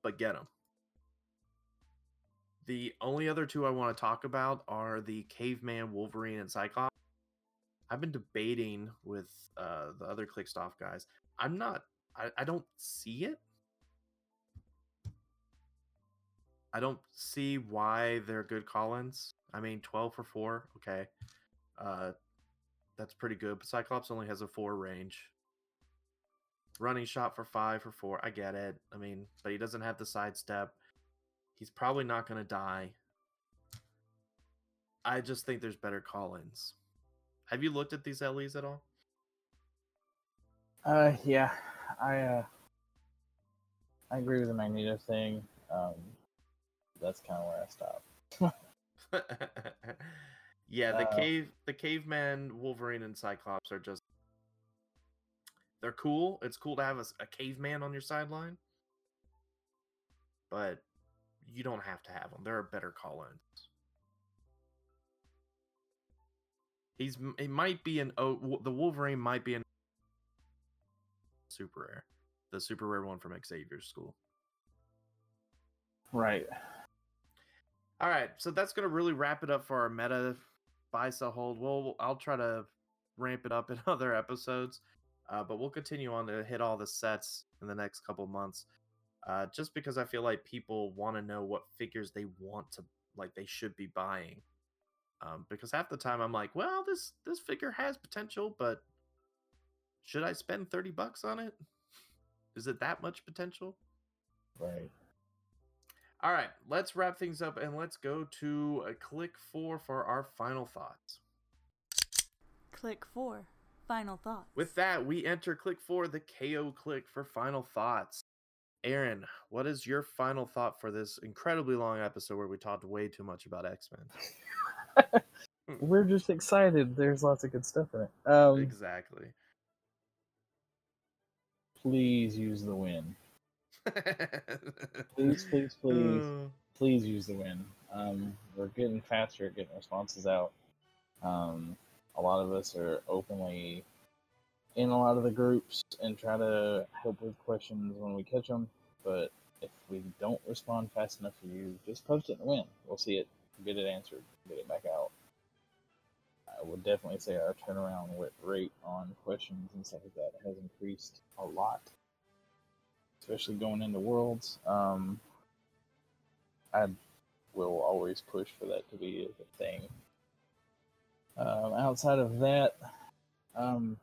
But get him. The only other two I want to talk about are the Caveman, Wolverine, and Cyclops. I've been debating with uh, the other Clickstuff guys. I'm not. I, I don't see it. I don't see why they're good call-ins. I mean, twelve for four, okay, uh, that's pretty good. But Cyclops only has a four range. Running shot for five for four, I get it. I mean, but he doesn't have the sidestep. He's probably not going to die. I just think there's better call-ins. Have you looked at these LEs at all? Uh, yeah, I uh, I agree with the Magneto thing. Um, that's kind of where I stopped. yeah, the Uh, cave, the caveman, Wolverine, and Cyclops are just they're cool. It's cool to have a caveman on your sideline, but you don't have to have them. There are better call-ins. He's it might be an oh the Wolverine might be an super rare, the super rare one from Xavier's school. Right. All right, so that's gonna really wrap it up for our meta buy sell hold. Well, I'll try to ramp it up in other episodes, uh, but we'll continue on to hit all the sets in the next couple months. Uh, just because I feel like people want to know what figures they want to like they should be buying. Um, because half the time I'm like, well, this this figure has potential, but should I spend thirty bucks on it? Is it that much potential? Right. All right, let's wrap things up and let's go to a click four for our final thoughts. Click 4. Final thoughts. With that, we enter click four, the KO click for final thoughts. Aaron, what is your final thought for this incredibly long episode where we talked way too much about X Men? We're just excited. There's lots of good stuff in it. Um, exactly. please use the win. Please, please, please, please use the win. Um, we're getting faster at getting responses out. Um, a lot of us are openly in a lot of the groups and try to help with questions when we catch them. But if we don't respond fast enough for you, just post it and win. We'll see it, get it answered, get it back out. I would definitely say our turnaround rate on questions and stuff like that has increased a lot, especially going into worlds. Um, I will always push for that to be a thing. Um, outside of that, um,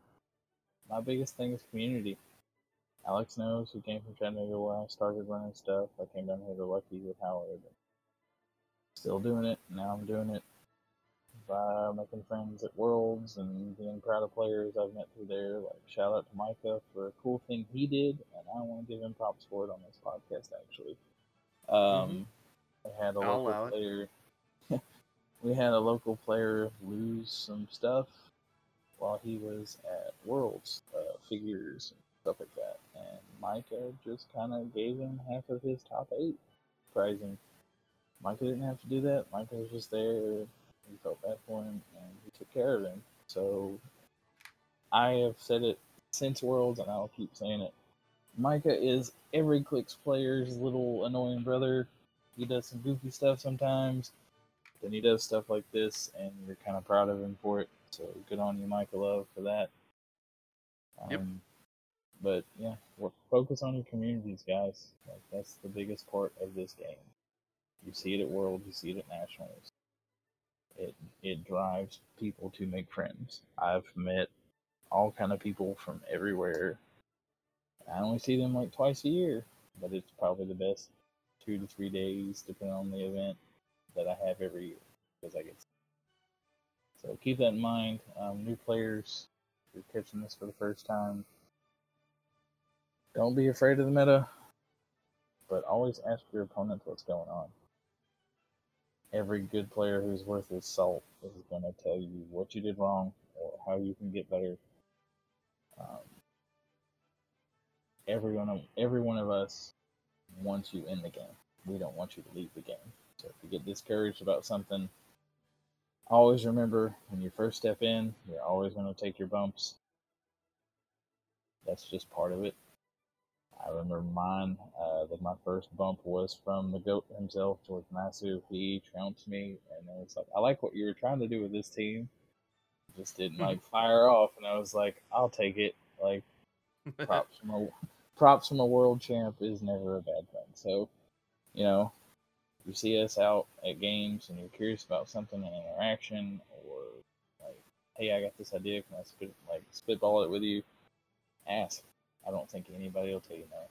my biggest thing is community. Alex knows who came from Chattanooga where I started running stuff. I came down here to Lucky with Howard. Still doing it. Now I'm doing it by making friends at Worlds and being proud of players I've met through there. Like shout out to Micah for a cool thing he did, and I want to give him props for it on this podcast. Actually, um, we had a I'll local player. we had a local player lose some stuff while he was at Worlds, uh, figures and stuff like that. And Micah just kind of gave him half of his top eight prizing. Micah didn't have to do that. Micah was just there. He felt bad for him, and he took care of him. So I have said it since Worlds, and I'll keep saying it. Micah is every Clicks player's little annoying brother. He does some goofy stuff sometimes. Then he does stuff like this, and you're kind of proud of him for it. So good on you, Micah Love, for that. Yep. Um, But yeah, focus on your communities, guys. Like that's the biggest part of this game. You see it at World, you see it at Nationals. It it drives people to make friends. I've met all kind of people from everywhere. I only see them like twice a year, but it's probably the best two to three days, depending on the event that I have every year because I get. So keep that in mind. Um, new players, you're catching this for the first time, don't be afraid of the meta, but always ask your opponent what's going on. Every good player who's worth his salt is going to tell you what you did wrong or how you can get better. Um, every one of every one of us wants you in the game. We don't want you to leave the game. So if you get discouraged about something, always remember when you first step in, you're always going to take your bumps. That's just part of it. I remember mine. Uh, that my first bump was from the goat himself, George Masu. He trounced me, and it was like, I like what you were trying to do with this team. Just didn't like fire off, and I was like, I'll take it. Like props from a props from a world champ is never a bad thing. So, you know, you see us out at games and you're curious about something, an interaction, or like, hey, I got this idea, can I spit like spitball it with you? Ask. I don't think anybody will tell you no.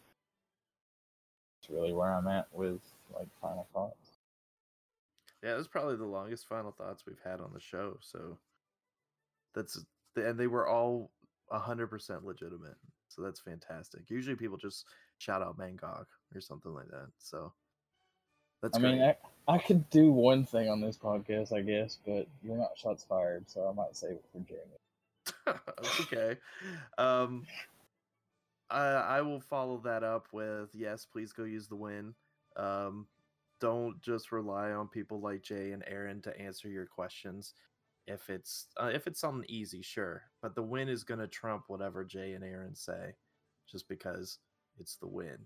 It's really where I'm at with like final thoughts. Yeah, that's probably the longest final thoughts we've had on the show. So that's and they were all hundred percent legitimate. So that's fantastic. Usually people just shout out Mangog or something like that. So that's I mean. I, I could do one thing on this podcast, I guess, but you're not shots fired, so I might save it for Jamie. That's okay. Um, I I will follow that up with yes, please go use the win. Um, don't just rely on people like Jay and Aaron to answer your questions. If it's uh, if it's something easy, sure, but the win is gonna trump whatever Jay and Aaron say, just because it's the win.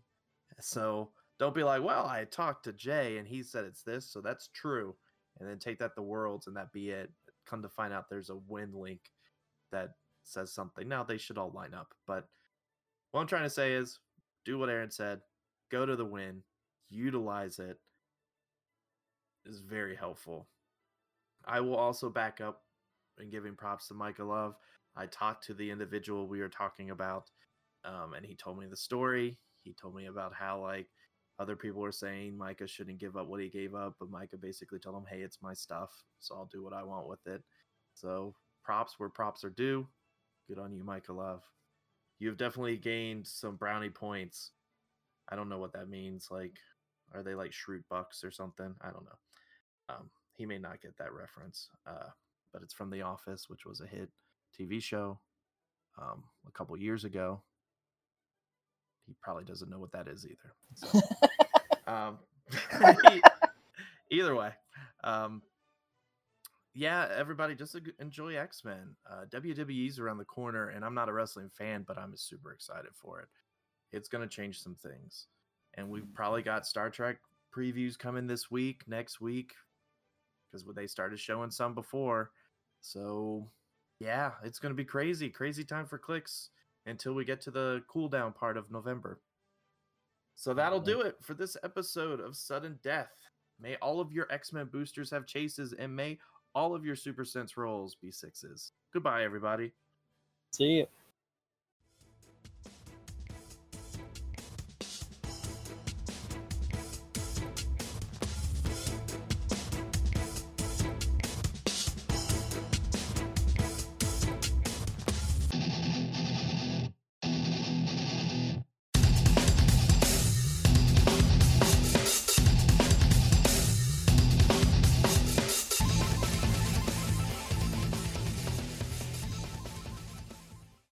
So don't be like, well, I talked to Jay and he said it's this, so that's true, and then take that to Worlds and that be it. Come to find out, there's a win link that says something. Now they should all line up, but what I'm trying to say is do what Aaron said, go to the win, utilize it is very helpful. I will also back up and giving props to Micah Love. I talked to the individual we were talking about, um, and he told me the story. He told me about how like other people were saying Micah shouldn't give up what he gave up, but Micah basically told him, "Hey, it's my stuff, so I'll do what I want with it." So props where props are due. Good on you, Micah Love. You've definitely gained some brownie points. I don't know what that means. Like, are they like Schrute Bucks or something? I don't know. Um, he may not get that reference, uh, but it's from The Office, which was a hit TV show um, a couple years ago. He probably doesn't know what that is either. So, um, either way, um, yeah, everybody just enjoy X Men. Uh, WWE's around the corner, and I'm not a wrestling fan, but I'm super excited for it. It's going to change some things, and we've probably got Star Trek previews coming this week, next week, because they started showing some before. So, yeah, it's going to be crazy, crazy time for clicks until we get to the cooldown part of November. So that'll do it for this episode of Sudden Death. May all of your X Men boosters have chases, and may all of your Super Sense rolls be sixes. Goodbye, everybody. See ya.